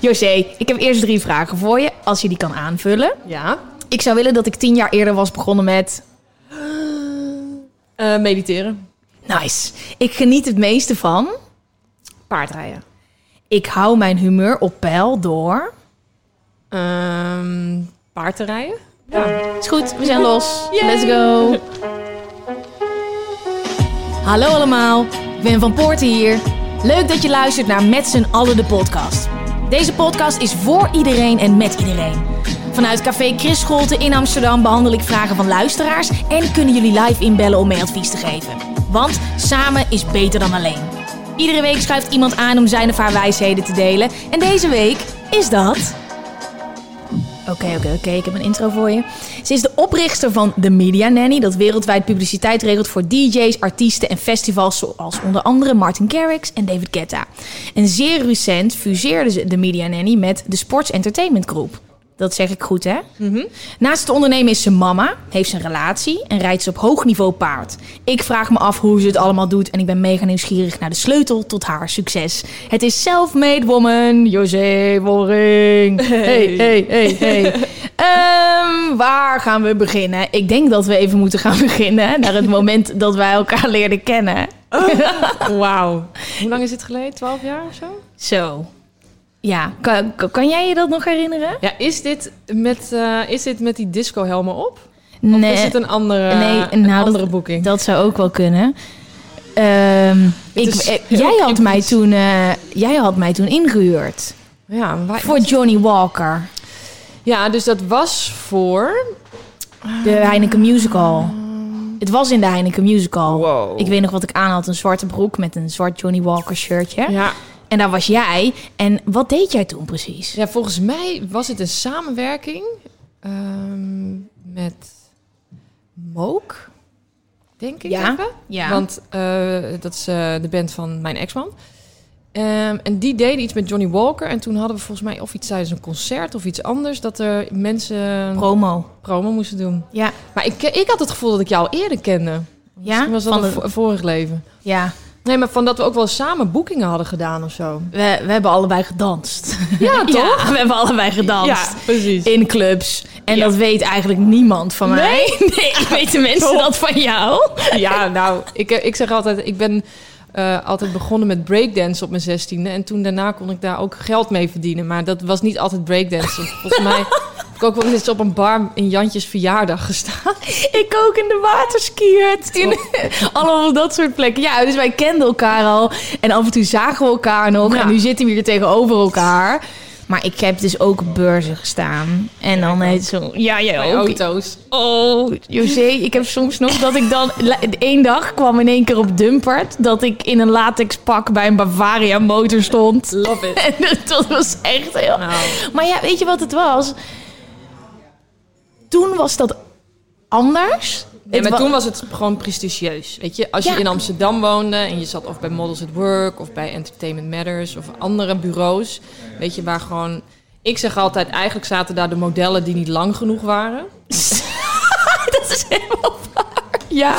José, ik heb eerst drie vragen voor je, als je die kan aanvullen. Ja. Ik zou willen dat ik tien jaar eerder was begonnen met... Eh, mediteren. Nice. Ik geniet het meeste van... Paardrijden. Ik hou mijn humeur op peil door... Ehm paard te rijden. Is goed, we zijn los. Let's go. Hallo allemaal, ben Van Poorten hier. Leuk dat je luistert naar Met z'n allen de podcast. Deze podcast is voor iedereen en met iedereen. Vanuit Café Chris Scholte in Amsterdam behandel ik vragen van luisteraars... en kunnen jullie live inbellen om mee advies te geven. Want samen is beter dan alleen. Iedere week schuift iemand aan om zijn of haar wijsheden te delen. En deze week is dat... Oké, oké, oké. Ik heb een intro voor je. Ze is de oprichter van The Media Nanny, dat wereldwijd publiciteit regelt voor DJ's, artiesten en festivals zoals onder andere Martin Garrix en David Guetta. En zeer recent fuseerde ze The Media Nanny met de Sports Entertainment Group. Dat zeg ik goed, hè? Naast het ondernemen is ze mama, heeft ze een relatie en rijdt ze op hoog niveau paard. Ik vraag me af hoe ze het allemaal doet en ik ben mega nieuwsgierig naar de sleutel tot haar succes. Het is Self-Made Woman, José Wolring. Hey, hey, hey, hey. Ehm, waar gaan we beginnen? Ik denk dat we even moeten gaan beginnen naar het moment dat wij elkaar leerden kennen. Wauw. Hoe lang is het geleden? 12 jaar of zo? Zo. Ja, kan, kan- jij je dat nog herinneren? Ja, is dit met, eh, is dit met die disco-helmen op? Of Nee. is het een andere, Nee, een nou, andere dat- boeking? Dat zou ook wel kunnen. Ehm, ik, eh, jij, had mij toen, eh, jij had mij toen ingehuurd. ja, Voor Johnny Walker. ja, dus dat was voor... De Heineken Musical. Het was in de Heineken Musical. Wow. Ik weet nog wat ik aan had. Een zwarte broek met een zwart Johnny Walker shirtje. Ja, En daar was jij. En wat deed jij toen precies? ja, volgens mij was het een samenwerking ehm, met Mook, denk ik Ja, even. ja. Want eh, dat is eh, de band van mijn ex-man. Ehm, en die deden iets met Johnny Walker. En toen hadden we volgens mij of iets tijdens een concert of iets anders... dat er mensen Promo. promo moesten doen. Ja. Maar ik, ik had het gevoel dat ik jou al eerder kende. Ja? Misschien was dat Van een de- vorig leven. Ja. Nee, maar van dat we ook wel samen boekingen hadden gedaan of zo. We, we hebben allebei gedanst. Ja, toch? Ja, we hebben allebei gedanst. precies. in clubs. En Ja. dat weet eigenlijk niemand van mij. Nee, weten mensen Top. dat van jou? Ja, nou, ik, ik zeg altijd, ik ben eh, altijd begonnen met breakdance op mijn zestiende. En toen daarna kon ik daar ook geld mee verdienen. Maar dat was niet altijd breakdance. Volgens mij heb ik ook wel eens op een bar in Jantjes verjaardag gestaan. Ik ook in de waterskiert. In, allemaal dat soort plekken. Ja, dus wij kenden elkaar al. En af en toe zagen we elkaar nog. Ja. En nu zitten we hier tegenover elkaar. Maar ik heb dus ook op beurzen gestaan. En dan heet zo... Ja, jij ook. auto's. Oh, José, ik heb soms nog dat ik dan... één dag kwam in één keer op Dumpert... dat ik in een latex pak bij een Bavaria motor stond. Love it. En dat was echt heel... Nou, Maar ja, weet je wat het was? Toen was dat anders. Nee, maar toen was het gewoon prestigieus. Weet je, als je Ja. in Amsterdam woonde en je zat of bij Models at Work of bij Entertainment Matters of andere bureaus, weet je, waar gewoon. Ik zeg altijd, eigenlijk zaten daar de modellen die niet lang genoeg waren. dat is helemaal waar. Ja.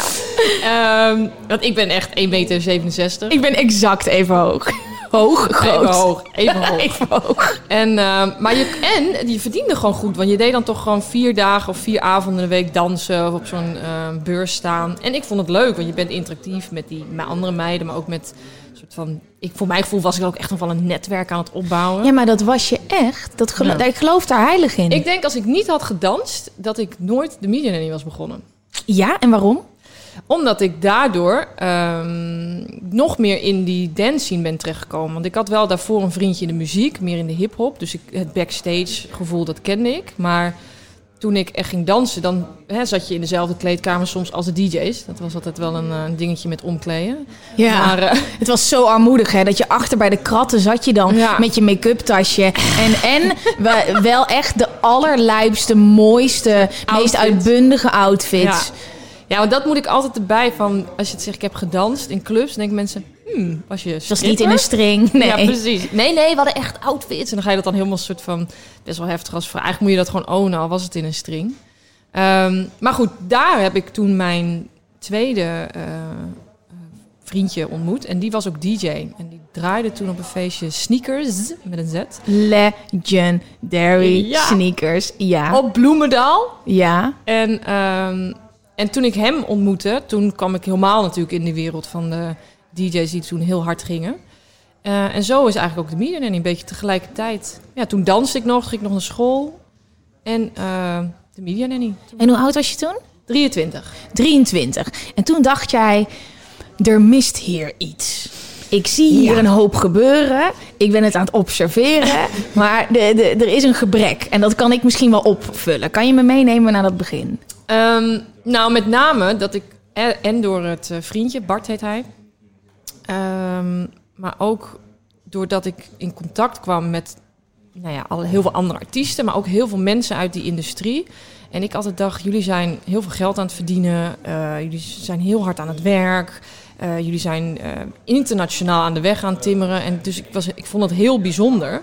Ehm, want ik ben echt 1,67 meter. Ik ben exact even hoog. Hoog, groot. Even hoog. Even hoog. Even hoog. En, ehm, maar je, en je verdiende gewoon goed. Want je deed dan toch gewoon vier dagen of vier avonden in de week dansen. Of op zo'n ehm, beurs staan. En ik vond het leuk. Want je bent interactief met die met andere meiden. Maar ook met een soort van... Ik, voor mijn gevoel was ik ook echt nog wel een netwerk aan het opbouwen. Ja, maar dat was je echt. Dat gelo- Ja. Ik geloof daar heilig in. Ik denk als ik niet had gedanst, dat ik nooit de Media was begonnen. Ja, en waarom? Omdat ik daardoor... ehm, nog meer in die dance scene ben terechtgekomen. Want ik had wel daarvoor een vriendje in de muziek, meer in de hip-hop. Dus ik, het backstage gevoel, dat kende ik. Maar toen ik echt ging dansen, dan hè, zat je in dezelfde kleedkamer soms als de DJ's. Dat was altijd wel een, eh, een dingetje met omkleden. Ja, Maar, eh, het was zo armoedig hè, dat je achter bij de kratten zat je dan Ja. met je make-up tasje. En, en we- wel echt de allerlijpste, mooiste, meest uitbundige outfits. Ja. Ja, want dat moet ik altijd erbij van. Als je het zegt, ik heb gedanst in clubs, dan denken mensen, hmm, was je was niet in een string, nee. Ja, precies. Nee, nee, we hadden echt outfits. En dan ga je dat dan helemaal soort van... Best wel heftig als vraag. Eigenlijk moet je dat gewoon ownen, al was het in een string. Ehm, maar goed, daar heb ik toen mijn tweede eh, vriendje ontmoet. En die was ook DJ. En die draaide toen op een feestje Sneakers, met een Z. Legendary Ja. sneakers. Ja. Op Bloemendaal. Ja. En, ehm, en toen ik hem ontmoette, toen kwam ik helemaal natuurlijk in de wereld van de DJ's die toen heel hard gingen. Eh, en zo is eigenlijk ook de Media Nanny een beetje tegelijkertijd. Ja, toen danste ik nog, ging ik nog naar school. En eh, de Media Nanny. En hoe oud was je toen? 23. 23. En toen dacht jij, er mist hier iets. Ik zie hier Ja. een hoop gebeuren. Ik ben het aan het observeren. maar de, de, er is een gebrek. En dat kan ik misschien wel opvullen. Kan je me meenemen naar dat begin? Ehm, nou, met name dat ik, en door het eh, vriendje, Bart heet hij. Ehm, maar ook doordat ik in contact kwam met nou ja, al heel veel andere artiesten, maar ook heel veel mensen uit die industrie. En ik altijd dacht, jullie zijn heel veel geld aan het verdienen. eh, jullie zijn heel hard aan het werk. eh, jullie zijn internationaal aan de weg aan het timmeren. En dus ik, was, ik vond het heel bijzonder.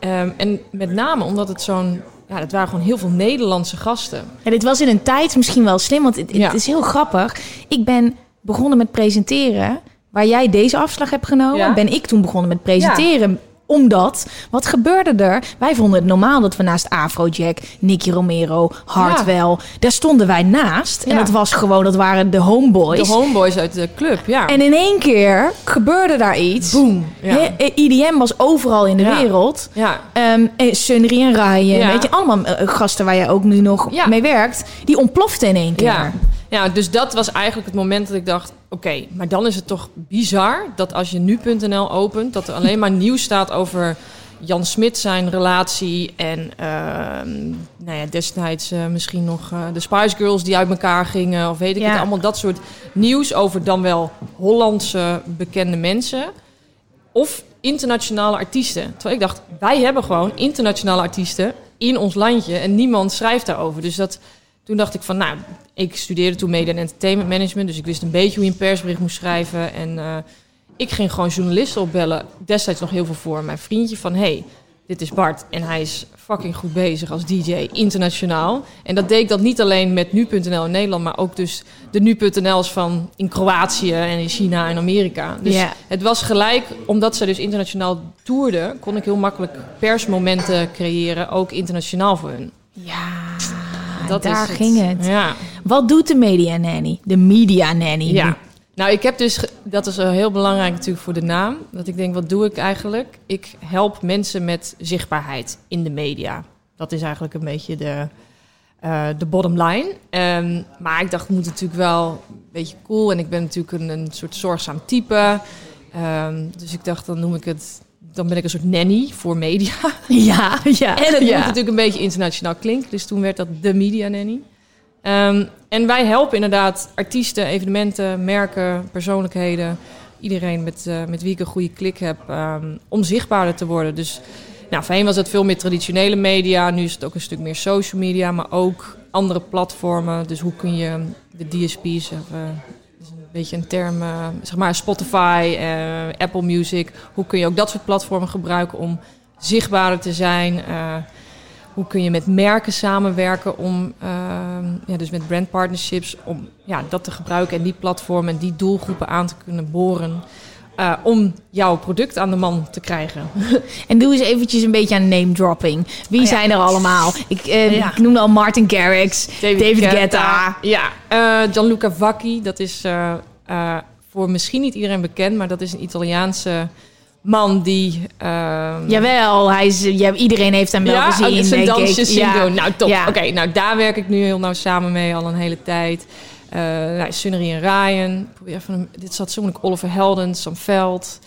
Ehm, en met name omdat het zo'n... Ja, het waren gewoon heel veel Nederlandse gasten. Ja, dit was in een tijd misschien wel slim, want het, het Ja. is heel grappig. Ik ben begonnen met presenteren. Waar jij deze afslag hebt genomen, Ja. ben ik toen begonnen met presenteren. Omdat, wat gebeurde er? Wij vonden het normaal dat we naast Afrojack, Nicky Romero, Hartwell... daar stonden wij naast. En dat was gewoon, dat waren de homeboys. De homeboys uit de club, ja. en in één keer gebeurde daar iets. boom. Ja. Hè, IDM was overal in de wereld. ja. Ehm en Sunry en Ryan, weet je, allemaal eh, gasten waar je ook nu nog Ja. mee werkt. Die ontploften in één keer. Ja. dus dat was eigenlijk het moment dat ik dacht... oké, maar dan is het toch bizar dat als je nu.nl opent... dat er alleen maar nieuws staat over Jan Smit zijn relatie... en ehm, nou ja, destijds eh, misschien nog eh, de Spice Girls die uit elkaar gingen... of weet ik Ja. het, allemaal dat soort nieuws over dan wel Hollandse bekende mensen... of internationale artiesten. Terwijl ik dacht, wij hebben gewoon internationale artiesten in ons landje... en niemand schrijft daarover. Dus dat... Toen dacht ik van, nou, ik studeerde toen media en entertainment management, dus ik wist een beetje hoe je een persbericht moest schrijven. En eh, ik ging gewoon journalisten opbellen, destijds nog heel veel voor mijn vriendje van, hey, dit is Bart en hij is fucking goed bezig als DJ internationaal. En dat deed ik dat niet alleen met nu.nl in Nederland, maar ook dus de nu.nl's van in Kroatië en in China en Amerika. Dus het was gelijk, omdat ze dus internationaal toerden, kon ik heel makkelijk persmomenten creëren, ook internationaal voor hun. Ja, Dat daar is het. ging het. Ja. Wat doet de media nanny? De media nanny. Ja. Nou, ik heb dus, dat is heel belangrijk natuurlijk voor de naam. Dat ik denk, wat doe ik eigenlijk? Ik help mensen met zichtbaarheid in de media. Dat is eigenlijk een beetje de, eh, de bottom line. Ehm, maar ik dacht, het moet natuurlijk wel een beetje cool. En ik ben natuurlijk een, een soort zorgzaam type. Ehm, dus ik dacht, dan noem ik het... Dan ben ik een soort nanny voor media. Ja, ja. En het ja. moet natuurlijk een beetje internationaal klinken. Dus toen werd dat de Media Nanny. Ehm, en wij helpen inderdaad artiesten, evenementen, merken, persoonlijkheden. Iedereen met, eh, met wie ik een goede klik heb ehm, om zichtbaarder te worden. Dus nou, voorheen was het veel meer traditionele media. Nu is het ook een stuk meer social media, maar ook andere platformen. Dus hoe kun je de DSP's, of, eh, beetje een term, eh, zeg maar Spotify, eh, Apple Music. Hoe kun je ook dat soort platformen gebruiken om zichtbaarder te zijn? Eh, hoe kun je met merken samenwerken om, ehm, ja, dus met brandpartnerships, om ja, dat te gebruiken en die platformen en die doelgroepen aan te kunnen boren. Eh, om jouw product aan de man te krijgen. En doe eens eventjes een beetje aan name dropping. Wie Oh ja. zijn er allemaal? Ik, Ja. ik noemde al Martin Garrix, David, Guetta. Ja, eh, Gianluca Vacchi, dat is voor misschien niet iedereen bekend, maar dat is een Italiaanse man die... ehm, Jawel, hij is, ja, iedereen heeft hem wel ja, gezien, ook zijn dansjes ik. zien Ja. doen. Nou, top. Ja. Oké, nou daar werk ik nu heel nauw samen mee al een hele tijd. Eh nou, Sunnery en Ryan. Probeer een, dit zat zo moeilijk. Oliver Helden, Sam Veld.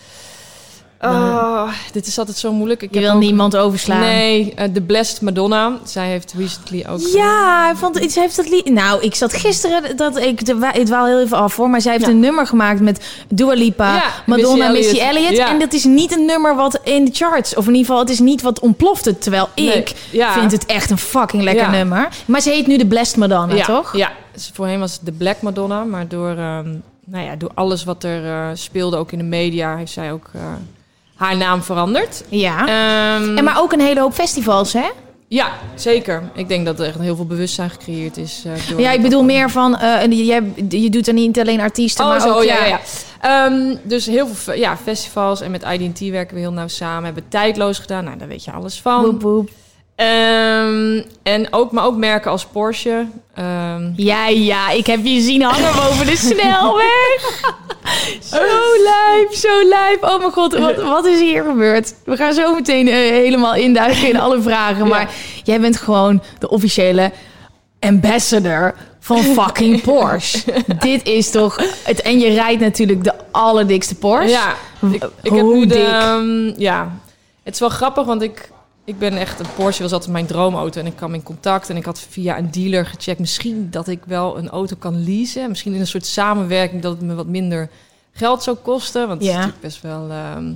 Oh, dit is altijd zo moeilijk. Ik Je wil ook- niemand overslaan. Nee, eh, The Blessed Madonna. Zij heeft recently ook... Ja, want iets heeft dat lied. Nou, ik zat gisteren dat ik de ik dwaal heel even af hoor, maar zij heeft Ja. een nummer gemaakt met Dua Lipa, Ja, Madonna, Missy Missy Elliott. Ja. en dat is niet een nummer wat in de charts of in ieder geval het is niet wat ontplofte, terwijl Nee, ik ja. vind het echt een fucking lekker nummer. Maar ze heet nu de Blessed Madonna, toch? Ja, voorheen was het de Black Madonna, maar door, ehm, nou ja, door alles wat er eh, speelde, ook in de media, heeft zij ook eh, haar naam veranderd. Ja. Ehm, En maar ook een hele hoop festivals, hè? Ja, zeker. Ik denk dat er echt heel veel bewustzijn gecreëerd is. eh, door Ja, ik bedoel meer van, eh, en jij, je doet er niet alleen artiesten, Oh, maar zo, ook... ja, ja, ja. Ehm, dus heel veel ja, festivals en met IDT werken we heel nauw samen. Hebben tijdloos gedaan, nou, daar weet je alles van. Woep, woep. Ehm, en ook, maar ook merken als Porsche. Ehm, Ja, ja, ik heb je zien hangen boven de snelweg. zo lijp, zo lijp. Oh mijn god, wat, wat is hier gebeurd? We gaan zo meteen eh, helemaal induiken in alle vragen. Maar jij bent gewoon de officiële ambassador van fucking Porsche. Dit is toch... Het, en je rijdt natuurlijk de allerdikste Porsche. ja, ik, ik heb Hoe nu de, dik? ehm, ja, het is wel grappig, want ik, ik ben echt... Een Porsche was altijd mijn droomauto en ik kwam in contact. En ik had via een dealer gecheckt misschien dat ik wel een auto kan leasen. Misschien in een soort samenwerking dat het me wat minder geld zou kosten. Want het Ja. is natuurlijk best wel... ehm,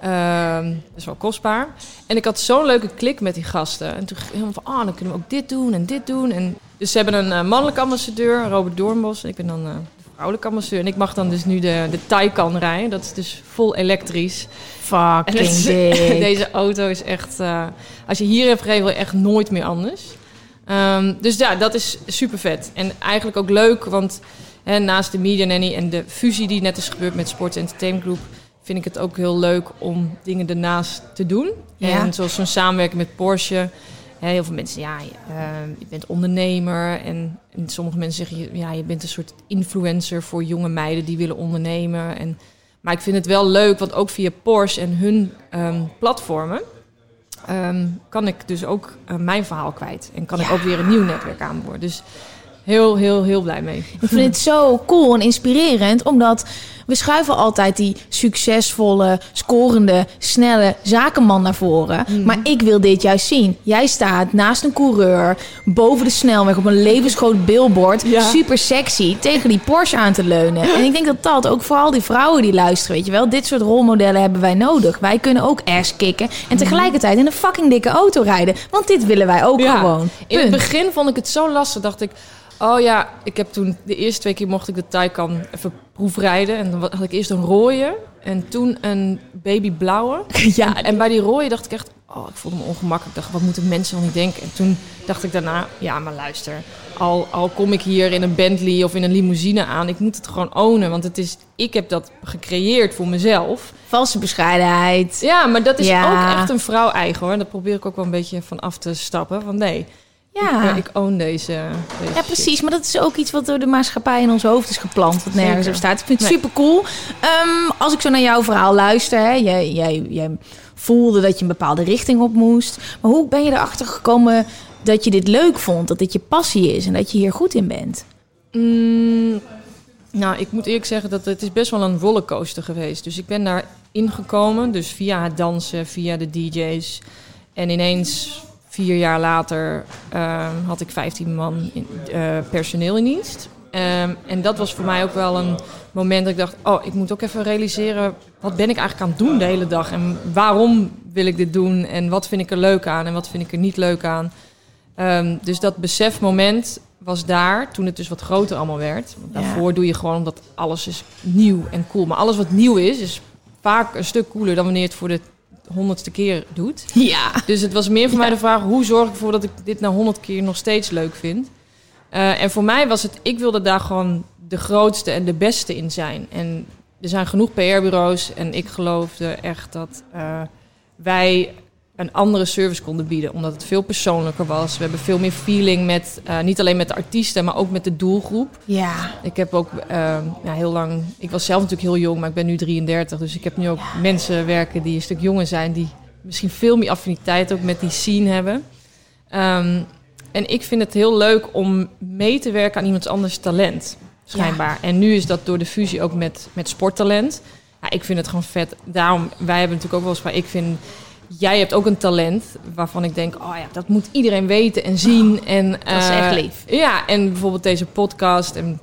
ehm, best wel kostbaar. En ik had zo'n leuke klik met die gasten. En toen ging ik helemaal van, ah, dan kunnen we ook dit doen en dit doen. En dus ze hebben een eh, mannelijke ambassadeur, Robert Doornbos. En ik ben dan eh, vrouwelijke. En ik mag dan dus nu de, de Taycan rijden. Dat is dus vol elektrisch. Fucking is- deze auto is echt... eh, als je hier hebt gereden, wil je echt nooit meer anders. Ehm, dus ja, dat is super vet. En eigenlijk ook leuk, want hè, naast de Media Nanny en de fusie die net is gebeurd met Sports Entertainment Group... vind ik het ook heel leuk om dingen ernaast te doen. Ja. En zoals zo'n samenwerking met Porsche... Heel veel mensen, ja, je, ehm, bent ondernemer. En, en sommige mensen zeggen, je- ja, je bent een soort influencer voor jonge meiden die willen ondernemen. En, maar ik vind het wel leuk, want ook via Porsche en hun ehm, platformen... ehm, kan ik dus ook eh, mijn verhaal kwijt. En kan ik ook weer een nieuw netwerk aanboren. Dus heel, heel, heel blij mee. Ik vind het zo cool en inspirerend, omdat we schuiven altijd die succesvolle, scorende, snelle zakenman naar voren. Mhm. Maar ik wil dit juist zien. Jij staat naast een coureur, boven de snelweg op een levensgroot billboard, Ja. super sexy, tegen die Porsche aan te leunen. En ik denk dat dat ook voor al die vrouwen die luisteren, weet je wel, dit soort rolmodellen hebben wij nodig. Wij kunnen ook ass kicken en tegelijkertijd in een fucking dikke auto rijden, want dit willen wij ook Ja. gewoon. In het begin vond ik het zo lastig. Dacht ik, oh ja, ik heb toen de eerste twee keer mocht ik de Taycan even proefrijden. En dan had ik eerst een rode en toen een babyblauwe. Ja, En bij die rode dacht ik echt, oh, ik voelde me ongemakkelijk. Ik dacht, wat moeten mensen wel niet denken? En toen dacht ik daarna, ja, maar luister. Al, al kom ik hier in een Bentley of in een limousine aan, ik moet het gewoon ownen. Want het is, ik heb dat gecreëerd voor mezelf. valse bescheidenheid. Ja, maar dat is Ja. ook echt een vrouw eigen hoor. Daar probeer ik ook wel een beetje van af te stappen. Van nee, Ja. ik, ik own deze, deze Ja, shit. precies. Maar dat is ook iets wat door de maatschappij in ons hoofd is geplant. Wat nergens Zeker. op staat. Ik vind het Nee. super cool. als ik zo naar jouw verhaal luister. Hè, jij, jij, jij voelde dat je een bepaalde richting op moest. Maar hoe ben je erachter gekomen dat je dit leuk vond? Dat dit je passie is en dat je hier goed in bent? Mm, nou, ik moet eerlijk zeggen dat het is best wel een rollercoaster geweest. Dus ik ben daar ingekomen, dus via het dansen, via de DJ's. En ineens, vier jaar later, ehm, had ik 15 man in, eh, personeel in dienst. Ehm, en dat was voor mij ook wel een moment dat ik dacht... oh, ik moet ook even realiseren... wat ben ik eigenlijk aan het doen de hele dag? En waarom wil ik dit doen? En wat vind ik er leuk aan? En wat vind ik er niet leuk aan? Ehm, dus dat besefmoment was daar toen het dus wat groter allemaal werd. Want Ja. daarvoor doe je gewoon omdat alles is nieuw en cool. Maar alles wat nieuw is, is vaak een stuk cooler dan wanneer het voor de honderdste keer doet. Ja. Dus het was meer voor mij de vraag: hoe zorg ik ervoor dat ik dit na honderd keer nog steeds leuk vind? Eh, en voor mij was het, ik wilde daar gewoon de grootste en de beste in zijn. En er zijn genoeg PR-bureaus en ik geloofde echt dat eh, wij een andere service konden bieden, omdat het veel persoonlijker was. We hebben veel meer feeling met, eh, niet alleen met de artiesten, maar ook met de doelgroep. Ja. Ik heb ook ehm, ja, heel lang. Ik was zelf natuurlijk heel jong, maar ik ben nu 33. Dus ik heb nu ook mensen werken die een stuk jonger zijn. Die misschien veel meer affiniteit ook met die scene hebben. Ehm, en ik vind het heel leuk om mee te werken aan iemands anders talent, schijnbaar. En nu is dat door de fusie ook met, met sporttalent. Ja, ik vind het gewoon vet. Daarom, wij hebben natuurlijk ook wel eens van, ik vind, jij hebt ook een talent waarvan ik denk, oh ja, dat moet iedereen weten en zien. en, dat is eh, echt lief. Ja, en bijvoorbeeld deze podcast en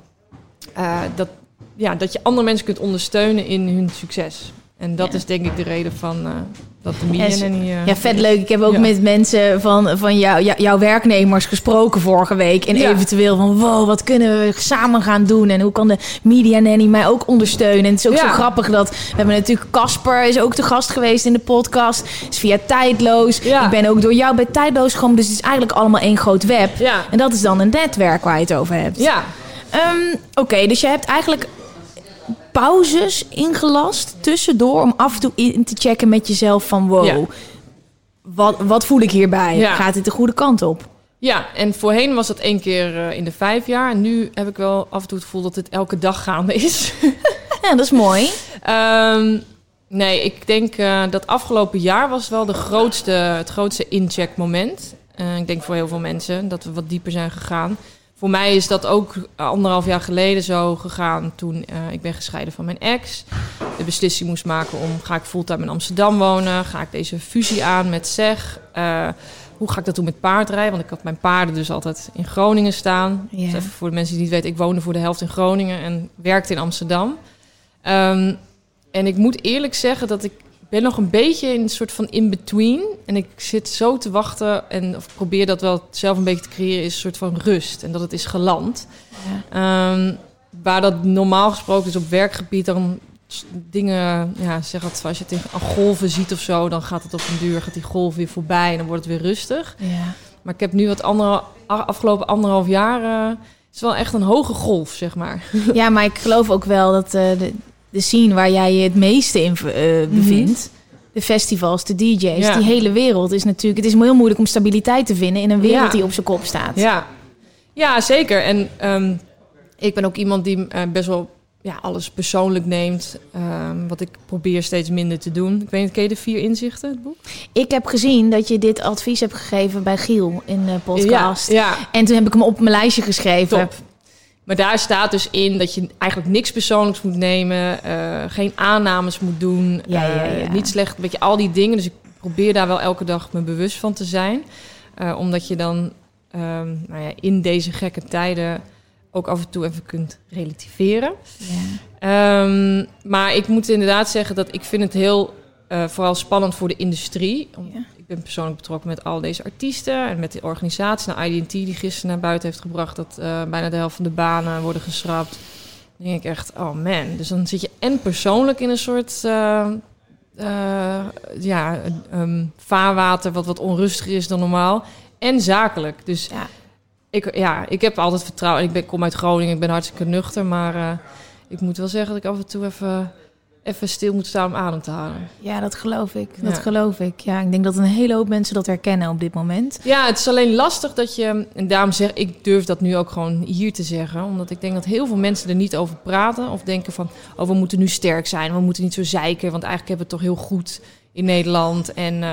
eh, dat, ja, dat je andere mensen kunt ondersteunen in hun succes. En dat Ja. is denk ik de reden van eh, dat de media En- niet... eh, Ja, vet leuk. Ik heb ook Ja. met mensen van, van jou, jou- jouw werknemers gesproken vorige week. En Ja. eventueel van, wow, wat kunnen we samen gaan doen? En hoe kan de Media Nanny mij ook ondersteunen? En het is ook zo grappig dat... We hebben natuurlijk Casper, is ook de gast geweest in de podcast. Is via Tijdloos. Ja. Ik ben ook door jou bij Tijdloos gekomen. Dus het is eigenlijk allemaal één groot web. Ja. En dat is dan een netwerk waar je het over hebt. Ja, Ehm, Oké, dus je hebt eigenlijk pauzes ingelast tussendoor om af en toe in te checken met jezelf van wow, Ja. wat, wat voel ik hierbij? Ja. Gaat dit de goede kant op? ja, en voorheen was dat één keer eh, in de vijf jaar. En nu heb ik wel af en toe het gevoel dat het elke dag gaande is. Ja, dat is mooi. Ehm, nee, ik denk eh, dat afgelopen jaar was wel de grootste, het grootste incheckmoment. Eh ik denk voor heel veel mensen dat we wat dieper zijn gegaan. Voor mij is dat ook anderhalf jaar geleden zo gegaan toen eh, ik ben gescheiden van mijn ex. De beslissing moest maken om ga ik fulltime in Amsterdam wonen? Ga ik deze fusie aan met SEG? Eh, hoe ga ik dat doen met paardrijden? Want ik had mijn paarden dus altijd in Groningen staan. Dus even voor de mensen die niet weten, ik woonde voor de helft in Groningen en werkte in Amsterdam. Ehm, en ik moet eerlijk zeggen dat ik ben nog een beetje in een soort van in-between. En ik zit zo te wachten en of probeer dat wel zelf een beetje te creëren, is een soort van rust. En dat het is geland. Ehm, waar dat normaal gesproken is op werkgebied, dan dingen, ja, zeg het, als je tegen golven ziet of zo, dan gaat het op een duur, gaat die golf weer voorbij en dan wordt het weer rustig. Ja. Maar ik heb nu wat andere, afgelopen anderhalf jaar, eh, is wel echt een hoge golf, zeg maar. ja, maar ik geloof ook wel dat eh, de, de scene waar jij je het meeste in eh, bevindt, de festivals, de DJ's. Ja. die hele wereld is natuurlijk. Het is heel moeilijk om stabiliteit te vinden in een wereld Ja. die op zijn kop staat. Ja, ja zeker. En ehm, ik ben ook iemand die eh, best wel ja, alles persoonlijk neemt. ehm, wat ik probeer steeds minder te doen. Ik weet niet, ken je de vier inzichten, het boek? Ik heb gezien dat je dit advies hebt gegeven bij Giel in de podcast. Ja, ja, En toen heb ik hem op mijn lijstje geschreven. top. Maar daar staat dus in dat je eigenlijk niks persoonlijks moet nemen. eh, geen aannames moet doen. Ja, ja, eh, ja. niet slecht, weet je, al die dingen. Dus ik probeer daar wel elke dag me bewust van te zijn. Eh, omdat je dan ehm, nou ja, in deze gekke tijden ook af en toe even kunt relativeren. Ja. Ehm, maar ik moet inderdaad zeggen dat ik vind het heel vooral spannend voor de industrie. Om-. Ik ben persoonlijk betrokken met al deze artiesten en met de organisatie. Nou, IDT die gisteren naar buiten heeft gebracht dat eh, bijna de helft van de banen worden geschrapt. Dan denk ik echt, oh man. Dus dan zit je en persoonlijk in een soort eh, eh, ja, vaarwater wat wat onrustiger is dan normaal. En zakelijk. Dus Ja. ik, ja, ik heb altijd vertrouwen. Ik ben, kom uit Groningen, ik ben hartstikke nuchter. Maar ik moet wel zeggen dat ik af en toe even, even stil moet staan om adem te halen. Ja, dat geloof ik. Dat Ja. geloof ik. Ja, ik denk dat een hele hoop mensen dat herkennen op dit moment. Ja, het is alleen lastig dat je... En daarom zeg ik, durf dat nu ook gewoon hier te zeggen. Omdat ik denk dat heel veel mensen er niet over praten. Of denken van, oh, we moeten nu sterk zijn. We moeten niet zo zeiken, want eigenlijk hebben we het toch heel goed in Nederland. En eh,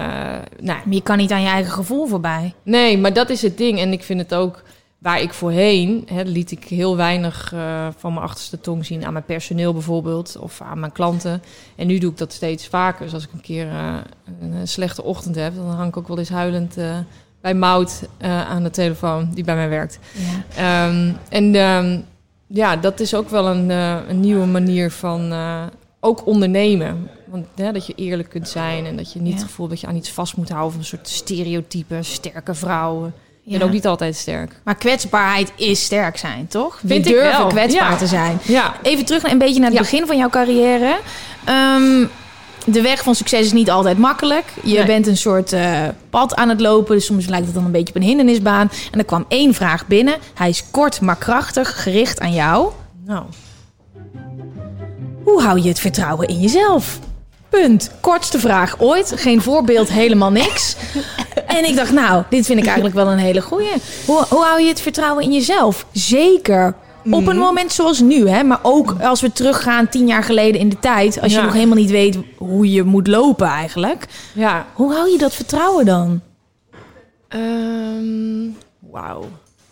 nou, Maar je kan niet aan je eigen gevoel voorbij. Nee, maar dat is het ding. En ik vind het ook waar ik voorheen hè, liet ik heel weinig eh, van mijn achterste tong zien aan mijn personeel bijvoorbeeld of aan mijn klanten. En nu doe ik dat steeds vaker. Dus als ik een keer eh, een, slechte ochtend heb, dan hang ik ook wel eens huilend eh, bij Mout aan de telefoon die bij mij werkt. Ja. Ehm, en ehm, ja, dat is ook wel een, een nieuwe manier van ook ondernemen. Want hè, dat je eerlijk kunt zijn en dat je niet Ja. het gevoel dat je aan iets vast moet houden van een soort stereotype, sterke vrouwen. Ja. En ook niet altijd sterk. Maar kwetsbaarheid is sterk zijn, toch? We Vind ik durven wel. kwetsbaar Ja. te zijn. Ja, Even terug naar een beetje naar het Ja. begin van jouw carrière. Ehm, de weg van succes is niet altijd makkelijk. Je Nee. bent een soort eh, pad aan het lopen. Dus soms lijkt het dan een beetje op een hindernisbaan. En er kwam één vraag binnen. Hij is kort maar krachtig, gericht aan jou. nou. Hoe hou je het vertrouwen in jezelf? Punt. Kortste vraag ooit. Geen voorbeeld, helemaal niks. En ik dacht, nou, dit vind ik eigenlijk wel een hele goeie. Hoe, hoe hou je het vertrouwen in jezelf? Zeker. Op een moment zoals nu, hè? maar ook als we teruggaan tien jaar geleden in de tijd. Als je Ja. nog helemaal niet weet hoe je moet lopen eigenlijk. Ja. Hoe hou je dat vertrouwen dan? Ehm, wauw,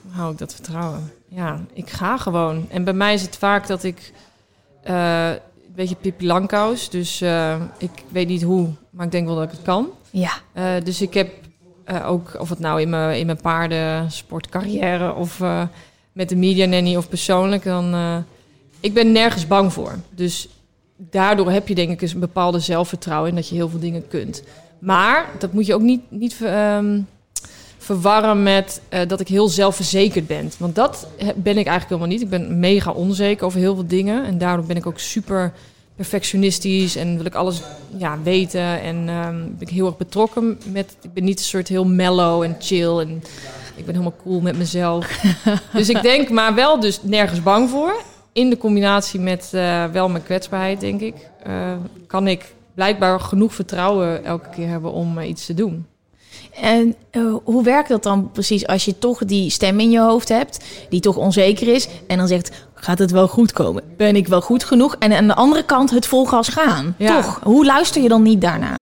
hoe hou ik dat vertrouwen? Ja, ik ga gewoon. En bij mij is het vaak dat ik eh, een beetje Pippi Langkous. Dus eh, ik weet niet hoe, maar ik denk wel dat ik het kan. Ja. Eh, dus ik heb eh, ook, of het nou in mijn, in mijn paardensportcarrière of eh, met de media nanny of persoonlijk, dan eh, ik ben nergens bang voor. Dus daardoor heb je denk ik een bepaalde zelfvertrouwen in dat je heel veel dingen kunt. Maar dat moet je ook niet, niet ehm, verwarren met dat ik heel zelfverzekerd ben. Want dat ben ik eigenlijk helemaal niet. Ik ben mega onzeker over heel veel dingen. En daardoor ben ik ook super perfectionistisch en wil ik alles ja, weten. En ehm, ben ik heel erg betrokken met... Ik ben niet een soort heel mellow en chill en ik ben helemaal cool met mezelf. dus ik denk, maar wel dus nergens bang voor. In de combinatie met eh, wel mijn kwetsbaarheid, denk ik, eh, kan ik blijkbaar genoeg vertrouwen elke keer hebben om eh, iets te doen. En hoe werkt dat dan precies als je toch die stem in je hoofd hebt, die toch onzeker is, en dan zegt, gaat het wel goed komen? Ben ik wel goed genoeg? En aan de andere kant het vol gas gaan. Ja. Toch? Hoe luister je dan niet daarna?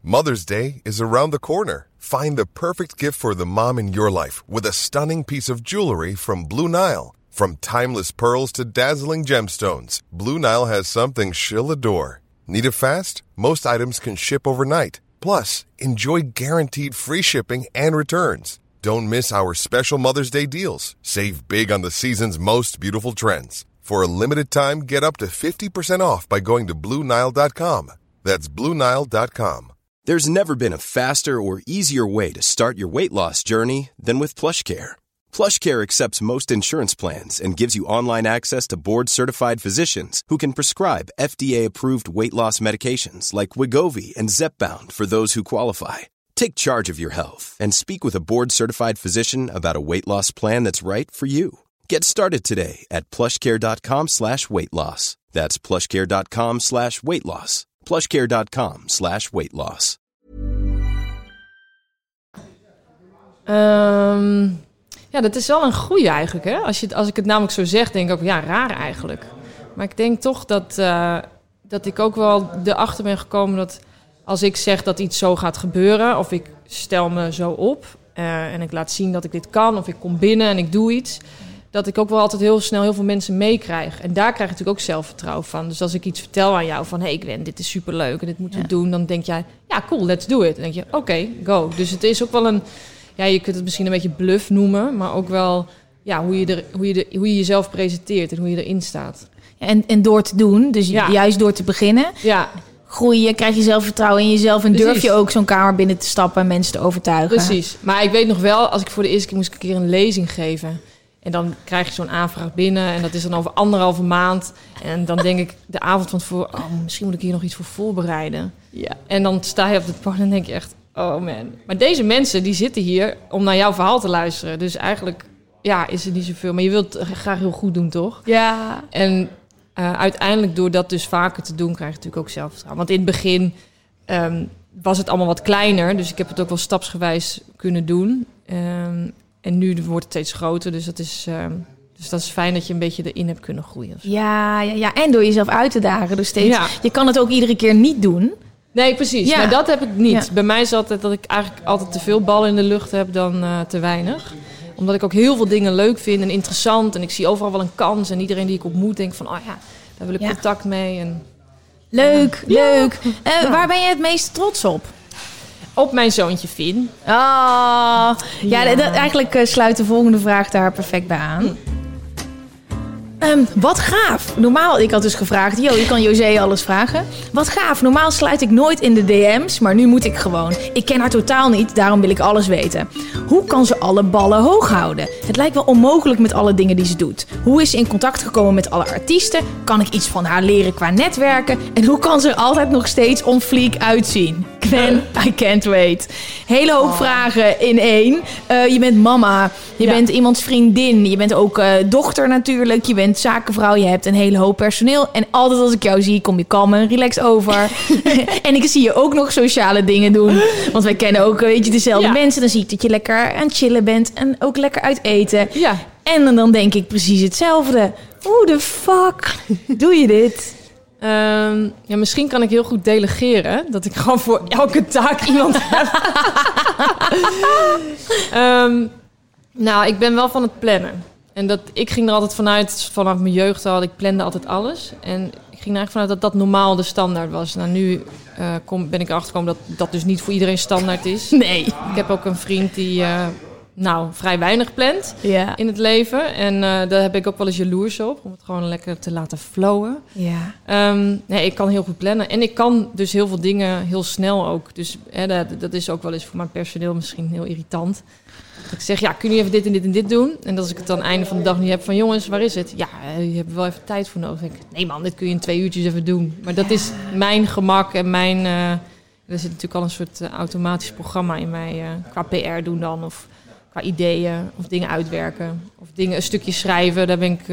Mother's Day is around the corner. Find the perfect gift for the mom in your life with a stunning piece of jewelry from Blue Nile. From timeless pearls to dazzling gemstones, Blue Nile has something she'll adore. Need it fast? Most items can ship overnight. Plus, enjoy guaranteed free shipping and returns. Don't miss our special Mother's Day deals. Save big on the season's most beautiful trends. For a limited time, get up to 50% off by going to BlueNile.com. That's BlueNile.com. There's never been a faster or easier way to start your weight loss journey than with PlushCare. PlushCare accepts most insurance plans and gives you online access to board-certified physicians who can prescribe FDA-approved weight loss medications like Wigovi and Zepbound for those who qualify. Take charge of your health and speak with a board-certified physician about a weight loss plan that's right for you. Get started today at plushcare.com slash weight loss. That's plushcare.com slash weight loss. plushcare.com slash weight loss. Ehm, ja, dat is wel een goeie eigenlijk. Hè? Als, je, als ik het namelijk zo zeg, denk ik ook, ja, raar eigenlijk. Maar ik denk toch dat, eh, dat ik ook wel erachter ben gekomen dat als ik zeg dat iets zo gaat gebeuren, of ik stel me zo op eh, en ik laat zien dat ik dit kan, of ik kom binnen en ik doe iets, dat ik ook wel altijd heel snel heel veel mensen meekrijg. En daar krijg ik natuurlijk ook zelfvertrouwen van. Dus als ik iets vertel aan jou van, hé hey Gwen, dit is superleuk en dit moeten we Ja. doen, dan denk jij, ja cool, let's do it. Dan denk je, oké, go. Dus het is ook wel een, ja, je kunt het misschien een beetje bluff noemen, maar ook wel ja, hoe, je er, hoe, je de, hoe je jezelf presenteert en hoe je erin staat. En, en door te doen, dus Ja. juist door te beginnen, Ja, groei je, krijg je zelfvertrouwen in jezelf en durf je ook zo'n kamer binnen te stappen en mensen te overtuigen. precies. Maar ik weet nog wel, als ik voor de eerste keer moest ik een keer een lezing geven. En dan krijg je zo'n aanvraag binnen en dat is dan over anderhalve maand. En dan denk ik de avond van tevoren, oh, misschien moet ik hier nog iets voor voorbereiden. Ja. En dan sta je op het podium en denk je echt, oh man. Maar deze mensen, die zitten hier om naar jouw verhaal te luisteren. Dus eigenlijk, ja, is er niet zoveel. Maar je wilt het graag heel goed doen, toch? Ja. En eh, uiteindelijk door dat dus vaker te doen, krijg je natuurlijk ook zelfvertrouwen. Want in het begin ehm, was het allemaal wat kleiner. Dus ik heb het ook wel stapsgewijs kunnen doen. Ehm, en nu wordt het steeds groter. Dus dat, is, ehm, dus dat is fijn dat je een beetje erin hebt kunnen groeien. Ja, ja, ja, en door jezelf uit te dagen. Dus steeds, Ja. je kan het ook iedere keer niet doen. Nee, precies. Ja. Maar dat heb ik niet. Ja. Bij mij is altijd dat ik eigenlijk altijd te veel ballen in de lucht heb dan eh, te weinig. Omdat ik ook heel veel dingen leuk vind en interessant. En ik zie overal wel een kans. En iedereen die ik ontmoet denk van, oh ja, daar wil ik Ja. contact mee. En Leuk, leuk. Eh, Waar ben je het meest trots op? op mijn zoontje Finn. Ah, ja, dat, eigenlijk eh, sluit de volgende vraag daar perfect bij aan. Ehm, wat gaaf. Normaal, ik had dus gevraagd, yo, je kan José alles vragen. Wat gaaf. Normaal sluit ik nooit in de DM's, maar nu moet ik gewoon. Ik ken haar totaal niet, daarom wil ik alles weten. Hoe kan ze alle ballen hoog houden? Het lijkt wel onmogelijk met alle dingen die ze doet. Hoe is ze in contact gekomen met alle artiesten? Kan ik iets van haar leren qua netwerken? En hoe kan ze er altijd nog steeds on fleek uitzien? Gwen, I can't wait. Hele hoop vragen in één. Eh, je bent mama, je Ja. bent iemands vriendin, je bent ook eh, dochter natuurlijk, je bent zakenvrouw, je hebt een hele hoop personeel. En altijd als ik jou zie, kom je kalm en relaxed over. en ik zie je ook nog sociale dingen doen. Want wij kennen ook, weet je, dezelfde Ja. mensen. Dan zie ik dat je lekker aan het chillen bent en ook lekker uit eten. Ja. En dan denk ik precies hetzelfde. Hoe de fuck doe je dit? Ehm, ja, misschien kan ik heel goed delegeren. Dat ik gewoon voor elke taak iemand heb. Ehm, nou, ik ben wel van het plannen. En dat, ik ging er altijd vanuit, vanaf mijn jeugd al, ik plande altijd alles. En ik ging er eigenlijk vanuit dat dat normaal de standaard was. Nou, nu eh, kom, ben ik erachter gekomen dat dat dus niet voor iedereen standaard is. Nee. Ik heb ook een vriend die eh, nou, vrij weinig plant Ja. in het leven. En eh, daar heb ik ook wel eens jaloers op, om het gewoon lekker te laten flowen. Ja. Ehm, nee, ik kan heel goed plannen. En ik kan dus heel veel dingen heel snel ook. Dus hè, dat, dat is ook wel eens voor mijn personeel misschien heel irritant. Ik zeg, ja, kun je even dit en dit en dit doen? En als ik het dan einde van de dag niet heb van... jongens, waar is het? Ja, eh, je hebt er wel even tijd voor nodig. Ik, nee man, dit kun je in twee uurtjes even doen. Maar dat is mijn gemak en mijn... eh, er zit natuurlijk al een soort eh, automatisch programma in mij. qua PR doen dan, of qua ideeën, of dingen uitwerken. Of dingen, een stukje schrijven, daar ben ik,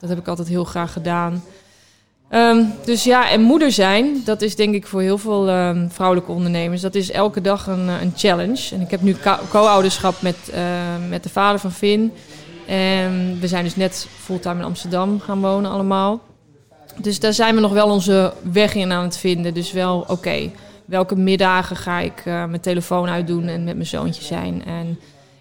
dat heb ik altijd heel graag gedaan. Ehm, dus ja, en moeder zijn, dat is denk ik voor heel veel ehm, vrouwelijke ondernemers, dat is elke dag een, eh, een challenge. En ik heb nu co- co-ouderschap met, eh, met de vader van Finn. En we zijn dus net fulltime in Amsterdam gaan wonen allemaal. Dus daar zijn we nog wel onze weg in aan het vinden. Dus wel, oké, welke middagen ga ik eh, mijn telefoon uitdoen en met mijn zoontje zijn. En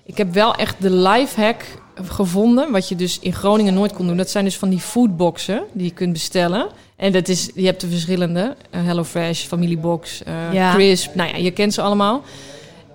ik heb wel echt de lifehack gevonden, wat je dus in Groningen nooit kon doen. Dat zijn dus van die foodboxen die je kunt bestellen. En dat is, je hebt de verschillende. eh, HelloFresh, Familiebox, Ja. Crisp. Nou ja, je kent ze allemaal.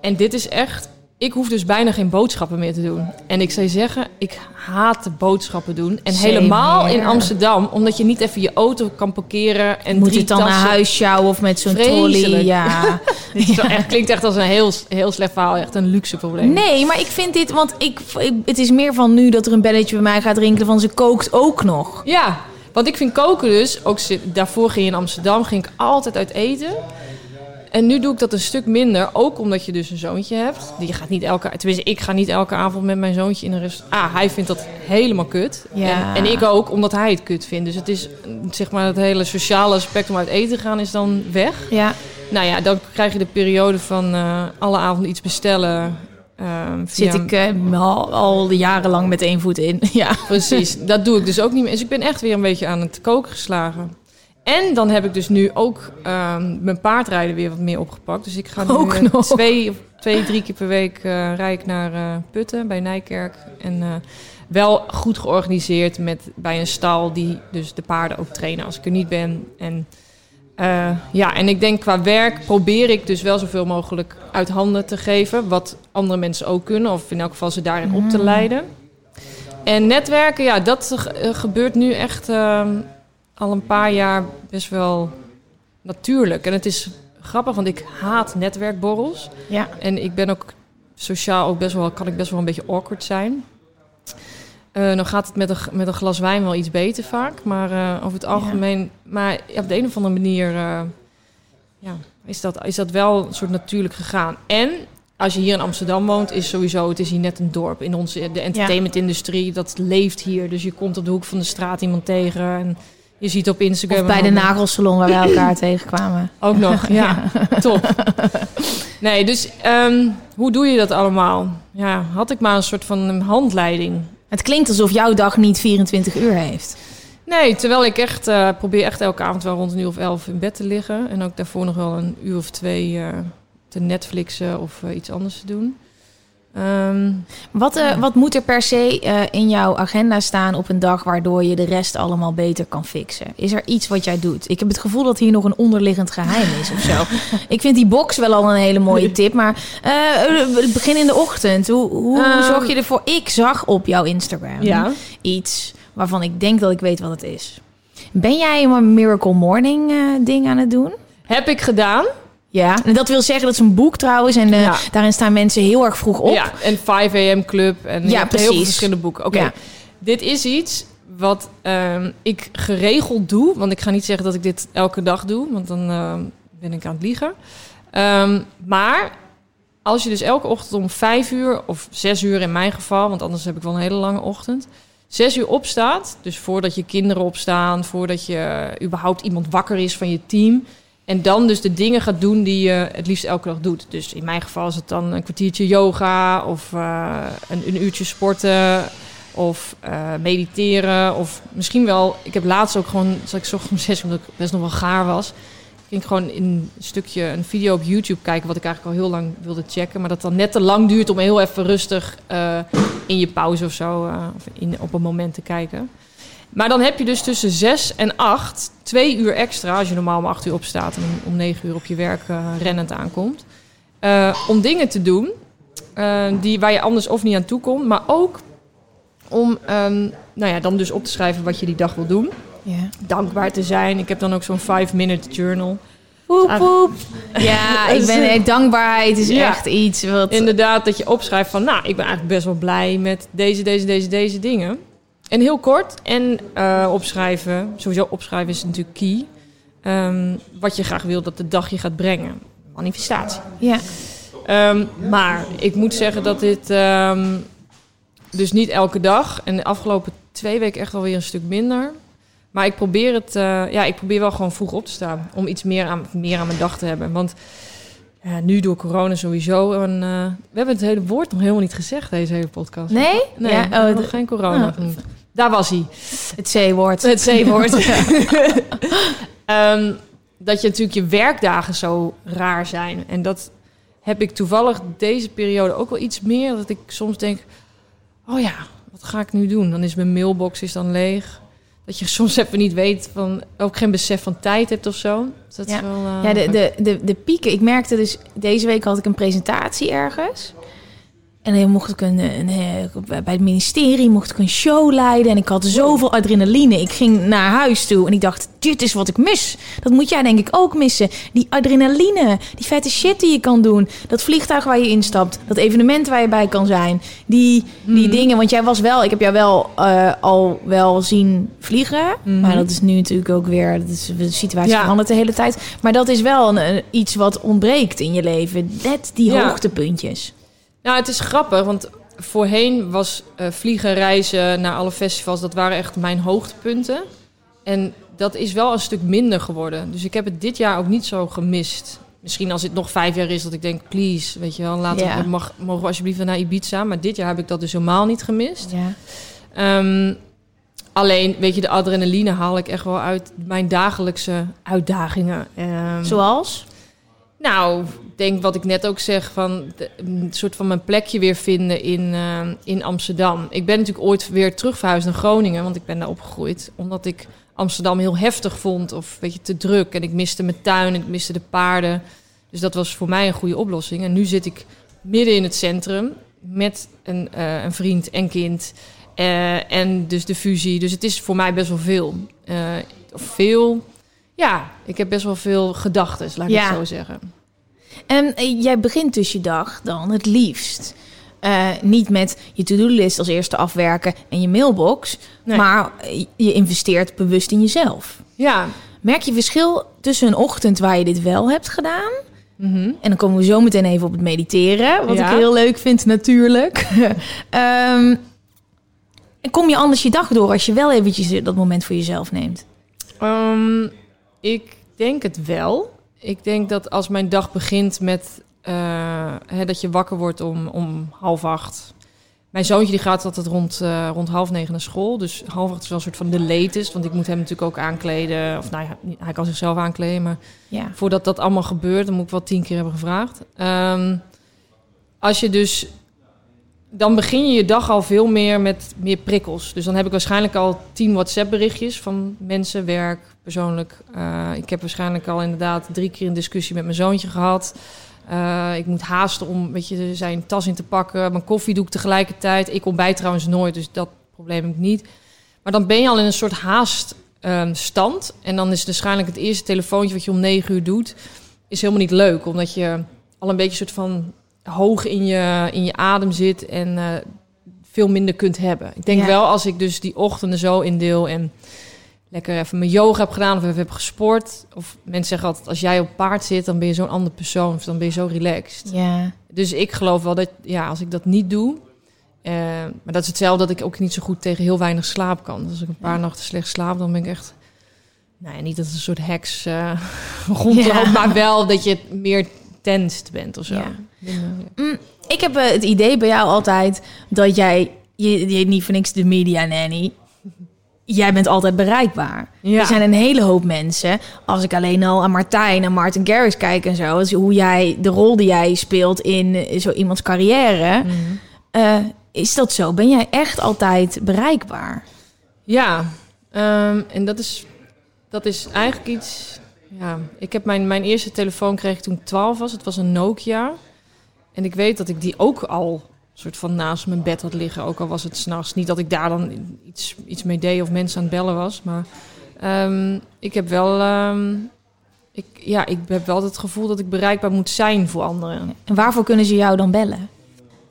En dit is echt... Ik hoef dus bijna geen boodschappen meer te doen. En ik zou je zeggen, ik haat boodschappen doen. En Same helemaal in. Amsterdam, omdat je niet even je auto kan parkeren. En Moet het dan naar huis sjouwen of met zo'n trolley? Ja. Dit is wel echt, klinkt echt als een heel, heel slecht verhaal. Echt een luxe probleem. Nee, maar ik vind dit, want ik, ik- het is meer van nu dat er een belletje bij mij gaat rinkelen van ze kookt ook nog. Ja, want ik vind koken dus, ook daarvoor ging je in Amsterdam, ging ik altijd uit eten. En nu doe ik dat een stuk minder, ook omdat je dus een zoontje hebt. Die gaat niet elke, tenminste ik ga niet elke avond met mijn zoontje in een restaurant. Ah, hij vindt dat helemaal kut. Ja. En, en ik ook, omdat hij het kut vindt. Dus het is, zeg maar, het hele sociale aspect om uit eten te gaan is dan weg. Ja. Nou ja, dan krijg je de periode van eh, alle avonden iets bestellen. ehm, Zit ik eh, al, al jarenlang met één voet in. ja. Precies, dat doe ik dus ook niet meer. Dus ik ben echt weer een beetje aan het koken geslagen. En dan heb ik dus nu ook ehm, mijn paardrijden weer wat meer opgepakt. Dus ik ga nu Ook eh, nog. twee, of twee, drie keer per week eh rijd ik naar eh, Putten bij Nijkerk. En wel goed georganiseerd met, bij een stal die dus de paarden ook trainen als ik er niet ben. En ja, en ik denk qua werk probeer ik dus wel zoveel mogelijk uit handen te geven. Wat andere mensen ook kunnen, of in elk geval ze daarin op te leiden. En netwerken, ja, dat gebeurt nu echt ehm, al een paar jaar best wel natuurlijk. En het is grappig, want ik haat netwerkborrels. Ja. En ik ben ook sociaal ook best wel, kan ik best wel een beetje awkward zijn. Eh dan gaat het met een, met een glas wijn wel iets beter vaak. Maar eh, over het algemeen... Maar op de een of andere manier eh, ja, is, dat, is dat wel een soort natuurlijk gegaan. En als je hier in Amsterdam woont, is sowieso... Het is hier net een dorp. In onze, de entertainmentindustrie, dat leeft hier. Dus je komt op de hoek van de straat iemand tegen... En je ziet op Instagram... Of bij de nagelsalon waar wij elkaar tegenkwamen. ook nog, ja. Top. Nee, dus ehm, hoe doe je dat allemaal? Ja, had ik maar een soort van een handleiding. Het klinkt alsof jouw dag niet 24 uur heeft. Nee, terwijl ik echt eh, probeer echt elke avond wel rond een uur of elf in bed te liggen. En ook daarvoor nog wel een uur of twee eh, te Netflixen of eh, iets anders te doen. Ehm, Wat, eh, wat moet er per se eh, in jouw agenda staan op een dag waardoor je de rest allemaal beter kan fixen? Is er iets wat jij doet? Ik heb het gevoel dat hier nog een onderliggend geheim is of zo. ik vind die box wel al een hele mooie tip, maar eh, begin in de ochtend. Hoe, hoe Ehm. zorg je ervoor? Ik zag op jouw Instagram ja. iets waarvan ik denk dat ik weet wat het is. Ben jij een Miracle Morning ding aan het doen? Heb ik gedaan. Ja, en dat wil zeggen dat is een boek trouwens. En eh, Ja. daarin staan mensen heel erg vroeg op. Ja, en 5 AM Club. En Ja, hebt heel veel precies. verschillende boeken. Oké, Ja. dit is iets wat ehm, ik geregeld doe. Want ik ga niet zeggen dat ik dit elke dag doe. Want dan ehm, ben ik aan het liegen. Ehm, maar als je dus elke ochtend om 5 uur of 6 uur in mijn geval... want anders heb ik wel een hele lange ochtend... 6 uur opstaat, dus voordat je kinderen opstaan... voordat je überhaupt iemand wakker is van je team... En dan dus de dingen gaat doen die je het liefst elke dag doet. Dus in mijn geval is het dan een kwartiertje yoga of eh, een, een uurtje sporten. Of eh, mediteren. Of misschien wel... Ik heb laatst ook gewoon... Zat ik ochtends om zes, omdat ik best nog wel gaar was. Ging ik gewoon in een stukje een video op YouTube kijken... wat ik eigenlijk al heel lang wilde checken. Maar dat dan net te lang duurt om heel even rustig... eh, in je pauze of zo... of in, op een moment te kijken. Maar dan heb je dus tussen 6 en 8 twee uur extra, als je normaal om 8 uur opstaat en om, 9 uur op je werk eh, rennend aankomt. eh, om dingen te doen eh, die, waar je anders of niet aan toe komt, maar ook om ehm, nou ja, dan dus op te schrijven wat je die dag wil doen. Dankbaar te zijn. Ik heb dan ook zo'n 5-minute journal. Poep, Ah. poep. Ja, ik ben, dankbaarheid is Ja. echt iets wat... Inderdaad, dat je opschrijft van, nou, ik ben eigenlijk best wel blij met deze, deze, deze, deze dingen. En heel kort. En eh, opschrijven, sowieso opschrijven is natuurlijk key. Ehm, wat je graag wil dat de dag je gaat brengen. Manifestatie. Ja. Ehm, maar ik moet zeggen dat dit ehm, dus niet elke dag. En de afgelopen twee weken echt alweer een stuk minder. Maar ik probeer het, eh, ja, ik probeer wel gewoon vroeg op te staan. Om iets meer aan, meer aan mijn dag te hebben. Want ja, nu door corona sowieso. En, eh, we hebben het hele woord nog helemaal niet gezegd, deze hele podcast. Nee? Nee, Ja, we oh, nog geen corona. Oh. genoemd. Daar was hij. het C-woord. Het C-woord. Ehm, dat je natuurlijk je werkdagen zo raar zijn. En dat heb ik toevallig deze periode ook wel iets meer. Dat ik soms denk, oh ja, wat ga ik nu doen? Dan is mijn mailbox is dan leeg. Dat je soms even niet weet van, ook geen besef van tijd hebt of zo. Dus dat Ja. is wel, eh, Ja, de, de, de, de pieken. Ik merkte dus, deze week had ik een presentatie ergens. En dan mocht ik een, een, eh, bij het ministerie mocht ik een show leiden. En ik had zoveel adrenaline. Ik ging naar huis toe en ik dacht, dit is wat ik mis. Dat moet jij denk ik ook missen. Die adrenaline, die vette shit die je kan doen. Dat vliegtuig waar je instapt. Dat evenement waar je bij kan zijn. Die, die dingen, want jij was wel... Ik heb jou wel eh, al wel zien vliegen. Mhm. Maar dat is nu natuurlijk ook weer... Dat is, de situatie Ja. verandert de hele tijd. Maar dat is wel een, een- iets wat ontbreekt in je leven. Net die Ja. hoogtepuntjes. Nou, het is grappig, want voorheen was eh, vliegen, reizen naar alle festivals, dat waren echt mijn hoogtepunten. En dat is wel een stuk minder geworden. Dus ik heb het dit jaar ook niet zo gemist. Misschien als het nog vijf jaar is, dat ik denk, please, weet je wel, laten Ja. we, mag, mogen we alsjeblieft naar Ibiza. Maar dit jaar heb ik dat dus helemaal niet gemist. Ja. Ehm, alleen, weet je, de adrenaline haal ik echt wel uit mijn dagelijkse uitdagingen. Ehm, Zoals? nou, denk wat ik net ook zeg, van de- een soort van mijn plekje weer vinden in, eh, in Amsterdam. Ik ben natuurlijk ooit weer terug verhuisd naar Groningen, want ik ben daar opgegroeid. Omdat ik Amsterdam heel heftig vond, of weet je, te druk. En ik miste mijn tuin, en ik miste de paarden. Dus dat was voor mij een goede oplossing. En nu zit ik midden in het centrum met een, eh, een vriend en kind. eh, en dus de fusie. Dus het is voor mij best wel veel. Veel. Ja, ik heb best wel veel gedachten, laat ik Ja. het zo zeggen. En eh, jij begint dus je dag dan het liefst. eh, niet met je to-do-list als eerste afwerken en je mailbox. Nee. Maar eh, je investeert bewust in jezelf. Ja. Merk je verschil tussen een ochtend waar je dit wel hebt gedaan... Mhm. En dan komen we zo meteen even op het mediteren. Wat Ja. ik heel leuk vind natuurlijk. Ehm, en kom je anders je dag door als je wel eventjes dat moment voor jezelf neemt? Ehm, ik denk het wel. Ik denk dat als mijn dag begint met eh, hè, dat je wakker wordt om, om half acht. Mijn zoontje die gaat altijd rond, eh, rond half negen naar school. Dus half acht is wel een soort van de latest. Want ik moet hem natuurlijk ook aankleden. Of nou ja, hij kan zichzelf aankleden. Maar Ja. voordat dat allemaal gebeurt, dan moet ik wel tien keer hebben gevraagd. Ehm, als je dus. Dan begin je je dag al veel meer met meer prikkels. Dus dan heb ik waarschijnlijk al tien WhatsApp-berichtjes van mensen, werk, persoonlijk. Eh, ik heb waarschijnlijk al inderdaad drie keer een discussie met mijn zoontje gehad. Eh, ik moet haasten om weet je, zijn tas in te pakken. Mijn koffie doe ik tegelijkertijd. Ik ontbijt trouwens nooit, dus dat probleem ik niet. Maar dan ben je al in een soort haaststand. en dan is het waarschijnlijk het eerste telefoontje wat je om negen uur doet... is helemaal niet leuk. Omdat je al een beetje soort van hoog in je, in je adem zit... en eh, veel minder kunt hebben. Ik denk Ja. wel als ik dus die ochtenden zo indeel... en lekker even mijn yoga heb gedaan of even heb gesport... of mensen zeggen altijd, als jij op paard zit... dan ben je zo'n ander persoon of dan ben je zo relaxed. Ja. Dus ik geloof wel dat, ja, als ik dat niet doe. eh, maar dat is hetzelfde dat ik ook niet zo goed tegen heel weinig slaap kan. Dus als ik een paar nachten slecht slaap, dan ben ik echt. Nou ja, niet dat het een soort heks eh rondloopt, Ja. maar wel dat je meer tensed bent of zo. Mm, ik heb eh, het idee bij jou altijd dat jij je, niet voor niks de media nanny. Jij bent altijd bereikbaar. Ja. Er zijn een hele hoop mensen. Als ik alleen al aan Martijn en Martin Garrix kijk en zo. Dus hoe jij, de rol die jij speelt in eh, zo iemands carrière. Mhm. eh, is dat zo? Ben jij echt altijd bereikbaar? Ja, ehm, en dat is, dat is eigenlijk iets... Ja, ik heb mijn, mijn eerste telefoon kreeg ik toen ik 12 was. Het was een Nokia. En ik weet dat ik die ook al soort van naast mijn bed had liggen. Ook al was het s'nachts. Niet dat ik daar dan iets, iets mee deed of mensen aan het bellen was. Maar ehm, ik heb wel... ehm, ik, ja, ik heb wel het gevoel dat ik bereikbaar moet zijn voor anderen. En waarvoor kunnen ze jou dan bellen?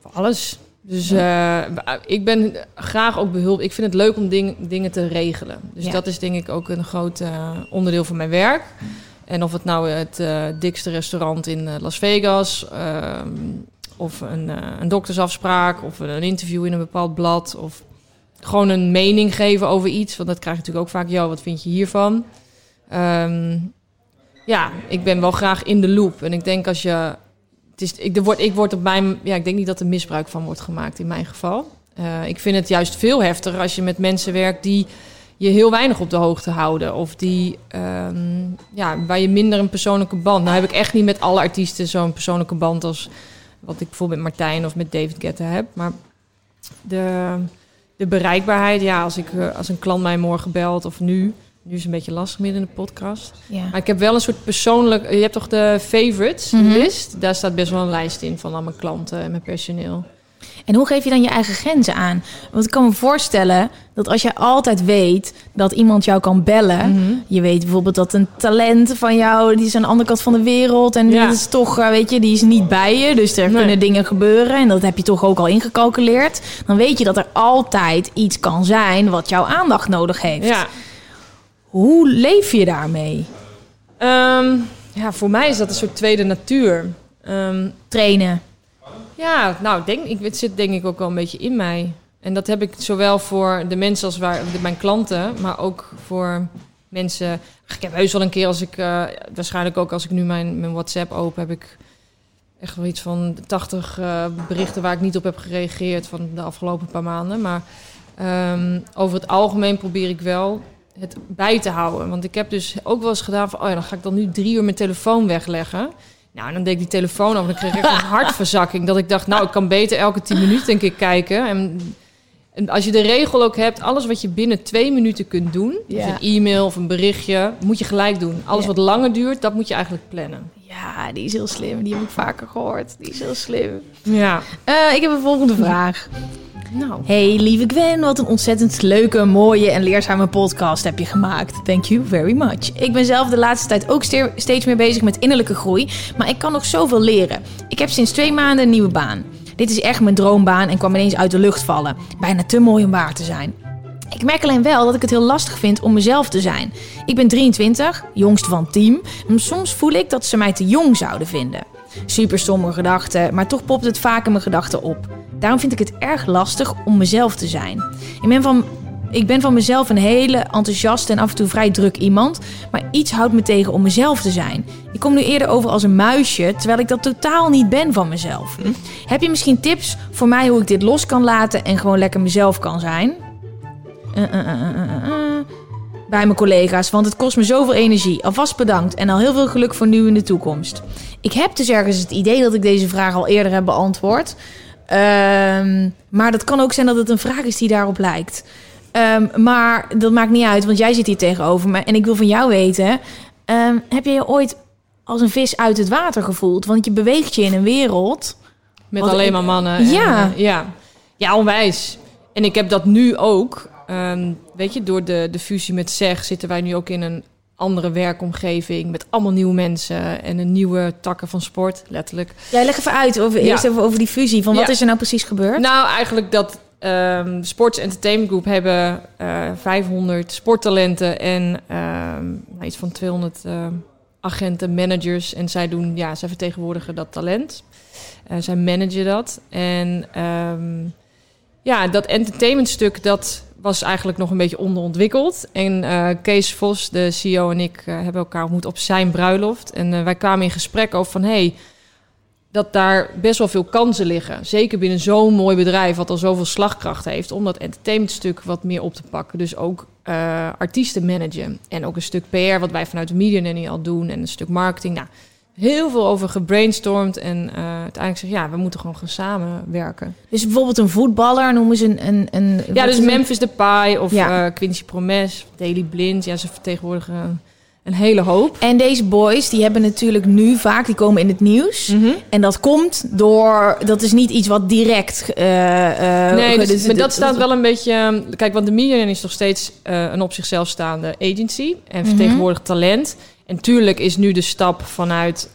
Voor alles. Dus eh, ik ben graag ook behulp. Ik vind het leuk om ding, dingen te regelen. Dus Ja. dat is denk ik ook een groot eh, onderdeel van mijn werk. En of het nou het eh, dikste restaurant in eh, Las Vegas... ehm, of een, eh, een doktersafspraak... of een interview in een bepaald blad... of gewoon een mening geven over iets. Want dat krijg je natuurlijk ook vaak. Joh, wat vind je hiervan? Ehm, ja, ik ben wel graag in de loop. En ik denk als je het is, ik, wordt, ik word op mijn, ja, ik denk niet dat er misbruik van wordt gemaakt in mijn geval. Ik vind het juist veel heftiger als je met mensen werkt die je heel weinig op de hoogte houden. Of die, ehm, ja, waar je minder een persoonlijke band. Nou heb ik echt niet met alle artiesten zo'n persoonlijke band als wat ik bijvoorbeeld met Martijn of met David Guetta heb. Maar de, de bereikbaarheid, ja, als, ik, eh, als een klant mij morgen belt of nu. Nu is het een beetje lastig midden in de podcast. Ja. Maar ik heb wel een soort persoonlijk... Je hebt toch de favorites Mhm. list? Daar staat best wel een lijst in van al mijn klanten en mijn personeel. En hoe geef je dan je eigen grenzen aan? Want ik kan me voorstellen dat als je altijd weet dat iemand jou kan bellen. Mhm. Je weet bijvoorbeeld dat een talent van jou, die is aan de andere kant van de wereld. En Ja. dat is toch, eh, weet je, die is niet bij je. Dus er Nee. kunnen dingen gebeuren. En dat heb je toch ook al ingecalculeerd. Dan weet je dat er altijd iets kan zijn wat jouw aandacht nodig heeft. Ja. Hoe leef je daarmee? Ehm, ja, voor mij is dat een soort tweede natuur. Ehm, Trainen. Ja, nou, denk, ik, het zit denk ik ook wel een beetje in mij. En dat heb ik zowel voor de mensen als waar, mijn klanten, maar ook voor mensen. Ik heb heus wel een keer als ik, eh, waarschijnlijk ook als ik nu mijn, mijn WhatsApp open, heb ik echt wel iets van 80 eh, berichten waar ik niet op heb gereageerd van de afgelopen paar maanden. Maar ehm, over het algemeen probeer ik wel het bij te houden. Want ik heb dus ook wel eens gedaan van, oh ja, dan ga ik dan nu drie uur mijn telefoon wegleggen. Nou, en dan deed ik die telefoon af en dan kreeg ik echt een hartverzakking. Dat ik dacht, nou, ik kan beter elke tien minuten een keer kijken. En, en als je de regel ook hebt, alles wat je binnen twee minuten kunt doen... Ja. dus een e-mail of een berichtje, moet je gelijk doen. Alles wat langer duurt, dat moet je eigenlijk plannen. Ja, die is heel slim. Die heb ik vaker gehoord. Die is heel slim. Ja. Eh, ik heb een volgende vraag. Nou, Hey lieve Gwen, wat een ontzettend leuke, mooie en leerzame podcast heb je gemaakt. Thank you very much. Ik ben zelf de laatste tijd ook ste- steeds meer bezig met innerlijke groei, maar ik kan nog zoveel leren. Ik heb sinds twee maanden een nieuwe baan. Dit is echt mijn droombaan en kwam ineens uit de lucht vallen. Bijna te mooi om waar te zijn. Ik merk alleen wel dat ik het heel lastig vind om mezelf te zijn. Ik ben 23, jongste van team. En soms voel ik dat ze mij te jong zouden vinden. Super stomme gedachten, maar toch popt het vaak in mijn gedachten op. Daarom vind ik het erg lastig om mezelf te zijn. Ik ben van, ik ben van mezelf een hele enthousiaste en af en toe vrij druk iemand, maar iets houdt me tegen om mezelf te zijn. Ik kom nu eerder over als een muisje, terwijl ik dat totaal niet ben van mezelf. Heb je misschien tips voor mij hoe ik dit los kan laten en gewoon lekker mezelf kan zijn? Eh, eh, eh. Bij mijn collega's, want het kost me zoveel energie. Alvast bedankt en al heel veel geluk voor nu in de toekomst. Ik heb dus ergens het idee dat ik deze vraag al eerder heb beantwoord. Ehm, maar dat kan ook zijn dat het een vraag is die daarop lijkt. Ehm, maar dat maakt niet uit, want jij zit hier tegenover me. En ik wil van jou weten: ehm, heb je je ooit als een vis uit het water gevoeld? Want je beweegt je in een wereld. met alleen ik- maar mannen. en, Ja. eh, ja. Ja, onwijs. En ik heb dat nu ook. Ehm, weet je, door de, de fusie met SEG zitten wij nu ook in een andere werkomgeving. Met allemaal nieuwe mensen en een nieuwe takken van sport, letterlijk. Jij leg even uit, over, Ja. eerst even over die fusie. Van wat Ja. is er nou precies gebeurd? Nou, eigenlijk dat ehm Sports Entertainment Group hebben eh 500 sporttalenten en ehm, nou, iets van 200 ehm, agenten, managers. En zij doen, ja, zij vertegenwoordigen dat talent. Eh, zij managen dat. En ehm, ja, dat entertainmentstuk, dat was eigenlijk nog een beetje onderontwikkeld. En eh, Kees Vos, de CEO en ik, eh, hebben elkaar ontmoet op zijn bruiloft. En eh, wij kwamen in gesprek over van... Hey, dat daar best wel veel kansen liggen. Zeker binnen zo'n mooi bedrijf wat al zoveel slagkracht heeft... om dat entertainmentstuk wat meer op te pakken. Dus ook uh, artiesten managen. En ook een stuk PR wat wij vanuit de Media Nanny al doen. En een stuk marketing. Nou, heel veel over gebrainstormd. En uh, uiteindelijk zeg ja, we moeten gewoon gaan samenwerken. Dus bijvoorbeeld een voetballer noemen ze een... een, een ja, dus Memphis Depay of ja. uh, Quincy Promes, Daily Blind. Ja, ze vertegenwoordigen een hele hoop. En deze boys, die hebben natuurlijk nu vaak, die komen in het nieuws. Mhm. En dat komt door, dat is niet iets wat direct... Uh, nee, dus, dus, maar dat staat wel een beetje... Kijk, want de Million is nog steeds uh, een op zichzelf staande agency. En Mhm. vertegenwoordigt talent. En tuurlijk is nu de stap vanuit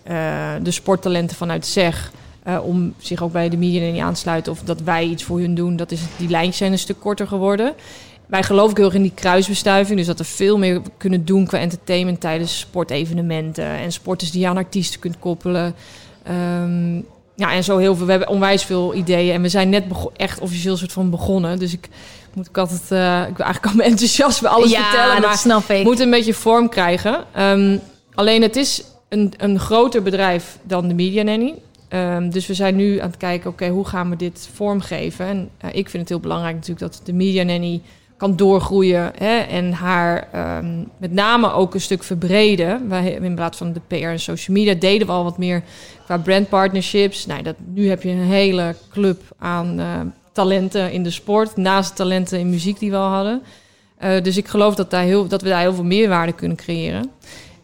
de sporttalenten vanuit ZEG... Om zich ook bij de Million aan te sluiten... of dat wij iets voor hun doen. Dat is, die lijntjes zijn een stuk korter geworden wij geloven heel erg in die kruisbestuiving. Dus dat we veel meer kunnen doen qua entertainment tijdens sportevenementen. En sporters die je aan artiesten kunt koppelen. Um, ja, en zo heel veel. We hebben onwijs veel ideeën. En we zijn net echt officieel soort van begonnen. Dus ik moet ik altijd. Uh, ik wil eigenlijk al mijn enthousiasme alles ja, vertellen. dat maar snap ik. moet een beetje vorm krijgen. Um, alleen het is een, een groter bedrijf dan de Media Nanny. Um, dus we zijn nu aan het kijken, oké, okay, hoe gaan we dit vormgeven? En uh, ik vind het heel belangrijk natuurlijk dat de Media Nanny kan doorgroeien hè, en haar um, met name ook een stuk verbreden. Wij, in plaats van de PR en social media deden we al wat meer qua brandpartnerships. Nou, dat, nu heb je een hele club aan uh, talenten in de sport, naast talenten in muziek die we al hadden. Uh, dus ik geloof dat, daar heel, dat we daar heel veel meerwaarde kunnen creëren.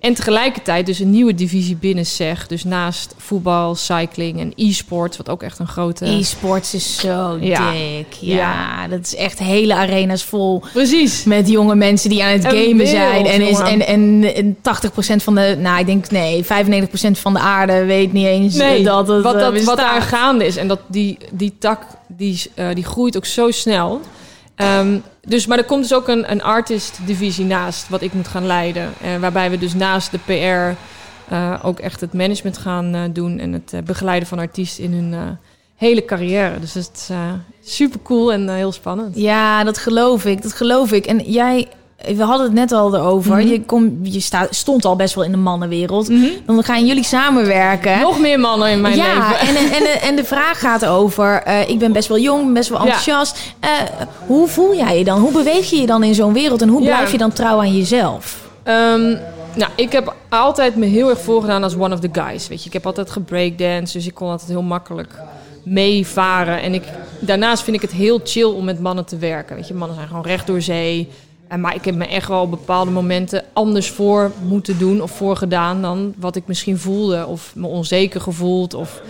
En tegelijkertijd dus een nieuwe divisie binnen SEG. Dus naast voetbal, cycling en e-sport, wat ook echt een grote... E-sports is zo Ja. dik. Ja, Ja. dat is echt hele arena's vol Precies. met jonge mensen die aan het gamen zijn. En, is, en, en, en 80% van de, nou ik denk nee, 95% van de aarde weet niet eens Nee, dat het wat, eh, dat, wat daar gaande is. En dat die, die tak, die, eh, die groeit ook zo snel. Ehm, dus, maar er komt dus ook een, een artist-divisie naast, wat ik moet gaan leiden. Eh, waarbij we dus naast de PR eh, ook echt het management gaan eh, doen... en het begeleiden van artiesten in hun hele carrière. Dus het is super cool en heel spannend. Ja, dat geloof ik, dat geloof ik. En jij, we hadden het net al erover. Mhm. Je, kom, je sta, stond al best wel in de mannenwereld. Dan gaan jullie samenwerken. Nog meer mannen in mijn ja, leven. En, en, en de vraag gaat over, eh, ik ben best wel jong, best wel Ja. enthousiast. Eh, hoe voel jij je dan? Hoe beweeg je je dan in zo'n wereld? En hoe Ja. blijf je dan trouw aan jezelf? Ehm, nou, ik heb altijd me heel erg voorgedaan als one of the guys. Weet je, ik heb altijd gebreakdance, dus ik kon altijd heel makkelijk meevaren. En ik, daarnaast vind ik het heel chill om met mannen te werken. Weet je, mannen zijn gewoon recht door zee. Maar ik heb me echt wel op bepaalde momenten anders voor moeten doen of voor gedaan dan wat ik misschien voelde. Of me onzeker gevoeld. Of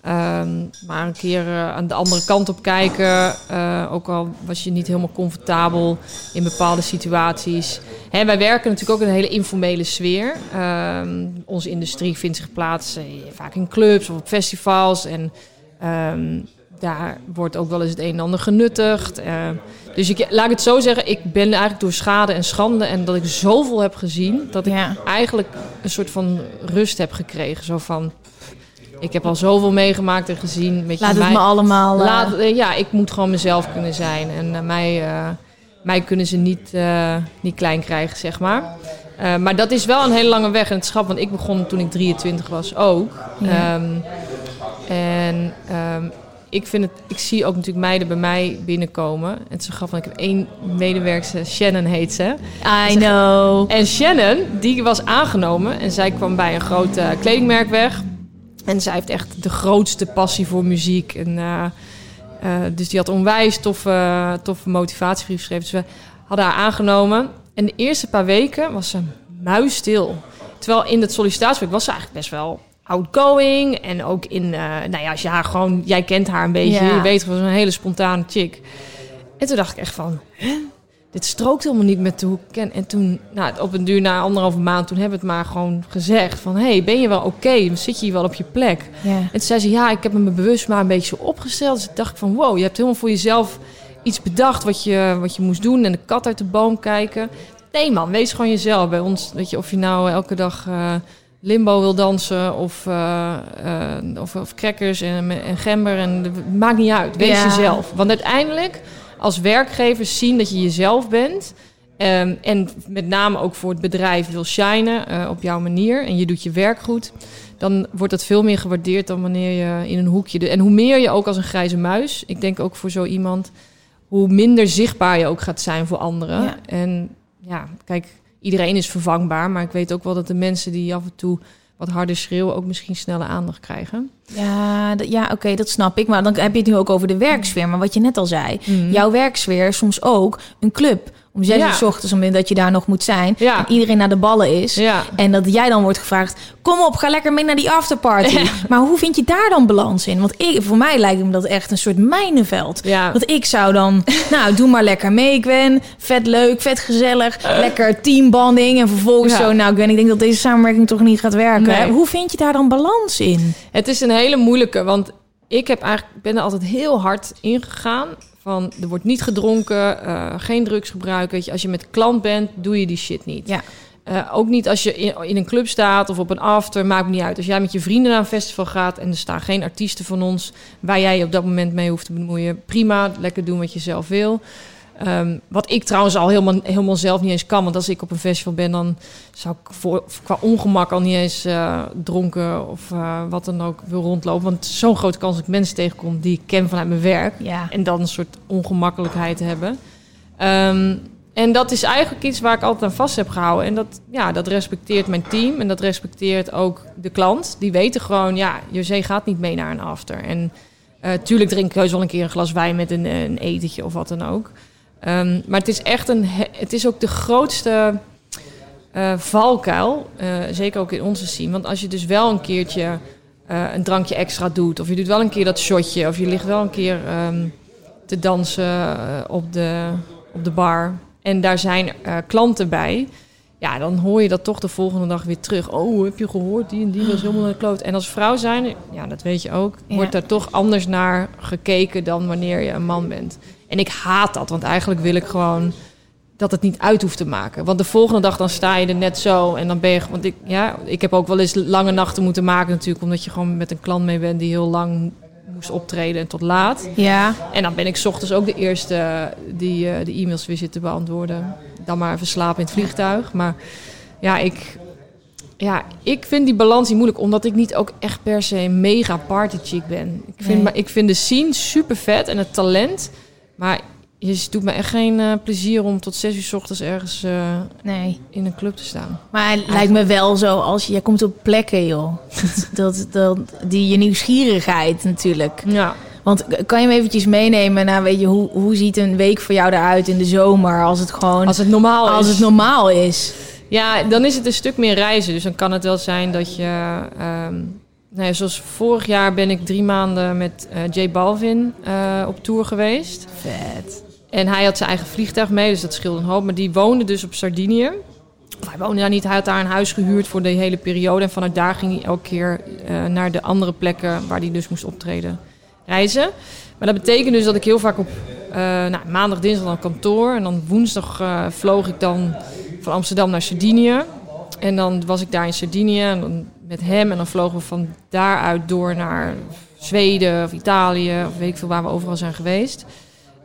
ehm, maar een keer eh, aan de andere kant op kijken. Eh, ook al was je niet helemaal comfortabel in bepaalde situaties. Hè, wij werken natuurlijk ook in een hele informele sfeer. Ehm, onze industrie vindt zich plaats vaak in clubs of op festivals. En ehm, daar wordt ook wel eens het een en ander genuttigd. Eh, dus ik, laat ik het zo zeggen, ik ben eigenlijk door schade en schande... en dat ik zoveel heb gezien... dat ik Ja. eigenlijk een soort van rust heb gekregen. Zo van, ik heb al zoveel meegemaakt en gezien. Je, Laat het mij- me allemaal... eh, Laat, eh, ja, ik moet gewoon mezelf kunnen zijn. En mij, mij kunnen ze niet, niet klein krijgen, zeg maar. Maar dat is wel een hele lange weg. En het schap, want ik begon toen ik 23 was ook. Ja. Ehm, en ehm, ik, vind het, ik zie ook natuurlijk meiden bij mij binnenkomen. En zo grappig, want ik heb één medewerkster, Shannon heet ze. I know. En Shannon, die was aangenomen en zij kwam bij een groot eh, kledingmerk weg. En zij heeft echt de grootste passie voor muziek. En, eh, eh, dus die had onwijs toffe, toffe motivatiebrief geschreven. Dus we hadden haar aangenomen. En de eerste paar weken was ze muisstil. Terwijl in het sollicitatiewerk was ze eigenlijk best wel outgoing. En ook in, eh, nou ja, als je haar gewoon, jij kent haar een beetje. Ja. Je weet, was een hele spontane chick. En toen dacht ik echt van, hè? dit strookt helemaal niet met hoe ik ken. En toen, nou, op een duur na anderhalve maand, toen hebben we het maar gewoon gezegd van, hey, ben je wel oké? Zit je hier wel op je plek? Ja. En toen zei ze, ja, ik heb me bewust maar een beetje zo opgesteld. Dus ik dacht van, wow, je hebt helemaal voor jezelf iets bedacht wat je, wat je moest doen. En de kat uit de boom kijken. Nee man, wees gewoon jezelf. Bij ons, weet je, of je nou elke dag eh, limbo wil dansen of, eh, of, of crackers en, en gember. En, het maakt niet uit, wees Ja. jezelf. Want uiteindelijk, als werkgever zien dat je jezelf bent... Ehm, en met name ook voor het bedrijf wil shinen eh, op jouw manier en je doet je werk goed, dan wordt dat veel meer gewaardeerd dan wanneer je in een hoekje. De, en hoe meer je ook als een grijze muis, ik denk ook voor zo iemand, hoe minder zichtbaar je ook gaat zijn voor anderen. Ja. En ja, kijk, iedereen is vervangbaar, maar ik weet ook wel dat de mensen die af en toe wat harder schreeuwen ook misschien sneller aandacht krijgen. Ja, ja oké, dat snap ik. Maar dan heb je het nu ook over de werksfeer. Maar wat je net al zei, Mhm. jouw werksfeer is soms ook een club. Om zes Ja. uur 's ochtends, omdat je daar nog moet zijn. Ja. En iedereen naar de ballen is. Ja. En dat jij dan wordt gevraagd: kom op, ga lekker mee naar die afterparty. Maar hoe vind je daar dan balans in? Want ik, voor mij lijkt me dat echt een soort mijnenveld. Want ik zou dan, nou, doe maar lekker mee, Gwen. Vet leuk, vet gezellig. Lekker teambanding. En vervolgens zo, nou, Gwen, ik denk dat deze samenwerking toch niet gaat werken. Nee. Hoe vind je daar dan balans in? Het is een hele moeilijke, want ik heb eigenlijk, ben er altijd heel hard ingegaan. Van, er wordt niet gedronken, eh, geen drugs gebruiken. Weet je, als je met klant bent, doe je die shit niet. Ja. Eh, ook niet als je in, in een club staat of op een after, maakt me niet uit. Als jij met je vrienden naar een festival gaat en er staan geen artiesten van ons waar jij je op dat moment mee hoeft te bemoeien, prima, lekker doen wat je zelf wil. Ehm, wat ik trouwens al helemaal, helemaal zelf niet eens kan. Want als ik op een festival ben, dan zou ik voor, qua ongemak al niet eens eh, dronken of eh, wat dan ook wil rondlopen. Want zo'n grote kans dat ik mensen tegenkom die ik ken vanuit mijn werk. Ja. En dan een soort ongemakkelijkheid hebben. Ehm, en dat is eigenlijk iets waar ik altijd aan vast heb gehouden. En dat, ja, dat respecteert mijn team. En dat respecteert ook de klant. Die weten gewoon, ja, José gaat niet mee naar een after. En eh, tuurlijk drink ik heus wel een keer een glas wijn met een, een etentje of wat dan ook. Ehm, maar het is echt een... he- Het is ook de grootste eh, valkuil. eh, zeker ook in onze scene. Want als je dus wel een keertje eh, een drankje extra doet... of je doet wel een keer dat shotje... of je ligt wel een keer ehm, te dansen op, de, op de bar... en daar zijn klanten bij... ja, dan hoor je dat toch de volgende dag weer terug. Oh, heb je gehoord? Die en die was helemaal naar de kloot. En als vrouw zijn, ja, dat weet je ook... Ja. wordt daar toch anders naar gekeken... dan wanneer je een man bent. En ik haat dat, want eigenlijk wil ik gewoon dat het niet uit hoeft te maken. Want de volgende dag dan sta je er net zo en dan ben je... Want ik, ja, ik heb ook wel eens lange nachten moeten maken natuurlijk... omdat je gewoon met een klant mee bent die heel lang moest optreden en tot laat. Ja. En dan ben ik 's ochtends ook de eerste die eh, de e-mails weer zit te beantwoorden. Dan maar even slapen in het vliegtuig. Maar ja, ik, ja, ik vind die balans niet moeilijk... omdat ik niet ook echt per se mega party chick ben. Ik vind, Nee. maar, ik vind de scene super vet en het talent... maar je doet me echt geen eh, plezier om tot zes uur 's ochtends ergens eh, Nee. in een club te staan. Maar het lijkt me wel zo als je, jij komt op plekken, joh. Dat, dat, die je nieuwsgierigheid natuurlijk. Ja, Want kan je me eventjes meenemen naar, weet je, hoe, hoe ziet een week voor jou eruit in de zomer als het gewoon, als het normaal als is. het normaal is? Ja, dan is het een stuk meer reizen. Dus dan kan het wel zijn dat je... ehm nou ja, zoals vorig jaar ben ik drie maanden met eh J Balvin eh, op tour geweest. Vet. En hij had zijn eigen vliegtuig mee, dus dat scheelde een hoop. Maar die woonde dus op Sardinië. Of hij woonde daar niet, hij had daar een huis gehuurd voor de hele periode. En vanuit daar ging hij elke keer eh, naar de andere plekken waar hij dus moest optreden reizen. Maar dat betekent dus dat ik heel vaak op nou, maandag, dinsdag dan kantoor. En dan woensdag vloog ik dan van Amsterdam naar Sardinië. En dan was ik daar in Sardinië en dan met hem. En dan vlogen we van daaruit door naar Zweden of Italië. Of weet ik veel waar we overal zijn geweest.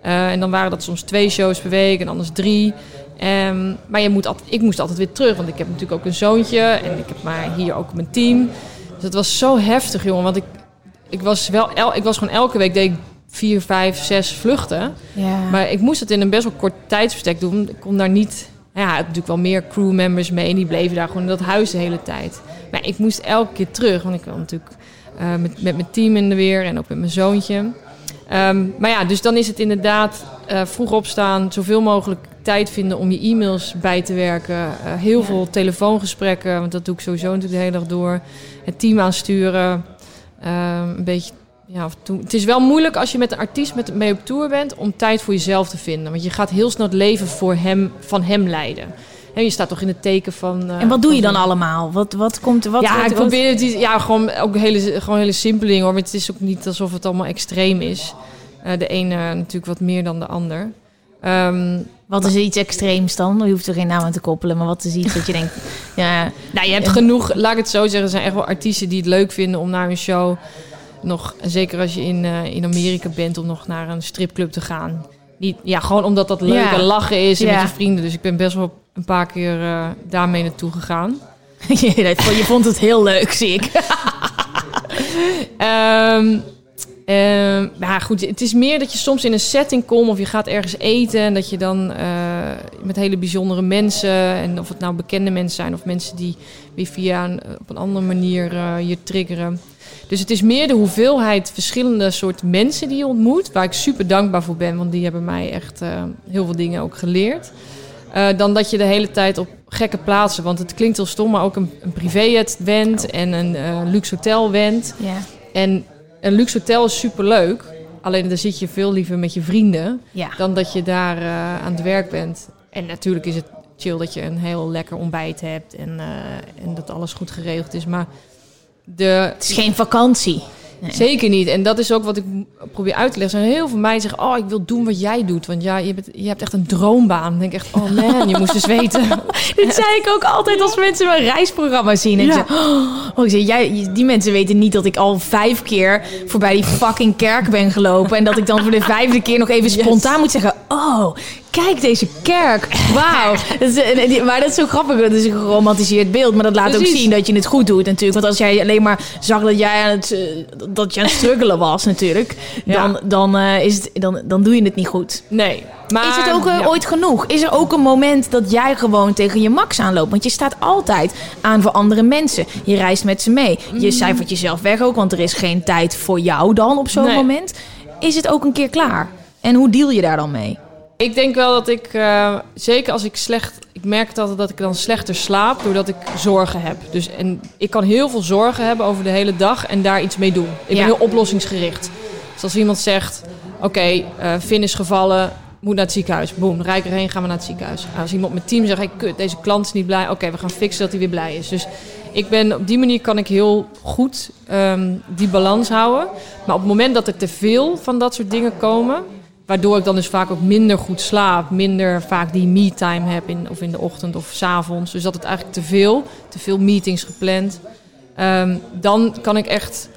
Eh, en dan waren dat soms twee shows per week en anders drie. Ehm, maar je moet altijd, ik moest altijd weer terug, want ik heb natuurlijk ook een zoontje. En ik heb maar hier ook mijn team. Dus het was zo heftig, jongen. Want ik, ik, was, wel el, ik was gewoon elke week deed ik vier, vijf, zes vluchten. Ja. Maar ik moest het in een best wel kort tijdsbestek doen. Ik kon daar niet... Ja, natuurlijk wel meer crewmembers mee. En die bleven daar gewoon in dat huis de hele tijd. Maar ik moest elke keer terug. Want ik was natuurlijk eh, met, met mijn team in de weer. En ook met mijn zoontje. Ehm, maar ja, dus dan is het inderdaad eh, vroeg opstaan. Zoveel mogelijk tijd vinden om je e-mails bij te werken. Eh, heel veel telefoongesprekken. Want dat doe ik sowieso natuurlijk de hele dag door. Het team aansturen. Ehm, een beetje ja, het is wel moeilijk als je met een artiest met, mee op tour bent om tijd voor jezelf te vinden. Want je gaat heel snel het leven voor hem, van hem leiden. Je staat toch in het teken van. eh, En wat doe je van- dan allemaal? Wat, wat komt er? Wat, ja, wat- ik probeer het. Ja, gewoon ook hele, gewoon hele simpele dingen hoor. Maar het is ook niet alsof het allemaal extreem is. Eh, de ene natuurlijk wat meer dan de ander. Ehm, Wat is iets extreems dan? Je hoeft er geen naam aan te koppelen, maar wat is iets dat je denkt... Ja, Nou, je hebt genoeg, laat ik het zo zeggen. Er zijn echt wel artiesten die het leuk vinden om naar een show nog, zeker als je in, eh, in Amerika bent, om nog naar een stripclub te gaan. Niet, ja, gewoon omdat dat leuk Ja. en lachen is en met je vrienden. Dus ik ben best wel een paar keer eh, daarmee naartoe gegaan. je vond het heel leuk, zie ik. Ehm, ja, goed. Het is meer dat je soms in een setting komt of je gaat ergens eten en dat je dan eh, met hele bijzondere mensen en of het nou bekende mensen zijn of mensen die weer via een, op een andere manier eh, je triggeren. Dus het is meer de hoeveelheid verschillende soorten mensen die je ontmoet, waar ik super dankbaar voor ben, want die hebben mij echt eh, heel veel dingen ook geleerd. Eh, dan dat je de hele tijd op gekke plaatsen, want het klinkt heel stom, maar ook een, een privéjet went en een eh, luxe hotel went. Ja. En een luxe hotel is superleuk. Alleen dan zit je veel liever met je vrienden dan dat je daar aan het werk bent. En natuurlijk is het chill dat je een heel lekker ontbijt hebt en, en dat alles goed geregeld is. Maar de, Het is geen vakantie. Nee. Zeker niet. En dat is ook wat ik probeer uit te leggen. Er zijn heel veel meiden zeggen, oh, ik wil doen wat jij doet. Want ja, je, bent, je hebt echt een droombaan. Dan denk ik echt, oh man, je moest dus weten. Dit zei ik ook altijd als mensen mijn reisprogramma zien. En Ja. ik zeg, oh, ik zeg, jij, die mensen weten niet dat ik al vijf keer voorbij die fucking kerk ben gelopen. En dat ik dan voor de vijfde keer nog even spontaan moet zeggen, oh, kijk deze kerk. Wauw. Die- maar dat is zo grappig. Dat is een geromantiseerd beeld. Maar dat laat ook zien dat je het goed doet natuurlijk. Want als jij alleen maar zag dat jij aan het, eh, dat je aan het struggelen was natuurlijk. Ja. Dan, dan, eh, is het, dan, dan doe je het niet goed. Nee. Maar, Is het ook eh, ja. ooit genoeg? Is er ook een moment dat jij gewoon tegen je max aanloopt? Want je staat altijd aan voor andere mensen. Je reist met ze mee. Je cijfert jezelf weg ook, want er is geen tijd voor jou dan op zo'n Nee. moment. Is het ook een keer klaar? En hoe deal je daar dan mee? Ik denk wel dat ik, eh, zeker als ik slecht... Ik merk het altijd dat ik dan slechter slaap doordat ik zorgen heb. Dus, en ik kan heel veel zorgen hebben over de hele dag en daar iets mee doen. Ik Ja. ben heel oplossingsgericht. Dus als iemand zegt, oké, eh Finn is gevallen, moet naar het ziekenhuis. Boom, rijk erheen, gaan we naar het ziekenhuis. En als iemand met team zegt, hey, kut, deze klant is niet blij. Oké, we gaan fixen dat hij weer blij is. Dus ik ben, op die manier kan ik heel goed ehm, die balans houden. Maar op het moment dat er te veel van dat soort dingen komen... Waardoor ik dan dus vaak ook minder goed slaap. Minder vaak die me-time heb in, of in de ochtend of s avonds. Dus dat het eigenlijk te veel, te veel meetings gepland. Ehm, dan kan ik echt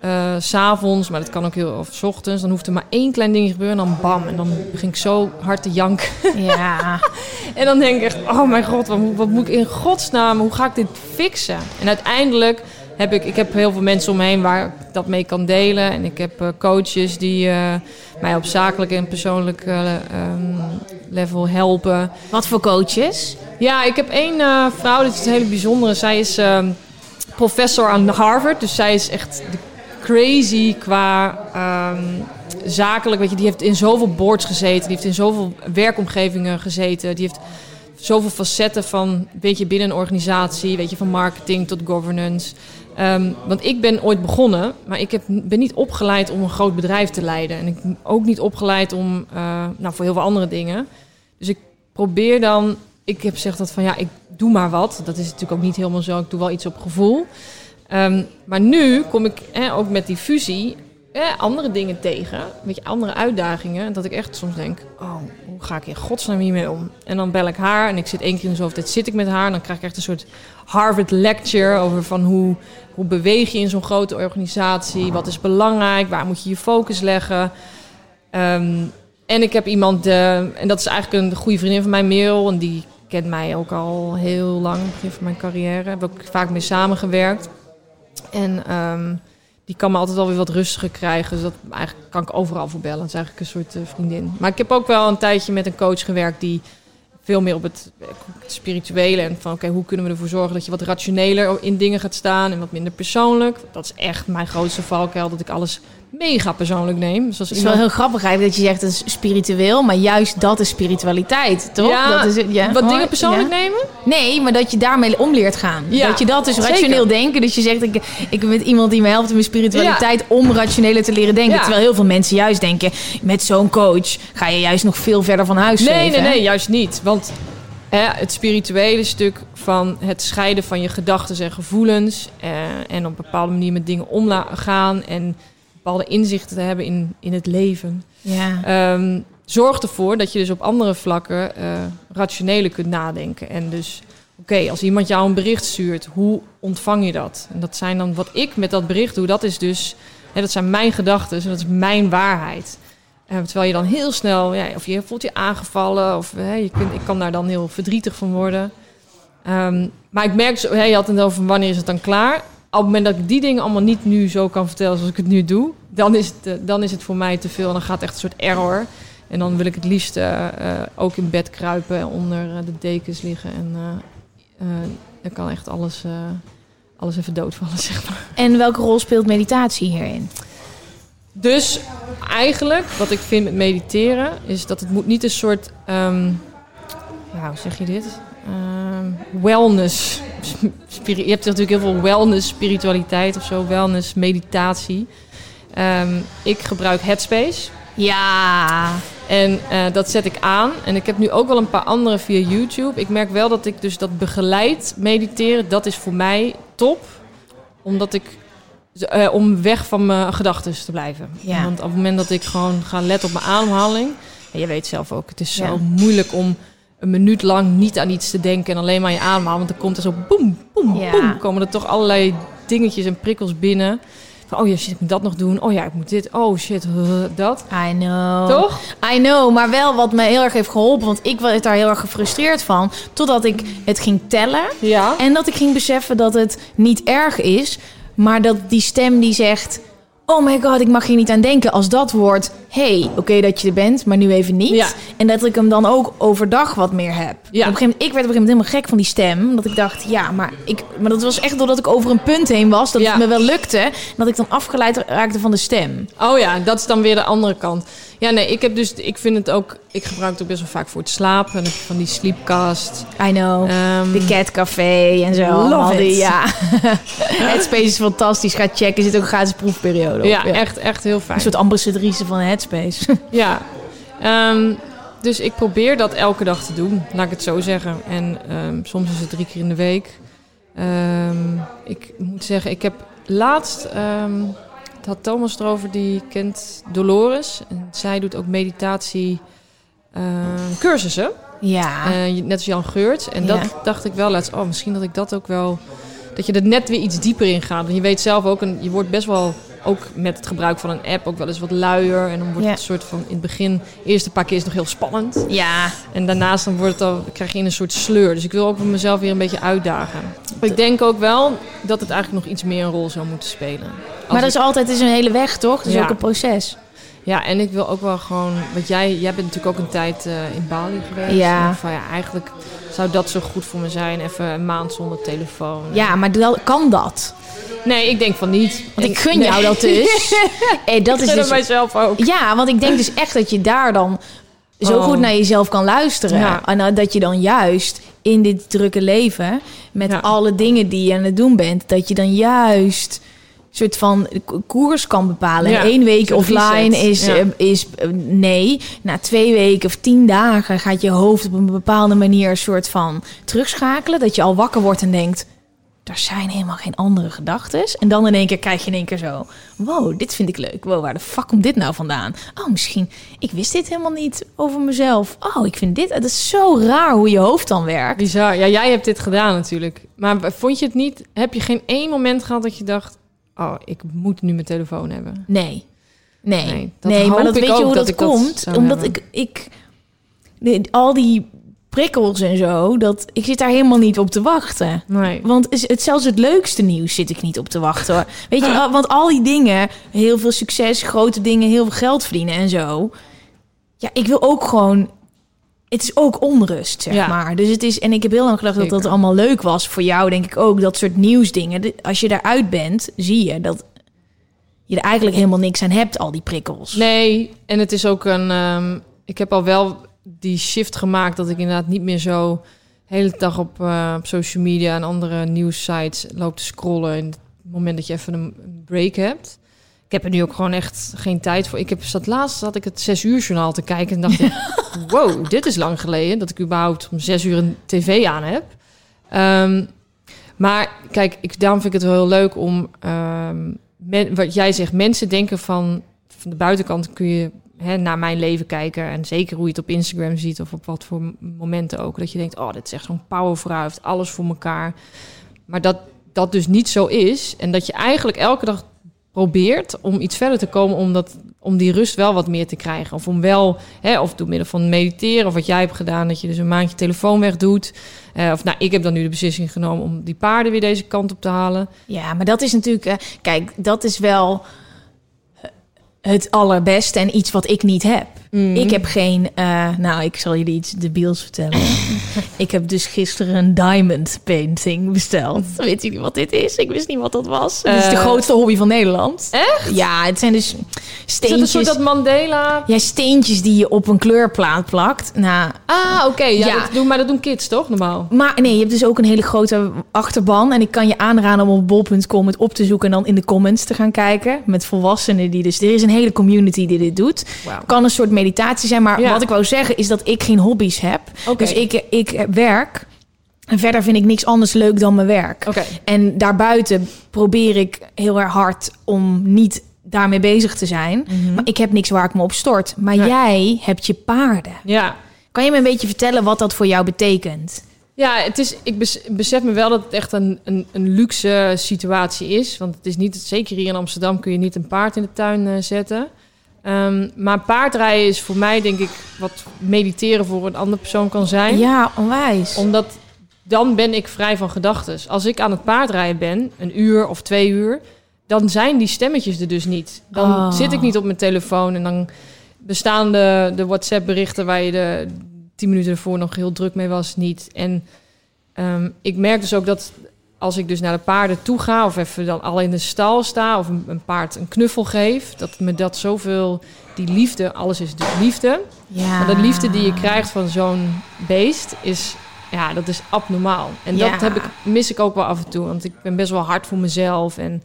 eh, s s'avonds, maar dat kan ook heel of 's ochtends. Dan hoeft er maar één klein ding te gebeuren en dan bam. En dan begin ik zo hard te janken. Ja, En dan denk ik echt, oh mijn god, wat, wat moet ik in godsnaam, hoe ga ik dit fixen? En uiteindelijk heb ik, ik heb heel veel mensen om me heen waar ik dat mee kan delen. En ik heb eh, coaches die eh, mij op zakelijk en persoonlijk eh, ehm, level helpen. wat voor coaches? Ja, ik heb één vrouw, dit is een hele bijzondere. Zij is ehm, professor aan Harvard, dus zij is echt crazy qua ehm, zakelijk. Weet je, die heeft in zoveel boards gezeten, die heeft in zoveel werkomgevingen gezeten, die heeft zoveel facetten van, weet je, binnen een organisatie, weet je, van marketing tot governance. Ehm, want ik ben ooit begonnen, maar ik heb, ben niet opgeleid om een groot bedrijf te leiden. En ik ben ook niet opgeleid om, eh, nou, voor heel veel andere dingen. Dus ik probeer dan, ik heb gezegd dat van ja, ik doe maar wat. Dat is natuurlijk ook niet helemaal zo. Ik doe wel iets op gevoel. Ehm, maar nu kom ik ook met die fusie andere dingen tegen. Weet je, andere uitdagingen. Dat ik echt soms denk, oh, hoe ga ik in godsnaam hiermee om? En dan bel ik haar en ik zit één keer in de zoveel tijd zit ik met haar. En dan krijg ik echt een soort Harvard lecture over van hoe, hoe beweeg je in zo'n grote organisatie? Wat is belangrijk? Waar moet je je focus leggen? Ehm, en ik heb iemand, eh, en dat is eigenlijk een goede vriendin van mij, Merel. En die kent mij ook al heel lang, begin van mijn carrière. Heb ook vaak mee samengewerkt. En ehm, die kan me altijd wel weer wat rustiger krijgen. Dus dat eigenlijk kan ik overal voor bellen. Dat is eigenlijk een soort eh, vriendin. Maar ik heb ook wel een tijdje met een coach gewerkt die veel meer op het, eh, het spirituele en van oké, hoe kunnen we ervoor zorgen dat je wat rationeler in dingen gaat staan en wat minder persoonlijk. Dat is echt mijn grootste valkuil, dat ik alles mega persoonlijk neem. Dus als Het is wel heel grappig eigenlijk dat je zegt het is spiritueel, maar juist dat is spiritualiteit, toch? Ja, dat is, ja. wat dingen persoonlijk ja. nemen? Nee, maar dat je daarmee om leert gaan. Ja, dat je dat dus zeker. rationeel denken. Dus je zegt, ik, ik ben met iemand die me helpt in mijn spiritualiteit om rationeler te leren denken. Terwijl heel veel mensen juist denken, met zo'n coach ga je juist nog veel verder van huis Nee, leven. nee, nee, juist niet. Want hè, het spirituele stuk van het scheiden van je gedachten en gevoelens. eh, en op een bepaalde manier met dingen omgaan. En bepaalde inzichten te hebben in, in het leven. Ja. Ehm, zorgt ervoor dat je dus op andere vlakken eh rationeler kunt nadenken. En dus, oké, als iemand jou een bericht stuurt, hoe ontvang je dat? En dat zijn dan wat ik met dat bericht doe, dat is dus, hè, dat zijn mijn gedachten en dat is mijn waarheid. Eh, terwijl je dan heel snel, ja, of je voelt je aangevallen, of hè, je kunt, ik kan daar dan heel verdrietig van worden. Ehm, maar ik merk, zo, hè, je had het over wanneer is het dan klaar. Op het moment dat ik die dingen allemaal niet nu zo kan vertellen zoals ik het nu doe, dan is het, eh, dan is het voor mij te veel. En dan gaat het echt een soort error. En dan wil ik het liefst eh, eh, ook in bed kruipen en onder de dekens liggen. En dan kan echt alles, alles even doodvallen, zeg maar. En welke rol speelt meditatie hierin? Dus eigenlijk, wat ik vind met mediteren, is dat het moet niet een soort, ehm ja, hoe zeg je dit? Ehm, wellness. Je hebt natuurlijk heel veel wellness, spiritualiteit of zo, wellness, meditatie. Ehm, ik gebruik Headspace. Ja. En eh, dat zet ik aan. En ik heb nu ook wel een paar andere via YouTube. Ik merk wel dat ik dus dat begeleid mediteren, dat is voor mij top. Omdat ik, eh, om weg van mijn gedachten te blijven. Ja. Want op het moment dat ik gewoon ga letten op mijn ademhaling. En je weet zelf ook, het is zo Ja. moeilijk om een minuut lang niet aan iets te denken en alleen maar je ademhalen. Want dan komt er zo boem, boem, Ja. boem. Komen er toch allerlei dingetjes en prikkels binnen. Van, oh ja, shit, ik moet dat nog doen. Oh ja, ik moet dit. Oh shit, dat. I know. Toch? I know, maar wel wat me heel erg heeft geholpen. Want ik werd daar heel erg gefrustreerd van. Totdat ik het ging tellen. Ja. En dat ik ging beseffen dat het niet erg is. Maar dat die stem die zegt... Oh my god, ik mag hier niet aan denken. Als dat wordt... hey, oké dat je er bent, maar nu even niet. Ja. En dat ik hem dan ook overdag wat meer heb. Ja. Op een gegeven moment, ik werd op een gegeven moment helemaal gek van die stem. Dat ik dacht, ja, maar, ik, maar dat was echt doordat ik over een punt heen was. Dat Ja. het me wel lukte. En dat ik dan afgeleid raakte van de stem. Oh ja, dat is dan weer de andere kant. Ja, nee, ik heb dus, ik vind het ook, ik gebruik het ook best wel vaak voor het slapen. En dan heb je van die sleepcast. I know. Ehm, De Catcafé en zo. Love die, it. ja. Headspace is fantastisch. Ga checken. Er zit ook een gratis proefperiode op. ja, echt, echt heel fijn. Een soort ambassadrice van Headspace. Ja. Ehm, dus ik probeer dat elke dag te doen, laat ik het zo zeggen. En ehm, soms is het drie keer in de week. Ehm, ik moet zeggen, ik heb laatst, het had Thomas erover, die kent Dolores. En zij doet ook meditatie cursussen. ja. Eh, net als Jan Geurt. En Ja. dat dacht ik wel laatst. Oh, misschien dat ik dat ook wel. Dat je er net weer iets dieper in gaat. Want je weet zelf ook, en je wordt best wel, ook met het gebruik van een app, ook wel eens wat luier. En dan wordt Ja. het een soort van, in het begin, eerste paar keer is het nog heel spannend. ja. En daarnaast dan wordt het al, krijg je in een soort sleur. Dus ik wil ook mezelf weer een beetje uitdagen. Maar ik denk ook wel dat het eigenlijk nog iets meer een rol zou moeten spelen. Als Maar dat is altijd is een hele weg, toch? Het is Ja. ook een proces. Ja, en ik wil ook wel gewoon... Want jij, jij bent natuurlijk ook een tijd eh, in Bali geweest. Ja. Van, ja. Eigenlijk zou dat zo goed voor me zijn. Even een maand zonder telefoon. Ja, maar kan dat. Nee, ik denk van niet. Want En- ik gun nee. jou dat dus. Eh, dat Ik is gun dus mijzelf ook. Ja, want ik denk dus echt dat je daar dan zo Oh. goed naar jezelf kan luisteren. Ja. En uh, dat je dan juist in dit drukke leven, met Ja. alle dingen die je aan het doen bent, dat je dan juist soort van ko- koers kan bepalen. Ja, En één week offline reset. is, Ja. eh, is eh, nee. Na twee weken of tien dagen gaat je hoofd op een bepaalde manier een soort van terugschakelen. Dat je al wakker wordt en denkt, er zijn helemaal geen andere gedachten. En dan in één keer krijg je in één keer zo... Wow, dit vind ik leuk. Wow, waar de fuck komt dit nou vandaan? Oh, misschien... Ik wist dit helemaal niet over mezelf. Oh, ik vind dit... Het is zo raar hoe je hoofd dan werkt. Bizar. Ja, jij hebt dit gedaan natuurlijk. Maar vond je het niet... Heb je geen één moment gehad dat je dacht... Oh, ik moet nu mijn telefoon hebben. Nee. Nee. Nee, maar dat weet je hoe dat dat, ik dat komt? Omdat hebben. ik... ik al die prikkels en zo... Dat, ik zit daar helemaal niet op te wachten. Nee. Want is het, zelfs het leukste nieuws zit ik niet op te wachten hoor. Weet je, want al die dingen, heel veel succes, grote dingen, heel veel geld verdienen en zo. Ja, ik wil ook gewoon. Het is ook onrust, zeg Ja. maar. Dus het is, en ik heb heel lang gedacht dat dat allemaal leuk was. Voor jou denk ik ook, dat soort nieuwsdingen. Als je daaruit bent, zie je dat je er eigenlijk helemaal niks aan hebt, al die prikkels. Nee, en het is ook een... ehm, ik heb al wel die shift gemaakt dat ik inderdaad niet meer zo... de hele dag op, eh, op social media en andere nieuwssites loop te scrollen. En het moment dat je even een break hebt. Ik heb er nu ook gewoon echt geen tijd voor. Ik heb zat laatst had ik het zes uur journaal te kijken en dacht ik, wow, dit is lang geleden dat ik überhaupt om zes uur een tv aan heb. Ehm, maar kijk, ik, daarom vind ik het wel heel leuk om, ehm, men- wat jij zegt, mensen denken van, van de buitenkant kun je hè, naar mijn leven kijken. En zeker hoe je het op Instagram ziet of op wat voor momenten ook. Dat je denkt, oh, dit is echt zo'n powervrouw, heeft alles voor elkaar. Maar dat dat dus niet zo is. En dat je eigenlijk elke dag probeert om iets verder te komen, om, dat, om die rust wel wat meer te krijgen. Of om wel, hè, of door middel van mediteren, of wat jij hebt gedaan, dat je dus een maandje telefoon weg doet. Eh, of nou, ik heb dan nu de beslissing genomen om die paarden weer deze kant op te halen. Ja, maar dat is natuurlijk... eh, kijk, dat is wel het allerbeste en iets wat ik niet heb. Mhm. Ik heb geen... eh, nou, ik zal jullie iets debiels vertellen. ik heb dus gisteren een diamond painting besteld. Weet jullie wat dit is? Ik wist niet wat dat was. Het is de Eh, grootste hobby van Nederland. Echt? Ja, het zijn dus Is dat een steentjes... soort dat Mandela... Ja, steentjes die je op een kleurplaat plakt. Nou, Ah, oké. ja, Ja. Dat doen, maar dat doen kids toch, normaal? Maar nee, je hebt dus ook een hele grote achterban. En ik kan je aanraden om op bol.com het op te zoeken... en dan in de comments te gaan kijken. Met volwassenen die dus... Er is een hele community die dit doet. Wauw. Kan een soort meditatie zijn. Maar Ja. wat ik wou zeggen is dat ik geen hobby's heb. Dus ik, ik werk. En verder vind ik niks anders leuk dan mijn werk. En daarbuiten probeer ik heel erg hard om niet daarmee bezig te zijn. Maar ik heb niks waar ik me op stort. Maar Nee. jij hebt je paarden. Ja. Kan je me een beetje vertellen wat dat voor jou betekent? Ja, het is, ik bes- besef me wel dat het echt een, een, een luxe situatie is. Want het is niet, zeker hier in Amsterdam kun je niet een paard in de tuin eh, zetten. Ehm, maar paardrijden is voor mij denk ik wat mediteren voor een andere persoon kan zijn. Ja, onwijs. Omdat dan ben ik vrij van gedachten. Als ik aan het paardrijden ben, een uur of twee uur, dan zijn die stemmetjes er dus niet. Dan Oh. zit ik niet op mijn telefoon en dan bestaan de, de WhatsApp-berichten waar je de tien minuten ervoor nog heel druk mee was, niet. En ehm, ik merk dus ook dat als ik dus naar de paarden toe ga, of even dan al in de stal sta, of een, een paard een knuffel geef, dat me dat zoveel, die liefde, alles is dus liefde. ja. Maar de liefde die je krijgt van zo'n beest is, ja, dat is abnormaal. En Ja. dat heb ik, mis ik ook wel af en toe. Want ik ben best wel hard voor mezelf. En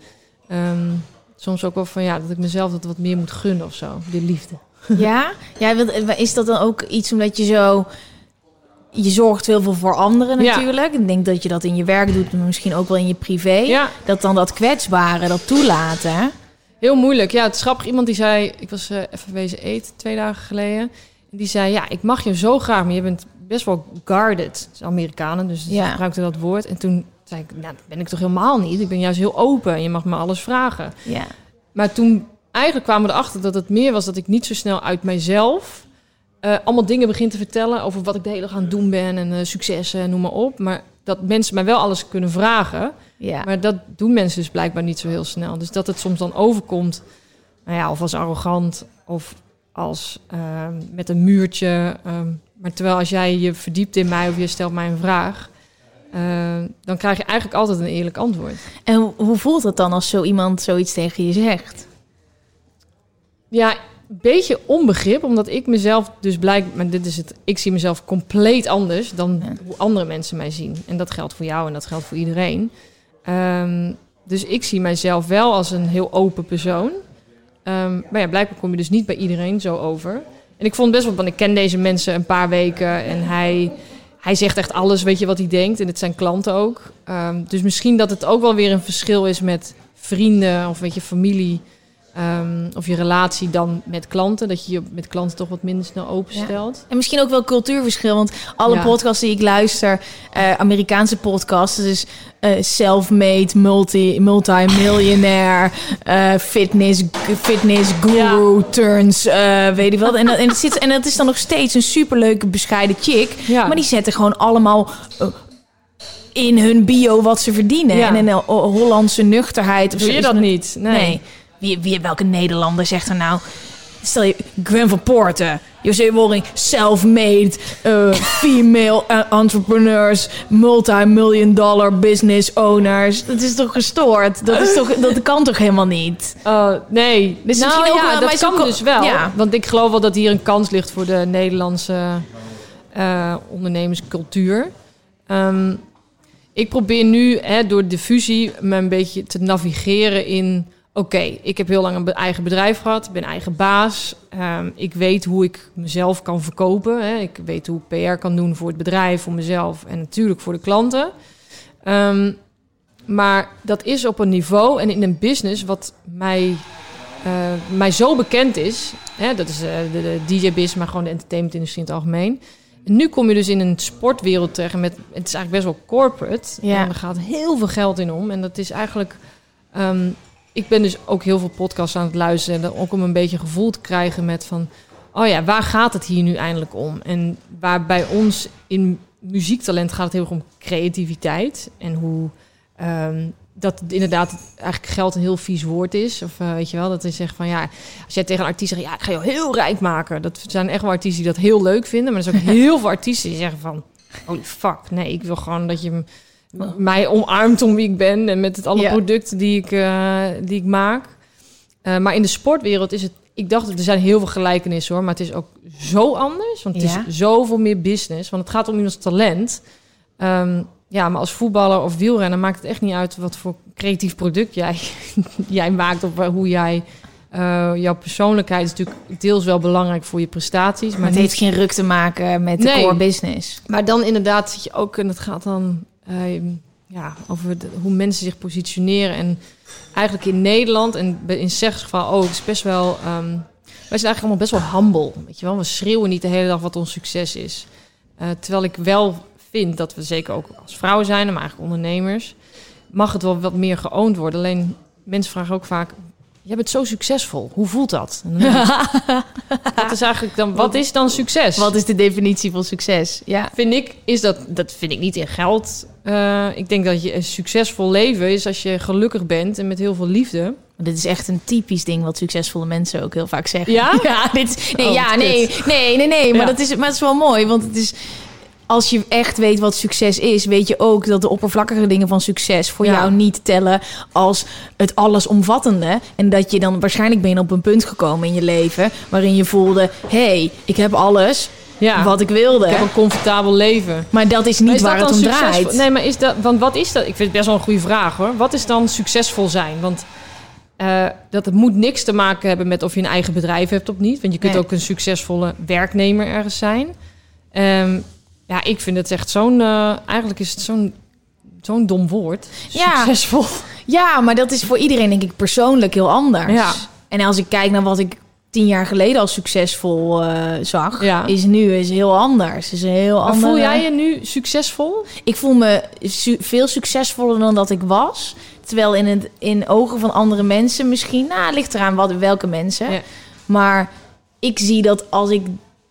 ehm, soms ook wel van, ja, dat ik mezelf dat wat meer moet gunnen of zo. De liefde. Ja? ja maar is dat dan ook iets omdat je zo... Je zorgt heel veel voor anderen Ja. natuurlijk. Ik denk dat je dat in je werk doet, maar misschien ook wel in je privé. Ja, Dat dan dat kwetsbare, dat toelaten. heel moeilijk. Ja, het is grappig. Iemand die zei, ik was eh, even wezen eten twee dagen geleden. En die zei, ja, ik mag je zo graag, maar je bent best wel guarded. Het is Amerikanen, dus Ja. gebruikte dat woord. En toen zei ik, nou, dat ben ik toch helemaal niet. Ik ben juist heel open en je mag me alles vragen. Ja. Maar toen eigenlijk kwamen we erachter dat het meer was dat ik niet zo snel uit mijzelf eh, allemaal dingen begin te vertellen over wat ik de hele dag aan het doen ben en eh, successen en noem maar op. Maar dat mensen mij wel alles kunnen vragen. Ja. Maar dat doen mensen dus blijkbaar niet zo heel snel. Dus dat het soms dan overkomt, nou ja, of als arrogant of als ehm, met een muurtje. ehm, maar terwijl als jij je verdiept in mij of je stelt mij een vraag, eh, dan krijg je eigenlijk altijd een eerlijk antwoord. En hoe- voelt het dan als zo iemand zoiets tegen je zegt? Ja, beetje onbegrip, omdat ik mezelf dus blijk, maar dit is het, ik zie mezelf compleet anders dan Ja. hoe andere mensen mij zien. En dat geldt voor jou en dat geldt voor iedereen. Ehm, dus ik zie mijzelf wel als een heel open persoon. Ehm, maar ja, blijkbaar kom je dus niet bij iedereen zo over. En ik vond best wel, want ik ken deze mensen een paar weken en hij, hij zegt echt alles, weet je wat hij denkt. En het zijn klanten ook. Ehm, dus misschien dat het ook wel weer een verschil is met vrienden of weet je, familie. Ehm, of je relatie dan met klanten. Dat je je met klanten toch wat minder snel openstelt. En misschien ook wel cultuurverschil, want alle Ja. podcasts die ik luister, eh, Amerikaanse podcasts, dus eh, self-made, multi, multi-millionaire, eh, fitness, fitness guru turns, weet je wat. En, dat- en, het zit, en dat is dan nog steeds een superleuke bescheiden chick, Ja. maar die zetten gewoon allemaal in hun bio wat ze verdienen. Ja. En in een Ho- Hollandse nuchterheid. Of Doe zo je dat niet? Nee. Wie, wie, welke Nederlander zegt er nou... Stel je, Gwen van Poorten, José Wolring, self-made, eh, female eh, entrepreneurs, multi-million dollar business owners. Dat is toch gestoord? Dat, is toch, dat kan toch helemaal niet? Oh, nee. Dus nou misschien ook ja, wel- dat kan dus wel. Ja. Want ik geloof wel dat hier een kans ligt voor de Nederlandse eh, ondernemerscultuur. Ehm, ik probeer nu hè, door de fusie me een beetje te navigeren in... Oké, ik heb heel lang een eigen bedrijf gehad. Ik ben eigen baas. Ehm, ik weet hoe ik mezelf kan verkopen. Hè. Ik weet hoe ik PR kan doen voor het bedrijf, voor mezelf en natuurlijk voor de klanten. Ehm, maar dat is op een niveau en in een business wat mij, eh, mij zo bekend is. Hè, dat is eh, de, de DJ-business, maar gewoon de entertainment-industrie in het algemeen. En nu kom je dus in een sportwereld terecht met... Het is eigenlijk best wel corporate. Ja. En er gaat heel veel geld in om. En dat is eigenlijk... ehm, ik ben dus ook heel veel podcasts aan het luisteren. En ook om een beetje gevoel te krijgen met van... Oh ja, waar gaat het hier nu eindelijk om? En waar bij ons in muziektalent gaat het heel erg om creativiteit. En hoe ehm, dat inderdaad eigenlijk geld een heel vies woord is. Of eh, weet je wel, dat is zeg van ja... Als jij tegen een artiest zegt, ja, ik ga je heel rijk maken. Dat zijn echt wel artiesten die dat heel leuk vinden. Maar er zijn ook heel veel artiesten die zeggen van... Holy fuck, nee, ik wil gewoon dat je m- mij omarmt om wie ik ben en met het alle Ja. producten die ik, eh, die ik maak. Eh, maar in de sportwereld is het, ik dacht, er zijn heel veel gelijkenissen hoor, maar het is ook zo anders, want het Ja. is zoveel meer business, want het gaat om iemands talent. Ehm, ja, maar als voetballer of wielrenner maakt het echt niet uit wat voor creatief product jij, jij maakt of hoe jij. eh, jouw persoonlijkheid is natuurlijk deels wel belangrijk voor je prestaties, maar Maar het niet heeft geen ruk te maken met de Nee. core business. maar dan inderdaad zit je ook, en het gaat dan ja, over hoe mensen zich positioneren. En eigenlijk in Nederland, en in Zeg's geval ook, is best wel. ehm, wij zijn eigenlijk allemaal best wel humble. Weet je wel, we schreeuwen niet de hele dag wat ons succes is. Eh, terwijl ik wel vind dat we zeker ook als vrouwen zijn, maar eigenlijk ondernemers, mag het wel wat meer geoond worden. Alleen mensen vragen ook vaak. Jij bent zo succesvol. Hoe voelt dat? Wat is eigenlijk dan? Wat is dan succes? Wat is de definitie van succes? Ja. vind ik, is dat, dat vind ik niet in geld. Eh, ik denk dat je een succesvol leven is als je gelukkig bent en met heel veel liefde. Dit is echt een typisch ding wat succesvolle mensen ook heel vaak zeggen. Ja? Ja, dit, nee, Oh, ja, nee, nee, nee, nee. Maar, Ja. dat is, maar het is wel mooi, want het is... Als je echt weet wat succes is, weet je ook dat de oppervlakkige dingen van succes voor Ja. jou niet tellen als het allesomvattende. En dat je dan waarschijnlijk ben je op een punt gekomen in je leven waarin je voelde: hé, hey, ik heb alles Ja, wat ik wilde. ik heb een comfortabel leven. Maar dat is niet is waar dat het om draait. Nee, maar is dat, want wat is dat? Ik vind het best wel een goede vraag hoor. Wat is dan succesvol zijn? Want eh, dat het moet niks te maken hebben met of je een eigen bedrijf hebt of niet. Want je kunt Nee. ook een succesvolle werknemer ergens zijn. Ehm, ja, ik vind het echt zo'n. eh, eigenlijk is het zo'n zo'n dom woord. Ja. Succesvol. Ja, maar dat is voor iedereen denk ik persoonlijk heel anders. Ja. En als ik kijk naar wat ik tien jaar geleden als succesvol eh, zag, Ja. is nu is heel anders. Is een heel Maar andere... voel jij je nu succesvol? Ik voel me su- veel succesvoller dan dat ik was. Terwijl in, het, in ogen van andere mensen misschien, nou, het ligt eraan wat, welke mensen. Ja. Maar ik zie dat als ik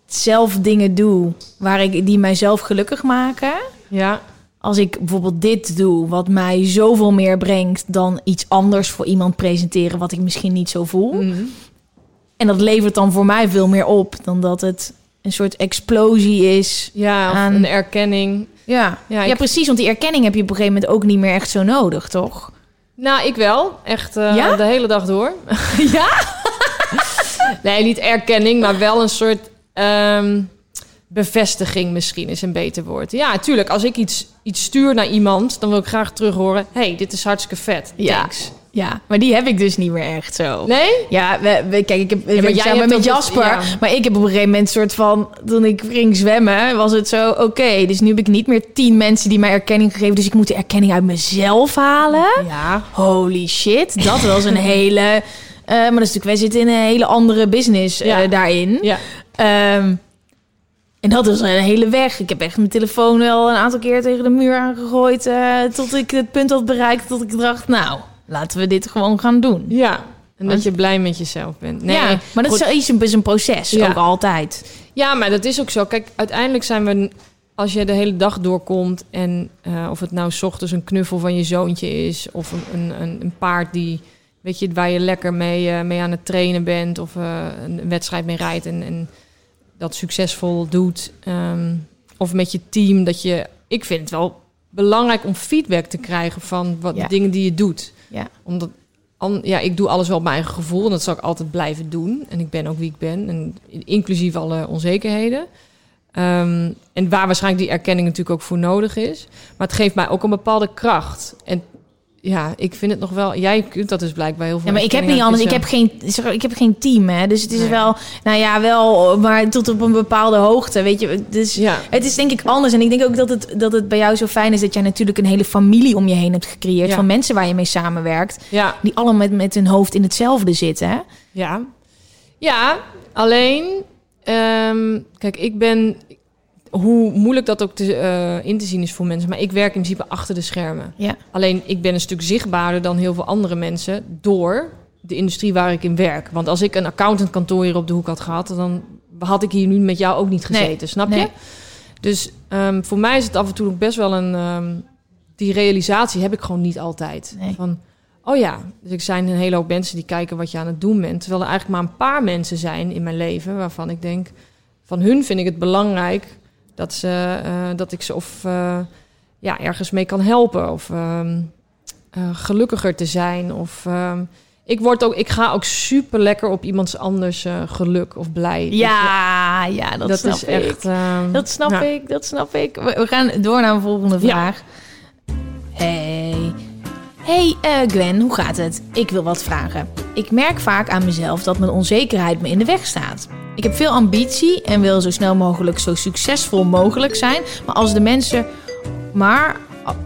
zelf dingen doe waar ik, die mijzelf gelukkig maken, Ja. als ik bijvoorbeeld dit doe, wat mij zoveel meer brengt dan iets anders voor iemand presenteren, wat ik misschien niet zo voel. Mhm. En dat levert dan voor mij veel meer op dan dat het een soort explosie is. Ja, Aan- een erkenning. Ja, Ja, ja, ik- precies. Want die erkenning heb je op een gegeven moment ook niet meer echt zo nodig, toch? Nou, ik wel. Echt eh, Ja? de hele dag door. Ja? Nee, niet erkenning, maar wel een soort ehm, bevestiging misschien is een beter woord. Ja, tuurlijk. Als ik iets, iets stuur naar iemand, dan wil ik graag terug horen... hey, dit is hartstikke vet. Ja. Thanks. Ja, maar die heb ik dus niet meer echt zo. Nee? Ja, we, we- kijk, ik heb maar jij samen met Jasper, het- ja. maar ik heb op een gegeven moment soort van, toen ik ging zwemmen, was het zo, oké, dus nu heb ik niet meer tien mensen die mij erkenning gegeven, dus ik moet de erkenning uit mezelf halen. Ja. Holy shit, dat was een hele, eh, maar dat is natuurlijk, wij zitten in een hele andere business eh, Ja. daarin. Ja. Ehm, en dat was een hele weg. Ik heb echt mijn telefoon wel een aantal keer tegen de muur aangegooid. eh, tot ik het punt had bereikt dat ik dacht, nou, laten we dit gewoon gaan doen. Ja. En dat je blij met jezelf bent. Nee, ja, maar dat goed. is, is, een, is proces, Ja. ook altijd. Ja, maar dat is ook zo. Kijk, uiteindelijk zijn we, als je de hele dag doorkomt en eh, of het nou 's ochtends een knuffel van je zoontje is of een, een, een, paard die, weet je, waar je lekker mee, eh, mee aan het trainen bent of een, een wedstrijd mee rijdt en, en dat succesvol doet. ehm, of met je team, dat je, ik vind het wel belangrijk om feedback te krijgen van wat Ja. de dingen die je doet. Ja. Omdat ja, ik doe alles wel op mijn eigen gevoel. En dat zal ik altijd blijven doen. En ik ben ook wie ik ben. En inclusief alle onzekerheden. Ehm, en waar waarschijnlijk die erkenning natuurlijk ook voor nodig is. Maar het geeft mij ook een bepaalde kracht. En ja, ik vind het nog wel... Jij kunt dat dus blijkbaar heel veel Ja, maar ik heb niet anders. Ik heb geen, ik heb geen team, hè. Dus het is Nee. wel, nou ja, wel, maar tot op een bepaalde hoogte, weet je. Dus Ja. het is denk ik anders. En ik denk ook dat het, dat het bij jou zo fijn is dat jij natuurlijk een hele familie om je heen hebt gecreëerd. Ja. Van mensen waar je mee samenwerkt. Ja, Die allemaal met, met hun hoofd in hetzelfde zitten, hè. ja. Ja, alleen... ehm, kijk, ik ben... hoe moeilijk dat ook te, eh, in te zien is voor mensen. Maar ik werk in principe achter de schermen. Ja. Alleen ik ben een stuk zichtbaarder dan heel veel andere mensen door de industrie waar ik in werk. Want als ik een accountantkantoor hier op de hoek had gehad, dan had ik hier nu met jou ook niet gezeten, Nee. snap je? Nee. Dus ehm, voor mij is het af en toe ook best wel een. ehm, die realisatie heb ik gewoon niet altijd. Nee. Van, oh ja, dus ik zijn een hele hoop mensen die kijken wat je aan het doen bent. Terwijl er eigenlijk maar een paar mensen zijn in mijn leven waarvan ik denk, van hun vind ik het belangrijk dat, ze, eh, dat ik ze of eh, ja, ergens mee kan helpen. Of ehm, eh, gelukkiger te zijn. Of ehm, ik, word ook, ik ga ook super lekker op iemands anders geluk of blij. Ja, ja, dat, dat snap is ik. echt. ehm, Dat snap nou, ik, dat snap ik. We, we gaan door naar een volgende Ja. vraag. Hey. Hey eh, Gwen, hoe gaat het? Ik wil wat vragen. Ik merk vaak aan mezelf dat mijn onzekerheid me in de weg staat. Ik heb veel ambitie en wil zo snel mogelijk zo succesvol mogelijk zijn. Maar als de mensen, maar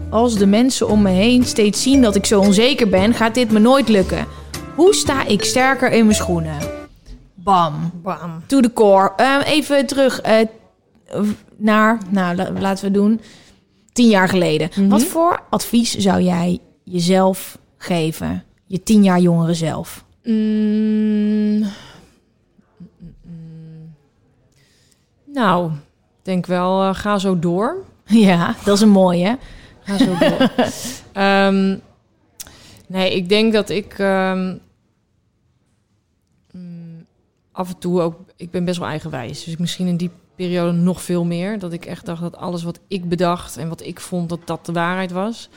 als de mensen om me heen steeds zien dat ik zo onzeker ben, gaat dit me nooit lukken. Hoe sta ik sterker in mijn schoenen? Bam. bam. To the core. Ehm, even terug eh, naar, nou la- laten we doen, tien jaar geleden. Mhm. Wat voor advies zou jij jezelf geven? Je tien jaar jongere zelf. Mm. Nou, ik denk wel, eh, ga zo door. Ja, dat is een mooie. Ga zo door. Ehm, nee, ik denk dat ik ehm, mm, af en toe ook... Ik ben best wel eigenwijs. Dus ik misschien in die periode nog veel meer. Dat ik echt dacht dat alles wat ik bedacht en wat ik vond, dat dat de waarheid was.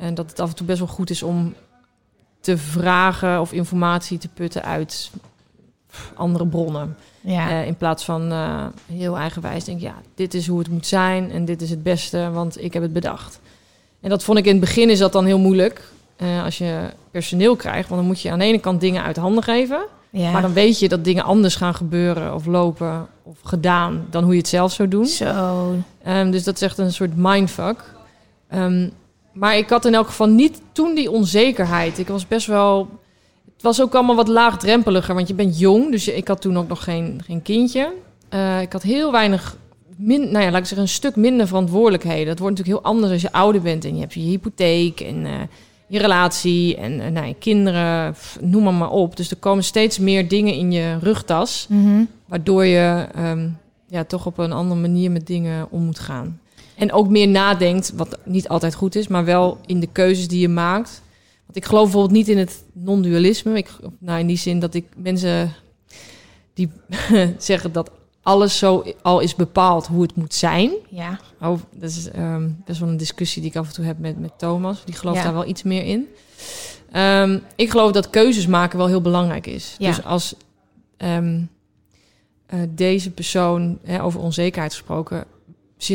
En dat het af en toe best wel goed is om te vragen of informatie te putten uit andere bronnen. Ja. Eh, in plaats van eh, heel eigenwijs denk ik, ja, dit is hoe het moet zijn en dit is het beste, want ik heb het bedacht. En dat vond ik in het begin is dat dan heel moeilijk eh, als je personeel krijgt, want dan moet je aan de ene kant dingen uit handen geven, ja. maar dan weet je dat dingen anders gaan gebeuren of lopen of gedaan dan hoe je het zelf zou doen. Zo. Ehm, dus dat is echt een soort mindfuck. Ehm, maar ik had in elk geval niet toen die onzekerheid. Ik was best wel. Het was ook allemaal wat laagdrempeliger, want je bent jong. Dus ik had toen ook nog geen, geen kindje. Eh, ik had heel weinig. Min, nou ja, laat ik zeggen, een stuk minder verantwoordelijkheden. Dat wordt natuurlijk heel anders als je ouder bent en je hebt je hypotheek en eh, je relatie en eh, nou, je kinderen, noem maar, maar op. Dus er komen steeds meer dingen in je rugtas. Mhm. Waardoor je ehm, ja, toch op een andere manier met dingen om moet gaan. En ook meer nadenkt, wat niet altijd goed is, maar wel in de keuzes die je maakt. Want ik geloof bijvoorbeeld niet in het non-dualisme. Ik, nou, in die zin dat ik mensen die zeggen dat alles zo al is bepaald hoe het moet zijn. Ja. Oh, dat is ehm, best wel een discussie die ik af en toe heb met, met Thomas. Die gelooft Ja. daar wel iets meer in. Ehm, ik geloof dat keuzes maken wel heel belangrijk is. Ja. Dus als ehm, eh, deze persoon, hè, over onzekerheid gesproken,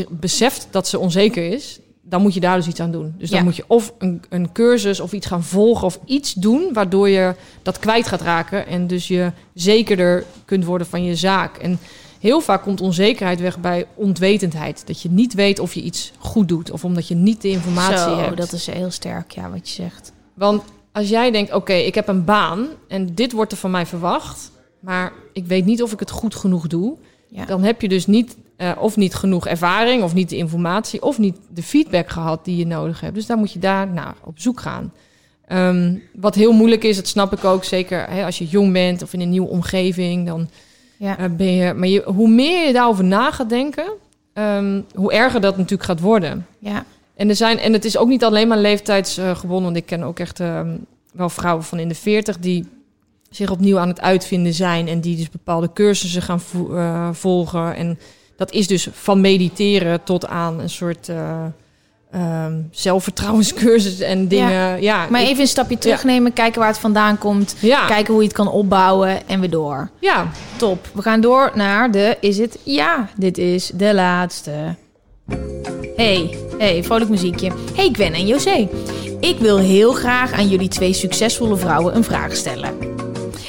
beseft dat ze onzeker is, dan moet je daar dus iets aan doen. Dus dan Ja. moet je of een, een cursus of iets gaan volgen of iets doen waardoor je dat kwijt gaat raken en dus je zekerder kunt worden van je zaak. En heel vaak komt onzekerheid weg bij ontwetendheid. Dat je niet weet of je iets goed doet of omdat je niet de informatie Zo, hebt. dat is heel sterk, ja, wat je zegt. Want als jij denkt, oké, ik heb een baan en dit wordt er van mij verwacht, maar ik weet niet of ik het goed genoeg doe, Ja. dan heb je dus niet eh, of niet genoeg ervaring of niet de informatie of niet de feedback gehad die je nodig hebt. Dus daar moet je daar naar op zoek gaan. Ehm, wat heel moeilijk is, dat snap ik ook, zeker hè, als je jong bent of in een nieuwe omgeving, dan Ja. eh, ben je. Maar je, hoe meer je daarover na gaat denken, ehm, hoe erger dat natuurlijk gaat worden. Ja. En, er zijn, en het is ook niet alleen maar leeftijdsgebonden. want ik ken ook echt ehm, wel vrouwen van in de 40 die zich opnieuw aan het uitvinden zijn. En die dus bepaalde cursussen gaan vo- eh, volgen. En dat is dus van mediteren tot aan een soort eh, ehm, zelfvertrouwenscursus en dingen. Ja, Maar ik- even een stapje terugnemen, kijken waar het vandaan komt. ja, Kijken hoe je het kan opbouwen en weer door. ja, Top. We gaan door naar de is het ja. Dit is de laatste. Hey, hey, vrolijk muziekje. Hey Gwen en José. Ik wil heel graag aan jullie twee succesvolle vrouwen een vraag stellen.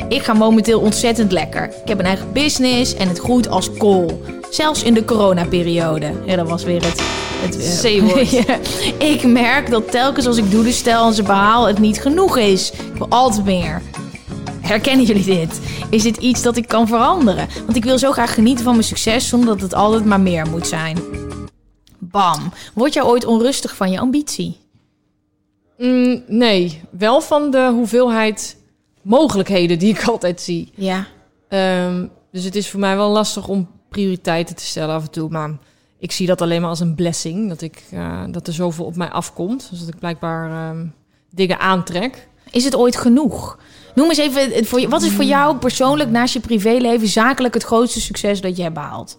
Ik ga momenteel ontzettend lekker. Ik heb een eigen business en het groeit als kool. Zelfs in de coronaperiode. Ja, dat was weer het... het eh, C-woord. Ja. Ik merk dat telkens als ik doelen stel en ze behaal het niet genoeg is. Ik wil altijd meer. Herkennen jullie dit? Is dit iets dat ik kan veranderen? Want ik wil zo graag genieten van mijn succes zonder dat het altijd maar meer moet zijn. Bam. Word jij ooit onrustig van je ambitie? Mm, nee, wel van de hoeveelheid mogelijkheden die ik altijd zie. Ja. Ehm, dus het is voor mij wel lastig om prioriteiten te stellen af en toe. Maar ik zie dat alleen maar als een blessing. Dat, ik, eh, dat er zoveel op mij afkomt. Dus dat ik blijkbaar ehm, dingen aantrek. Is het ooit genoeg? Noem eens even, je- wat is voor jou persoonlijk naast je privéleven zakelijk het grootste succes dat je hebt behaald?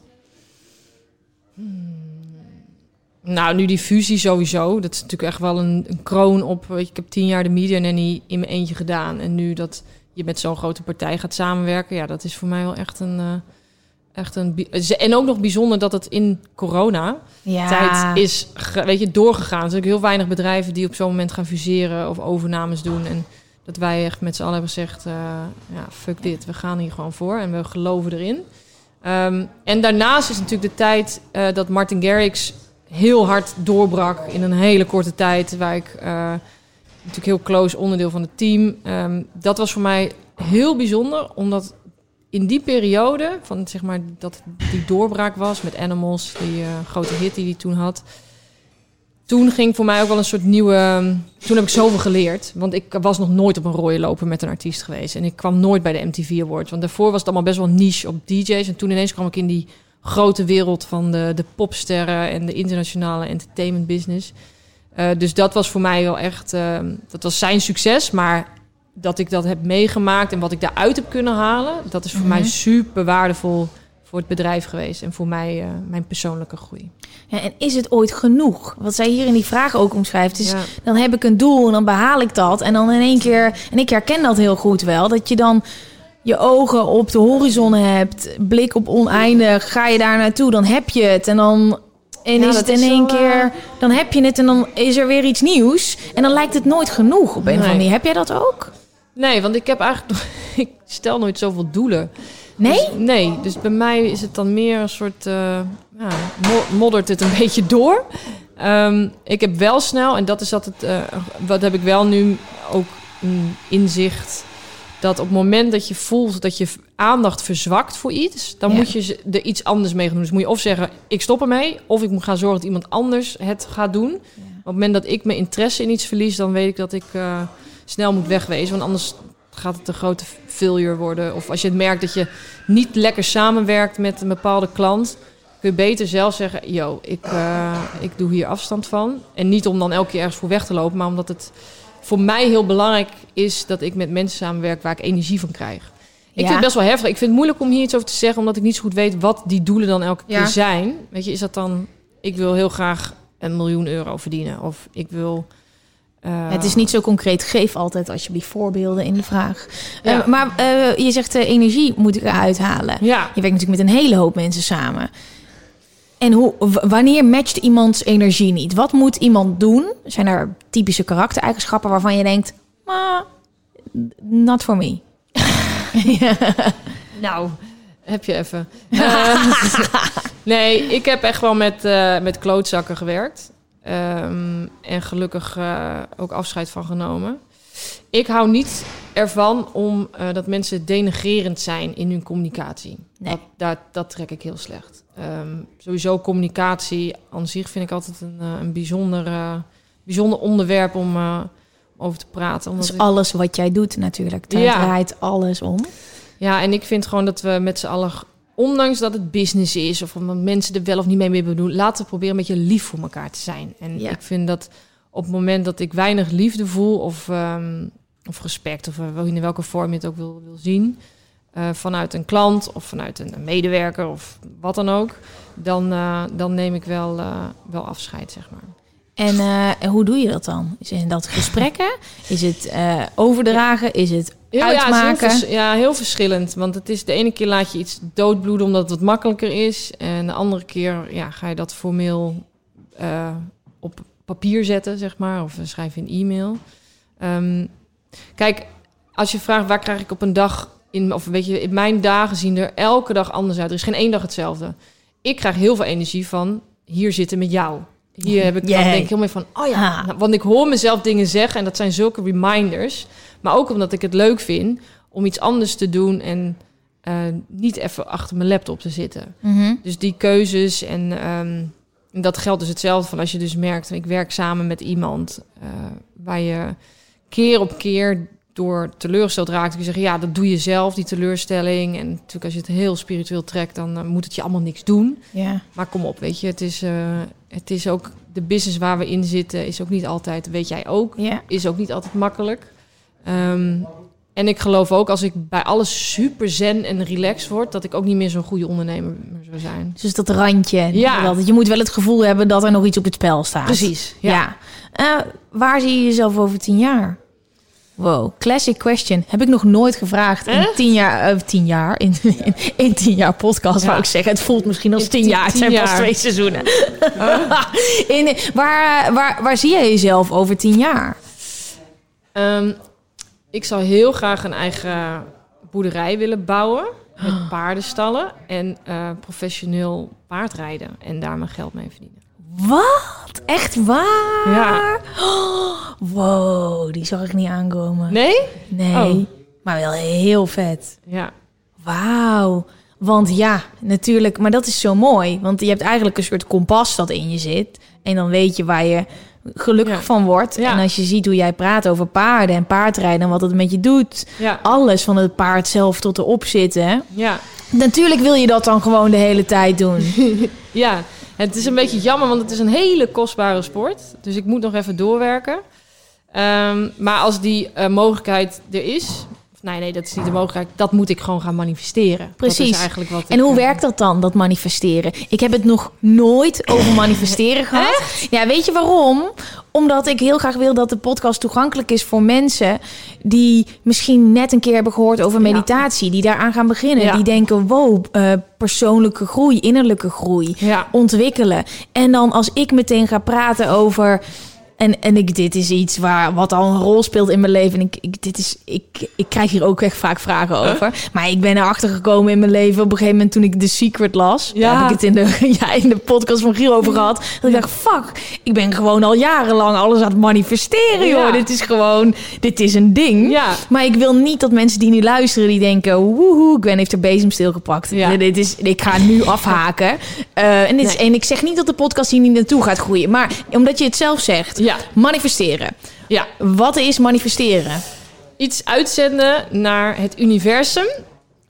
Nou, nu die fusie sowieso. Dat is natuurlijk echt wel een, een kroon op. Ik heb tien jaar de media nanny in mijn eentje gedaan. En nu dat je met zo'n grote partij gaat samenwerken. Ja, dat is voor mij wel echt een... eh, echt een en ook nog bijzonder dat het in corona Ja. tijd is weet je, doorgegaan. Er zijn ook heel weinig bedrijven die op zo'n moment gaan fuseren of overnames doen. En dat wij echt met z'n allen hebben gezegd, eh, ja, fuck dit, we gaan hier gewoon voor en we geloven erin. Ehm, en daarnaast is natuurlijk de tijd eh, dat Martin Garrix heel hard doorbrak in een hele korte tijd. Waar ik eh, natuurlijk heel close onderdeel van het team. Ehm, dat was voor mij heel bijzonder, omdat in die periode, van zeg maar dat die doorbraak was met Animals, die eh, grote hit die hij toen had. Toen ging voor mij ook wel een soort nieuwe. Toen heb ik zoveel geleerd. Want ik was nog nooit op een rode lopen met een artiest geweest. En ik kwam nooit bij de MTV Awards. Want daarvoor was het allemaal best wel niche op DJ's. En toen ineens kwam ik in die grote wereld van de, de popsterren en de internationale entertainment business. Eh, dus dat was voor mij wel echt. eh, dat was zijn succes. Maar dat ik dat heb meegemaakt en wat ik daaruit heb kunnen halen, dat is voor mij super waardevol voor het bedrijf geweest en voor mij eh, mijn persoonlijke groei. Ja, en is het ooit genoeg? Wat zij hier in die vraag ook omschrijft, is Ja. dan heb ik een doel en dan behaal ik dat. En dan in één keer, en ik herken dat heel goed wel, dat je dan je ogen op de horizon hebt, blik op oneindig, ga je daar naartoe, dan heb je het. En dan en Ja, is het in één wel, keer, eh, dan heb je het en dan is er weer iets nieuws. En dan lijkt het nooit genoeg op een of andere manier. Heb jij dat ook? Nee, want ik heb eigenlijk ik stel nooit zoveel doelen. Nee? Dus, nee, dus bij mij is het dan meer een soort eh, ja, mo- moddert het een beetje door. Ehm, ik heb wel snel en dat is dat het eh, wat heb ik wel nu ook een inzicht dat op het moment dat je voelt dat je aandacht verzwakt voor iets, dan Ja. moet je er iets anders mee gaan doen. Dus moet je of zeggen, ik stop ermee, of ik moet gaan zorgen dat iemand anders het gaat doen. Op het moment dat ik mijn interesse in iets verlies, dan weet ik dat ik eh, snel moet wegwezen. Want anders gaat het een grote failure worden. Of als je het merkt dat je niet lekker samenwerkt met een bepaalde klant, kun je beter zelf zeggen, yo, ik, eh, ik doe hier afstand van. En niet om dan elke keer ergens voor weg te lopen, maar omdat het voor mij heel belangrijk is dat ik met mensen samenwerk waar ik energie van krijg. Ik Ja. vind het best wel heftig. Ik vind het moeilijk om hier iets over te zeggen, omdat ik niet zo goed weet wat die doelen dan elke Ja. keer zijn. Weet je, is dat dan, ik wil heel graag een miljoen euro verdienen. Of ik wil... eh, Het is niet zo concreet. Geef altijd alsjeblieft voorbeelden in de vraag. Ja. Eh, maar eh, je zegt energie moet ik eruit halen. Ja, Je werkt natuurlijk met een hele hoop mensen samen. En hoe, wanneer matcht iemands energie niet? Wat moet iemand doen? Zijn er typische karaktereigenschappen waarvan je denkt... "Maar, not for me. Nou, heb je even. Nee, ik heb echt wel met, met klootzakken gewerkt. Ehm, en gelukkig eh, ook afscheid van genomen. Ik hou niet ervan om eh, dat mensen denigrerend zijn in hun communicatie. Nee. Dat, dat, dat trek ik heel slecht. Ehm, sowieso communicatie aan zich vind ik altijd een, eh, een bijzonder, bijzonder onderwerp om over te praten. Dat Omdat is ik- alles wat jij doet natuurlijk. Daar Ja. draait alles om. Ja, en ik vind gewoon dat we met z'n allen, ondanks dat het business is of omdat mensen er wel of niet mee willen doen, laten we proberen een beetje lief voor elkaar te zijn. En Ja. ik vind dat op het moment dat ik weinig liefde voel of, ehm, of respect, of uh, in welke vorm je het ook wil, wil zien, eh, vanuit een klant of vanuit een, een medewerker of wat dan ook, dan, eh, dan neem ik wel, eh, wel afscheid, zeg maar. En eh, hoe doe je dat dan? Is het dat gesprekken? Is het eh, overdragen? Is het Ja, ja, het is uitmaken? heel ja, heel verschillend. Want het is de ene keer laat je iets doodbloeden omdat het wat makkelijker is. En de andere keer ja, ga je dat formeel eh, op papier zetten, zeg maar. Of schrijf je een e-mail. Ehm, kijk, als je vraagt waar krijg ik op een dag in, of weet je, in mijn dagen zien er elke dag anders uit. Er is geen één dag hetzelfde. Ik krijg heel veel energie van hier zitten met jou. Hier heb ik dan denk ik heel meer van, oh ja, nou, want ik hoor mezelf dingen zeggen en dat zijn zulke reminders. Maar ook omdat ik het leuk vind om iets anders te doen en eh, niet even achter mijn laptop te zitten. Mhm. Dus die keuzes en ehm, en dat geldt dus hetzelfde van als je dus merkt, ik werk samen met iemand eh, waar je keer op keer door teleurgesteld raakt. Ik zeg, ja, dat doe je zelf, die teleurstelling. En natuurlijk als je het heel spiritueel trekt, dan eh, moet het je allemaal niks doen. Ja. Maar kom op, weet je, het is, het is ook de business waar we in zitten, is ook niet altijd, weet jij ook, Ja. is ook niet altijd makkelijk. Ehm, en ik geloof ook, als ik bij alles super zen en relaxed word, dat ik ook niet meer zo'n goede ondernemer zou zijn. Dus dat randje. Ja. Dat, je moet wel het gevoel hebben dat er nog iets op het spel staat. Precies, Ja. ja. Eh, waar zie je jezelf over tien jaar? Wow, classic question. Heb ik nog nooit gevraagd in tien jaar, eh, tien jaar, in, in, in tien jaar podcast, Ja. wou ik zeggen. Het voelt misschien als tien tien- jaar. Het tien zijn pas twee seizoenen. in, waar, waar, waar zie je jezelf over tien jaar? Ehm, ik zou heel graag een eigen boerderij willen bouwen. Met paardenstallen en eh, professioneel paardrijden. En daar mijn geld mee verdienen. Wat? Echt waar? Ja. Oh, wow, die zag ik niet aankomen. Nee? Nee, Oh. maar wel heel vet. Ja. Wauw. Want ja, natuurlijk, maar dat is zo mooi. Want je hebt eigenlijk een soort kompas dat in je zit. En dan weet je waar je gelukkig Ja. van wordt. Ja. En als je ziet hoe jij praat over paarden en paardrijden en wat het met je doet. Ja. Alles van het paard zelf tot erop zitten. Ja. Natuurlijk wil je dat dan gewoon de hele tijd doen. Ja. Het is een beetje jammer, want het is een hele kostbare sport. Dus ik moet nog even doorwerken. Ehm, maar als die eh, mogelijkheid er is... Nee, nee, dat is niet de mogelijkheid. Dat moet ik gewoon gaan manifesteren. Dat Precies. is eigenlijk wat En hoe eh, werkt dat dan, dat manifesteren? Ik heb het nog nooit over manifesteren gehad. Ja, weet je waarom? Omdat ik heel graag wil dat de podcast toegankelijk is voor mensen die misschien net een keer hebben gehoord over Ja. meditatie, die daaraan gaan beginnen, Ja. die denken: wow, eh, persoonlijke groei, innerlijke groei, Ja. ontwikkelen. En dan als ik meteen ga praten over. En, en ik, dit is iets waar, wat al een rol speelt in mijn leven. En ik, ik, dit is, ik, ik krijg hier ook echt vaak vragen over. Maar ik ben erachter gekomen in mijn leven op een gegeven moment toen ik The Secret las. Ja. Daar heb ik het in de, ja, in de podcast van Giel over gehad. Dat ik dacht, fuck, ik ben gewoon al jarenlang alles aan het manifesteren, joh. Ja. Dit is gewoon, dit is een ding. Ja. Maar ik wil niet dat mensen die nu luisteren, die denken, woehoe, Gwen heeft er bezem stilgepakt. Ja. Dit is, ik ga nu afhaken. Eh, en, dit is, en ik zeg niet dat de podcast hier niet naartoe gaat groeien. Maar omdat je het zelf zegt, Ja. manifesteren. Ja. Wat is manifesteren? iets uitzenden naar het universum.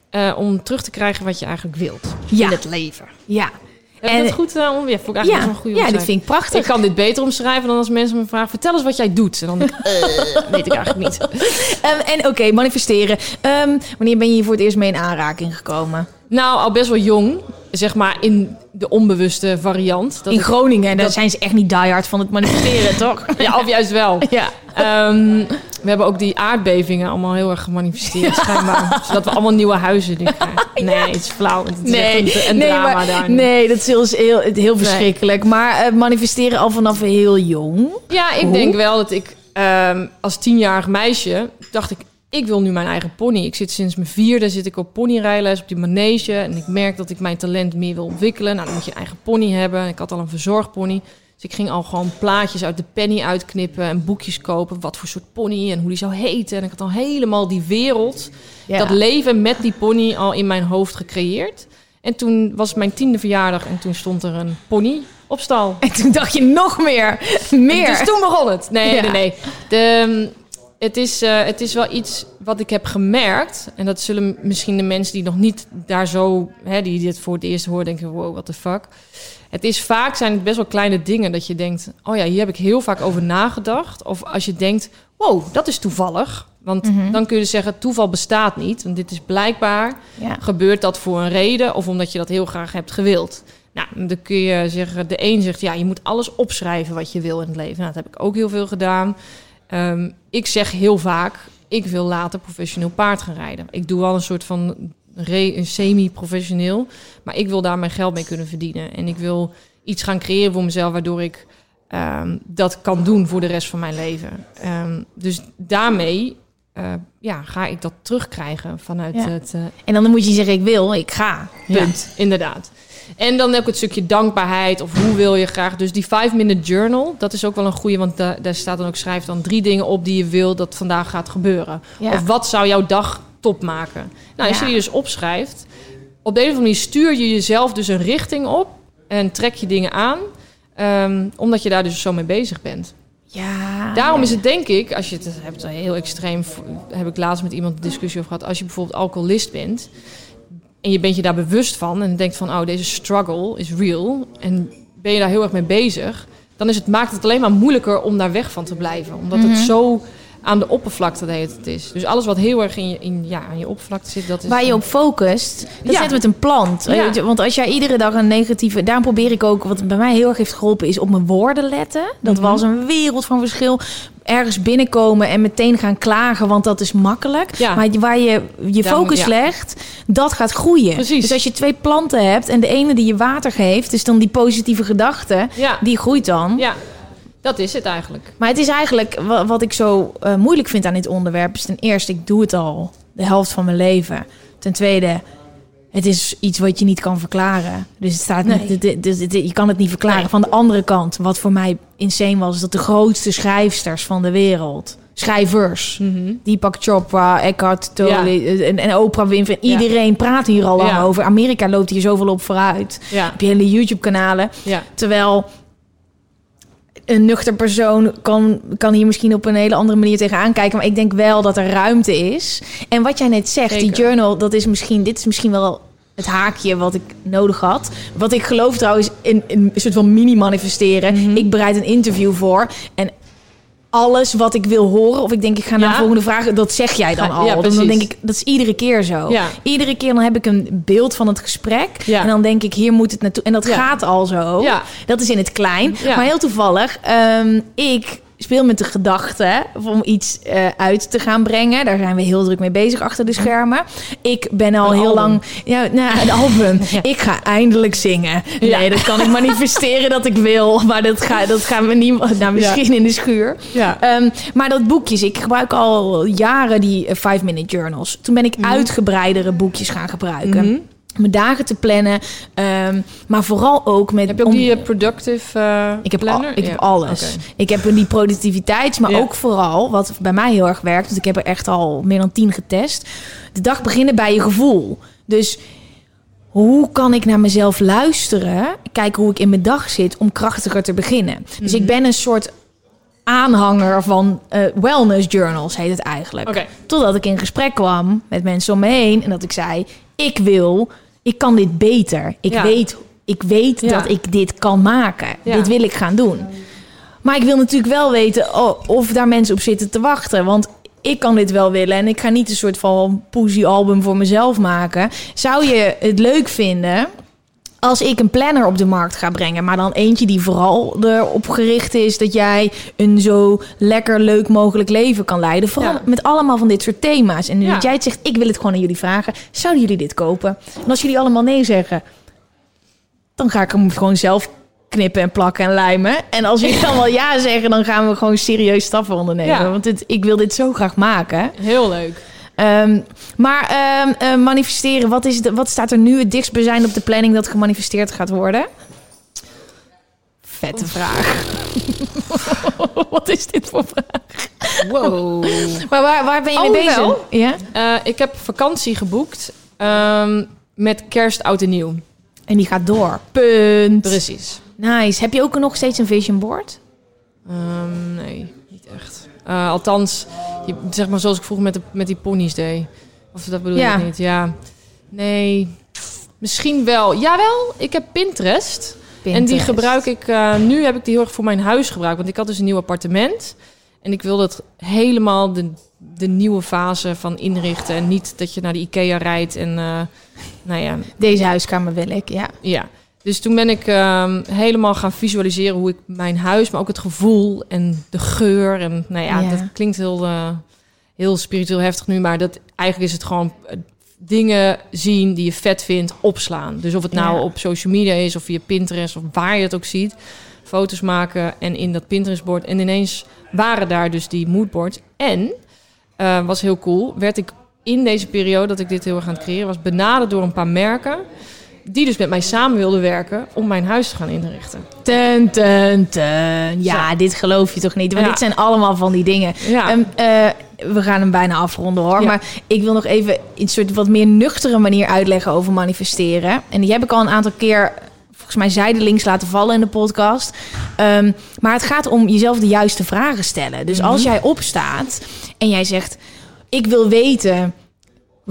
eh, om terug te krijgen wat je eigenlijk wilt Ja. in het leven. Ja. Heb En- dat goed uh, om? Ja, vond ik eigenlijk Ja, best wel een goede ja dit vind ik prachtig. Ik kan dit beter omschrijven dan als mensen me vragen... vertel eens wat jij doet. En dan denk ik, eh, weet ik eigenlijk niet. Ehm, en oké, manifesteren. Ehm, wanneer ben je hier voor het eerst mee in aanraking gekomen? Nou, al best wel jong. Zeg maar in de onbewuste variant. Dat in ik- Groningen, daar zijn ze echt niet diehard van het manifesteren, toch? ja, of juist wel. Ja. Ehm, we hebben ook die aardbevingen allemaal heel erg gemanifesteerd, schijnbaar. Zodat we allemaal nieuwe huizen nu krijgen. Nee, het is flauw. Het is echt een, een nee, drama maar- daar. nee, dat is heel, heel, heel verschrikkelijk. Maar eh, manifesteren al vanaf heel jong. Ja, ik Hoe? denk wel dat ik ehm, als tienjarig meisje dacht ik, ik wil nu mijn eigen pony. Ik zit sinds mijn vierde zit ik op ponyrijles op die manege en ik merk dat ik mijn talent meer wil ontwikkelen. Nou, dan moet je een eigen pony hebben. Ik had al een verzorgpony. Dus ik ging al gewoon plaatjes uit de penny uitknippen en boekjes kopen. Wat voor soort pony en hoe die zou heten. En ik had al helemaal die wereld, Ja. dat leven met die pony al in mijn hoofd gecreëerd. En toen was mijn tiende verjaardag en toen stond er een pony op stal. En toen dacht je nog meer. Meer. Dus toen begon het. Nee, Ja. nee, nee. De, het, is, eh, het is wel iets wat ik heb gemerkt. En dat zullen misschien de mensen die nog niet daar zo... Hè, die dit voor het eerst horen, denken... Wow, what the fuck. Het is vaak zijn het best wel kleine dingen dat je denkt... Oh ja, hier heb ik heel vaak over nagedacht. Of als je denkt... Wow, dat is toevallig. Want Mhm. dan kun je zeggen, toeval bestaat niet. Want dit is blijkbaar Ja. gebeurt dat voor een reden of omdat je dat heel graag hebt gewild. Nou, dan kun je zeggen, de een zegt, ja, je moet alles opschrijven wat je wil in het leven. Nou, dat heb ik ook heel veel gedaan. Ehm, ik zeg heel vaak, ik wil later professioneel paard gaan rijden. Ik doe wel een soort van semi-professioneel, maar ik wil daar mijn geld mee kunnen verdienen. En ik wil iets gaan creëren voor mezelf, waardoor ik ehm, dat kan doen voor de rest van mijn leven. Ehm, dus daarmee eh, ja, ga ik dat terugkrijgen vanuit Ja. het... eh, En dan moet je zeggen, ik wil, ik ga. Punt. ja, inderdaad. En dan ook het stukje dankbaarheid of hoe wil je graag. Dus die 5-minute journal, dat is ook wel een goede, want da- daar staat dan ook schrijf dan drie dingen op die je wil dat vandaag gaat gebeuren. Ja. Of wat zou jouw dag top maken. Nou, als Ja. je die dus opschrijft, op de een of andere manier stuur je jezelf dus een richting op en trek je dingen aan, ehm, omdat je daar dus zo mee bezig bent. Ja. Daarom is het denk ik, als je het hebt heel extreem, heb ik laatst met iemand een discussie over gehad. Als je bijvoorbeeld alcoholist bent en je bent je daar bewust van en denkt van, oh, deze struggle is real en ben je daar heel erg mee bezig, dan is het, maakt het alleen maar moeilijker om daar weg van te blijven. Omdat Mhm. het zo aan de oppervlakte hele tijd is. Dus alles wat heel erg in je, in, ja, aan je oppervlakte zit, dat is... Waar je op focust, dat Ja. zit met een plant. Ja. Want als jij iedere dag een negatieve... Daarom probeer ik ook, wat bij mij heel erg heeft geholpen... is op mijn woorden letten. Dat Mhm. was een wereld van verschil. Ergens binnenkomen en meteen gaan klagen, want dat is makkelijk. Ja. Maar waar je je focus ja. legt, dat gaat groeien. Precies. Dus als je twee planten hebt en de ene die je water geeft... dus dan die positieve gedachte, Ja. die groeit dan. Ja, dat is het eigenlijk. Maar het is eigenlijk wa- wat ik zo eh, moeilijk vind aan dit onderwerp. Is ten eerste, ik doe het al de helft van mijn leven. Ten tweede, het is iets wat je niet kan verklaren. Dus het staat Nee. niet, dit- je kan het niet verklaren. Nee. Van de andere kant, wat voor mij insane was, is dat de grootste schrijfsters van de wereld, schrijvers, Deepak Chopra, Eckhart Tolle en, en Oprah Winfrey, Ja. iedereen praat hier al lang Ja. over. Amerika loopt hier zoveel op vooruit. Heb je hele YouTube-kanalen. Terwijl een nuchter persoon kan, kan hier misschien op een hele andere manier tegenaan kijken. Maar ik denk wel dat er ruimte is. En wat jij net zegt, die journal, dat is misschien, dit is misschien wel het haakje wat ik nodig had. Wat ik geloof trouwens in, in een soort van mini-manifesteren. Mhm. Ik bereid een interview voor en alles wat ik wil horen, of ik denk ik ga naar Ja. de volgende vraag, dat zeg jij dan al. ja, dan, denk ik, dat is iedere keer zo. Ja. Iedere keer dan heb ik een beeld van het gesprek. En dan denk ik, hier moet het naartoe. En dat gaat al zo. Dat is in het klein. Maar heel toevallig, ehm, ik speel met de gedachte om iets eh, uit te gaan brengen. Daar zijn we heel druk mee bezig achter de schermen. Ik ben al Een heel album. lang... Ja, nou, een album. Ik ga eindelijk zingen. Ja. Nee, dat kan ik manifesteren dat ik wil. Maar dat, ga, dat gaan we niet... Nou, misschien in de schuur. Ja. Ehm, maar dat boekjes, ik gebruik al jaren die 5-minute journals. Toen ben ik uitgebreidere boekjes gaan gebruiken. Mhm. Mijn dagen te plannen. ehm, maar vooral ook met... Heb je ook om- die eh, productive eh, ik heb, al, planner? ik Ja. heb alles. Ik heb die productiviteits, maar Ja. ook vooral, wat bij mij heel erg werkt, want ik heb er echt al meer dan tien getest. De dag beginnen bij je gevoel. Dus hoe kan ik naar mezelf luisteren? Kijken hoe ik in mijn dag zit om krachtiger te beginnen. Dus Mhm. ik ben een soort aanhanger van eh, wellness journals, heet het eigenlijk. Totdat ik in gesprek kwam met mensen om me heen en dat ik zei: Ik wil, ik kan dit beter. Ik Ja. weet, ik weet Ja. dat ik dit kan maken. Dit wil ik gaan doen. Maar ik wil natuurlijk wel weten oh, of daar mensen op zitten te wachten. Want ik kan dit wel willen en ik ga niet een soort van poesie album voor mezelf maken. Zou je het leuk vinden als ik een planner op de markt ga brengen, maar dan eentje die vooral erop gericht is dat jij een zo lekker leuk mogelijk leven kan leiden. Vooral Ja. met allemaal van dit soort thema's. En nu Ja. dat jij het zegt, ik wil het gewoon aan jullie vragen. Zouden jullie dit kopen? En als jullie allemaal nee zeggen, dan ga ik hem gewoon zelf knippen en plakken en lijmen. En als jullie allemaal ja zeggen, dan gaan we gewoon serieus stappen ondernemen. Ja. Want ik wil dit zo graag maken. Heel leuk. Ehm, maar ehm, eh, manifesteren, wat, is het, wat staat er nu het dichtstbijzijn op de planning dat gemanifesteerd gaat worden? Vette vraag. wat is dit voor vraag? Wow. Maar waar, waar ben je mee Oh, bezig? wel. Ja? Eh, ik heb vakantie geboekt ehm, met kerst, oud en nieuw. En die gaat door. Punt. Precies. Nice. Heb je ook nog steeds een vision board? Nee, niet echt. Eh, althans, je, zeg maar zoals ik vroeger met, de, met die ponies deed. Of dat bedoel Ja. ik niet. Ja. Nee, misschien wel. Jawel, ik heb Pinterest. En die gebruik ik... eh, nu heb ik die heel erg voor mijn huis gebruikt. Want ik had dus een nieuw appartement. En ik wilde het helemaal de, de nieuwe fase van inrichten. En niet dat je naar de IKEA rijdt en... eh, nou ja, Deze huiskamer wil ik, ja. ja. Dus toen ben ik ehm, helemaal gaan visualiseren hoe ik mijn huis, maar ook het gevoel en de geur. En nou ja, Ja. dat klinkt heel, eh, heel spiritueel heftig nu, maar dat, eigenlijk is het gewoon eh, dingen zien die je vet vindt, opslaan. Dus of het nou Ja. op social media is of via Pinterest of waar je het ook ziet. Foto's maken en in dat Pinterest-bord. En ineens waren daar dus die moodboards. En, eh, was heel cool, werd ik in deze periode dat ik dit heel erg aan het creëren was, benaderd door een paar merken die dus met mij samen wilden werken om mijn huis te gaan inrichten. Ten, ten, ten. Ja, dit geloof je toch niet? Want Ja. dit zijn allemaal van die dingen. Ja, Ehm, eh, we gaan hem bijna afronden hoor. Ja. Maar ik wil nog even in een soort wat meer nuchtere manier uitleggen over manifesteren. En die heb ik al een aantal keer, volgens mij zijdelings laten vallen in de podcast. Ehm, maar het gaat om jezelf de juiste vragen stellen. Dus als jij opstaat en jij zegt, ik wil weten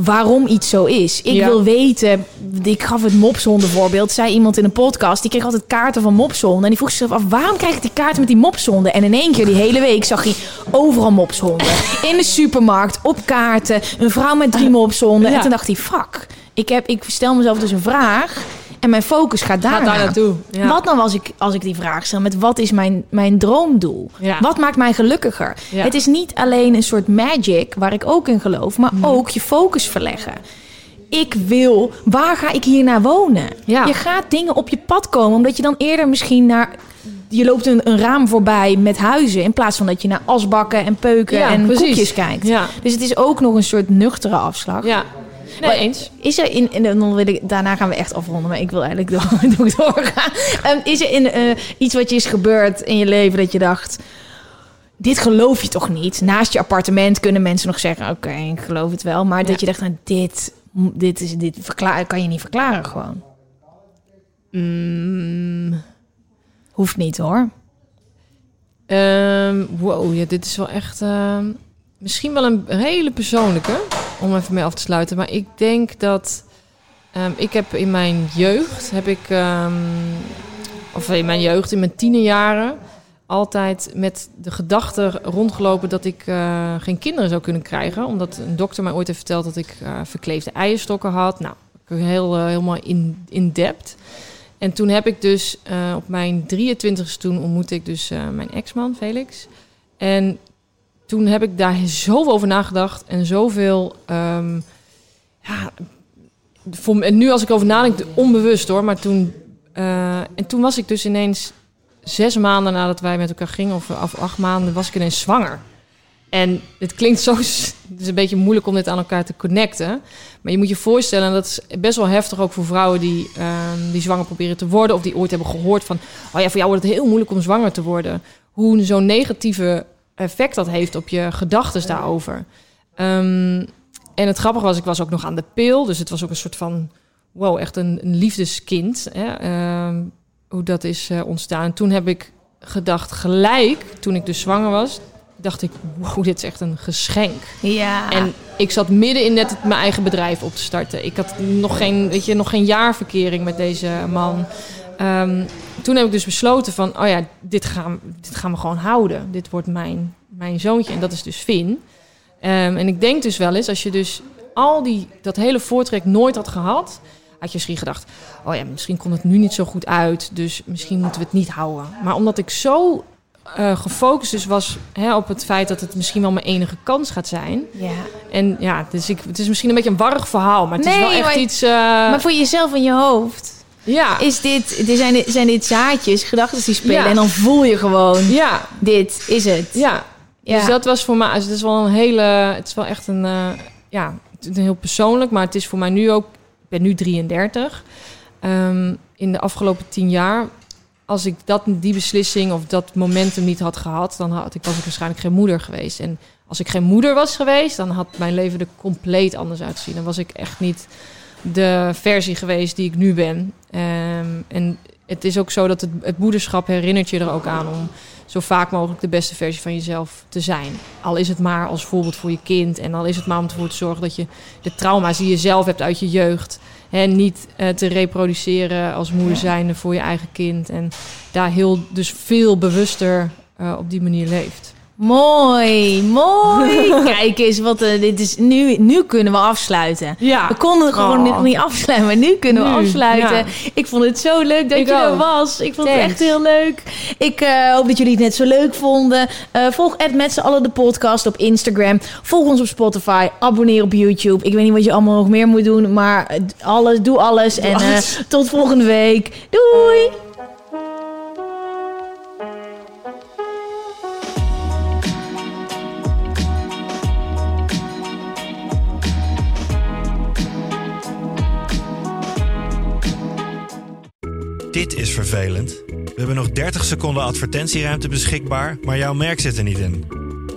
waarom iets zo is. Ik Ja. wil weten, ik gaf het mopshonden voorbeeld, zei iemand in een podcast, die kreeg altijd kaarten van mopshonden. En die vroeg zichzelf af, waarom krijg ik die kaarten met die mopshonden? En in één keer die hele week zag hij overal mopshonden. In de supermarkt, op kaarten, een vrouw met drie mopshonden. Ja. En toen dacht hij, fuck, ik, heb, ik stel mezelf dus een vraag en mijn focus gaat daar Ga daar naartoe. Ja. Wat nou als ik, als ik die vraag stel met wat is mijn, mijn droomdoel? Ja. Wat maakt mij gelukkiger? Ja. Het is niet alleen een soort magic, waar ik ook in geloof, maar ook je focus verleggen. Ik wil, waar ga ik hier naar wonen? Je gaat dingen op je pad komen, omdat je dan eerder misschien naar... Je loopt een, een raam voorbij met huizen, in plaats van dat je naar asbakken en peuken Ja, en precies. koekjes kijkt. Ja. Dus het is ook nog een soort nuchtere afslag. Ja. Nee, Maar- eens. Is er in, en dan wil ik, daarna gaan we echt afronden, maar ik wil eigenlijk door, door doorgaan. Ehm, is er in, eh, iets wat je is gebeurd in je leven dat je dacht, dit geloof je toch niet? Naast je appartement kunnen mensen nog zeggen, oké, ik geloof het wel. Maar dat je dacht, nou, dit, dit, is, dit verklaar, kan je niet verklaren gewoon. Mm, Hoeft niet hoor. Ehm, wow, ja, dit is wel echt ehm, misschien wel een hele persoonlijke om even mee af te sluiten. Maar ik denk dat ehm, ik heb in mijn jeugd heb ik ehm, of in mijn jeugd in mijn tienerjaren altijd met de gedachte rondgelopen dat ik eh, geen kinderen zou kunnen krijgen, omdat een dokter mij ooit heeft verteld dat ik eh, verkleefde eierstokken had. Nou, heel eh, helemaal in in depth. En toen heb ik dus op mijn 23ste toen ontmoette ik dus mijn ex-man Felix. En toen heb ik daar zoveel over nagedacht en zoveel. ehm, ja, voor, en nu als ik over nadenk, onbewust hoor. Maar toen. eh, en toen was ik dus ineens zes maanden nadat wij met elkaar gingen, of, of acht maanden, was ik ineens zwanger. En het klinkt zo. Het is een beetje moeilijk om dit aan elkaar te connecten. Maar je moet je voorstellen, en dat is best wel heftig ook voor vrouwen die, ehm, die zwanger proberen te worden. Of die ooit hebben gehoord van. Oh ja, voor jou wordt het heel moeilijk om zwanger te worden. Hoe zo'n negatieve effect dat heeft op je gedachten daarover. Ehm, en het grappige was, ik was ook nog aan de pil. Dus het was ook een soort van. Wow, echt een, een liefdeskind. Hè? Ehm, hoe dat is eh, ontstaan. En toen heb ik gedacht, gelijk toen ik dus zwanger was, dacht ik, wow, dit is echt een geschenk. Ja. En ik zat midden in net het, mijn eigen bedrijf op te starten. Ik had nog geen, weet je, nog geen jaarverkering met deze man. Ehm, toen heb ik dus besloten van, oh ja, dit gaan, dit gaan we gewoon houden. Dit wordt mijn, mijn zoontje en dat is dus Finn. Ehm, en ik denk dus wel eens, als je dus al die, dat hele voortrek nooit had gehad... had je misschien gedacht, oh ja, misschien komt het nu niet zo goed uit... dus misschien moeten we het niet houden. Maar omdat ik zo eh, gefocust dus was hè, op het feit dat het misschien wel mijn enige kans gaat zijn... ja. En ja, dus ik, het is misschien een beetje een warrig verhaal, maar het is wel echt maar- iets. eh, Maar voor jezelf in je hoofd, ja, is dit, dit zijn, dit, zijn dit zaadjes, gedachten die spelen. Ja. En dan voel je gewoon, ja, dit is het. ja. Ja. Dus dat was voor mij. Dus het is wel een hele. Het is wel echt een. eh, ja, is heel persoonlijk, maar het is voor mij nu ook. Ik ben nu 33. Ehm, in de afgelopen tien jaar. Als ik dat, die beslissing of dat momentum niet had gehad, dan had ik, was ik waarschijnlijk geen moeder geweest. En als ik geen moeder was geweest, dan had mijn leven er compleet anders uitgezien. Dan was ik echt niet de versie geweest die ik nu ben. Ehm, en het is ook zo dat het, het moederschap herinnert je er ook aan om zo vaak mogelijk de beste versie van jezelf te zijn. Al is het maar als voorbeeld voor je kind. En al is het maar om ervoor te zorgen dat je de trauma's die je zelf hebt uit je jeugd. Hè, niet eh, te reproduceren als moeder zijnde voor je eigen kind. En daar heel dus veel bewuster eh, op die manier leeft. Mooi, mooi. Kijk eens, wat, eh, dit is, nu, nu kunnen we afsluiten. Ja. We konden gewoon Oh. nog niet afsluiten, maar nu kunnen we Nu, afsluiten. ja. Ik vond het zo leuk dat Ik je er was. Ik vond het echt heel leuk. Ik eh, hoop dat jullie het net zo leuk vonden. Eh, volg Ed met z'n allen de podcast op Instagram. Volg ons op Spotify. Abonneer op YouTube. Ik weet niet wat je allemaal nog meer moet doen, maar alles, doe alles. en alles. tot volgende week. Doei! Dit is vervelend. We hebben nog 30 seconden advertentieruimte beschikbaar, maar jouw merk zit er niet in.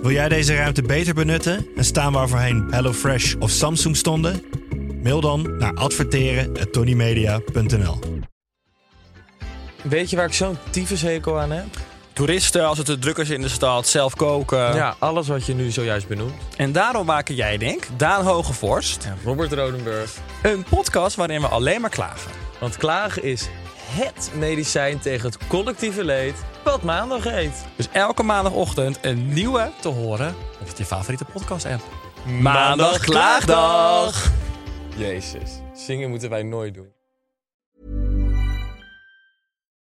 Wil jij deze ruimte beter benutten en staan waar voorheen HelloFresh of Samsung stonden? Mail dan naar adverteren@tonymedia.nl. Weet je waar ik zo'n tyfushekel aan heb? Toeristen, als het te druk is in de stad, zelf koken. Ja, alles wat je nu zojuist benoemt. En daarom maken jij, denk Daan Hogevorst, Ja, Robert Rodenburg. een podcast waarin we alleen maar klagen. Want klagen is HET medicijn tegen het collectieve leed wat maandag heet. Dus elke maandagochtend een nieuwe te horen op je favoriete podcast-app. Maandag Klaagdag! Jezus, zingen moeten wij nooit doen.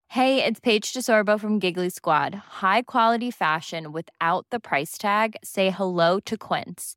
Hey, it's Paige DeSorbo from Giggly Squad. High quality fashion without the price tag. Say hello to Quince.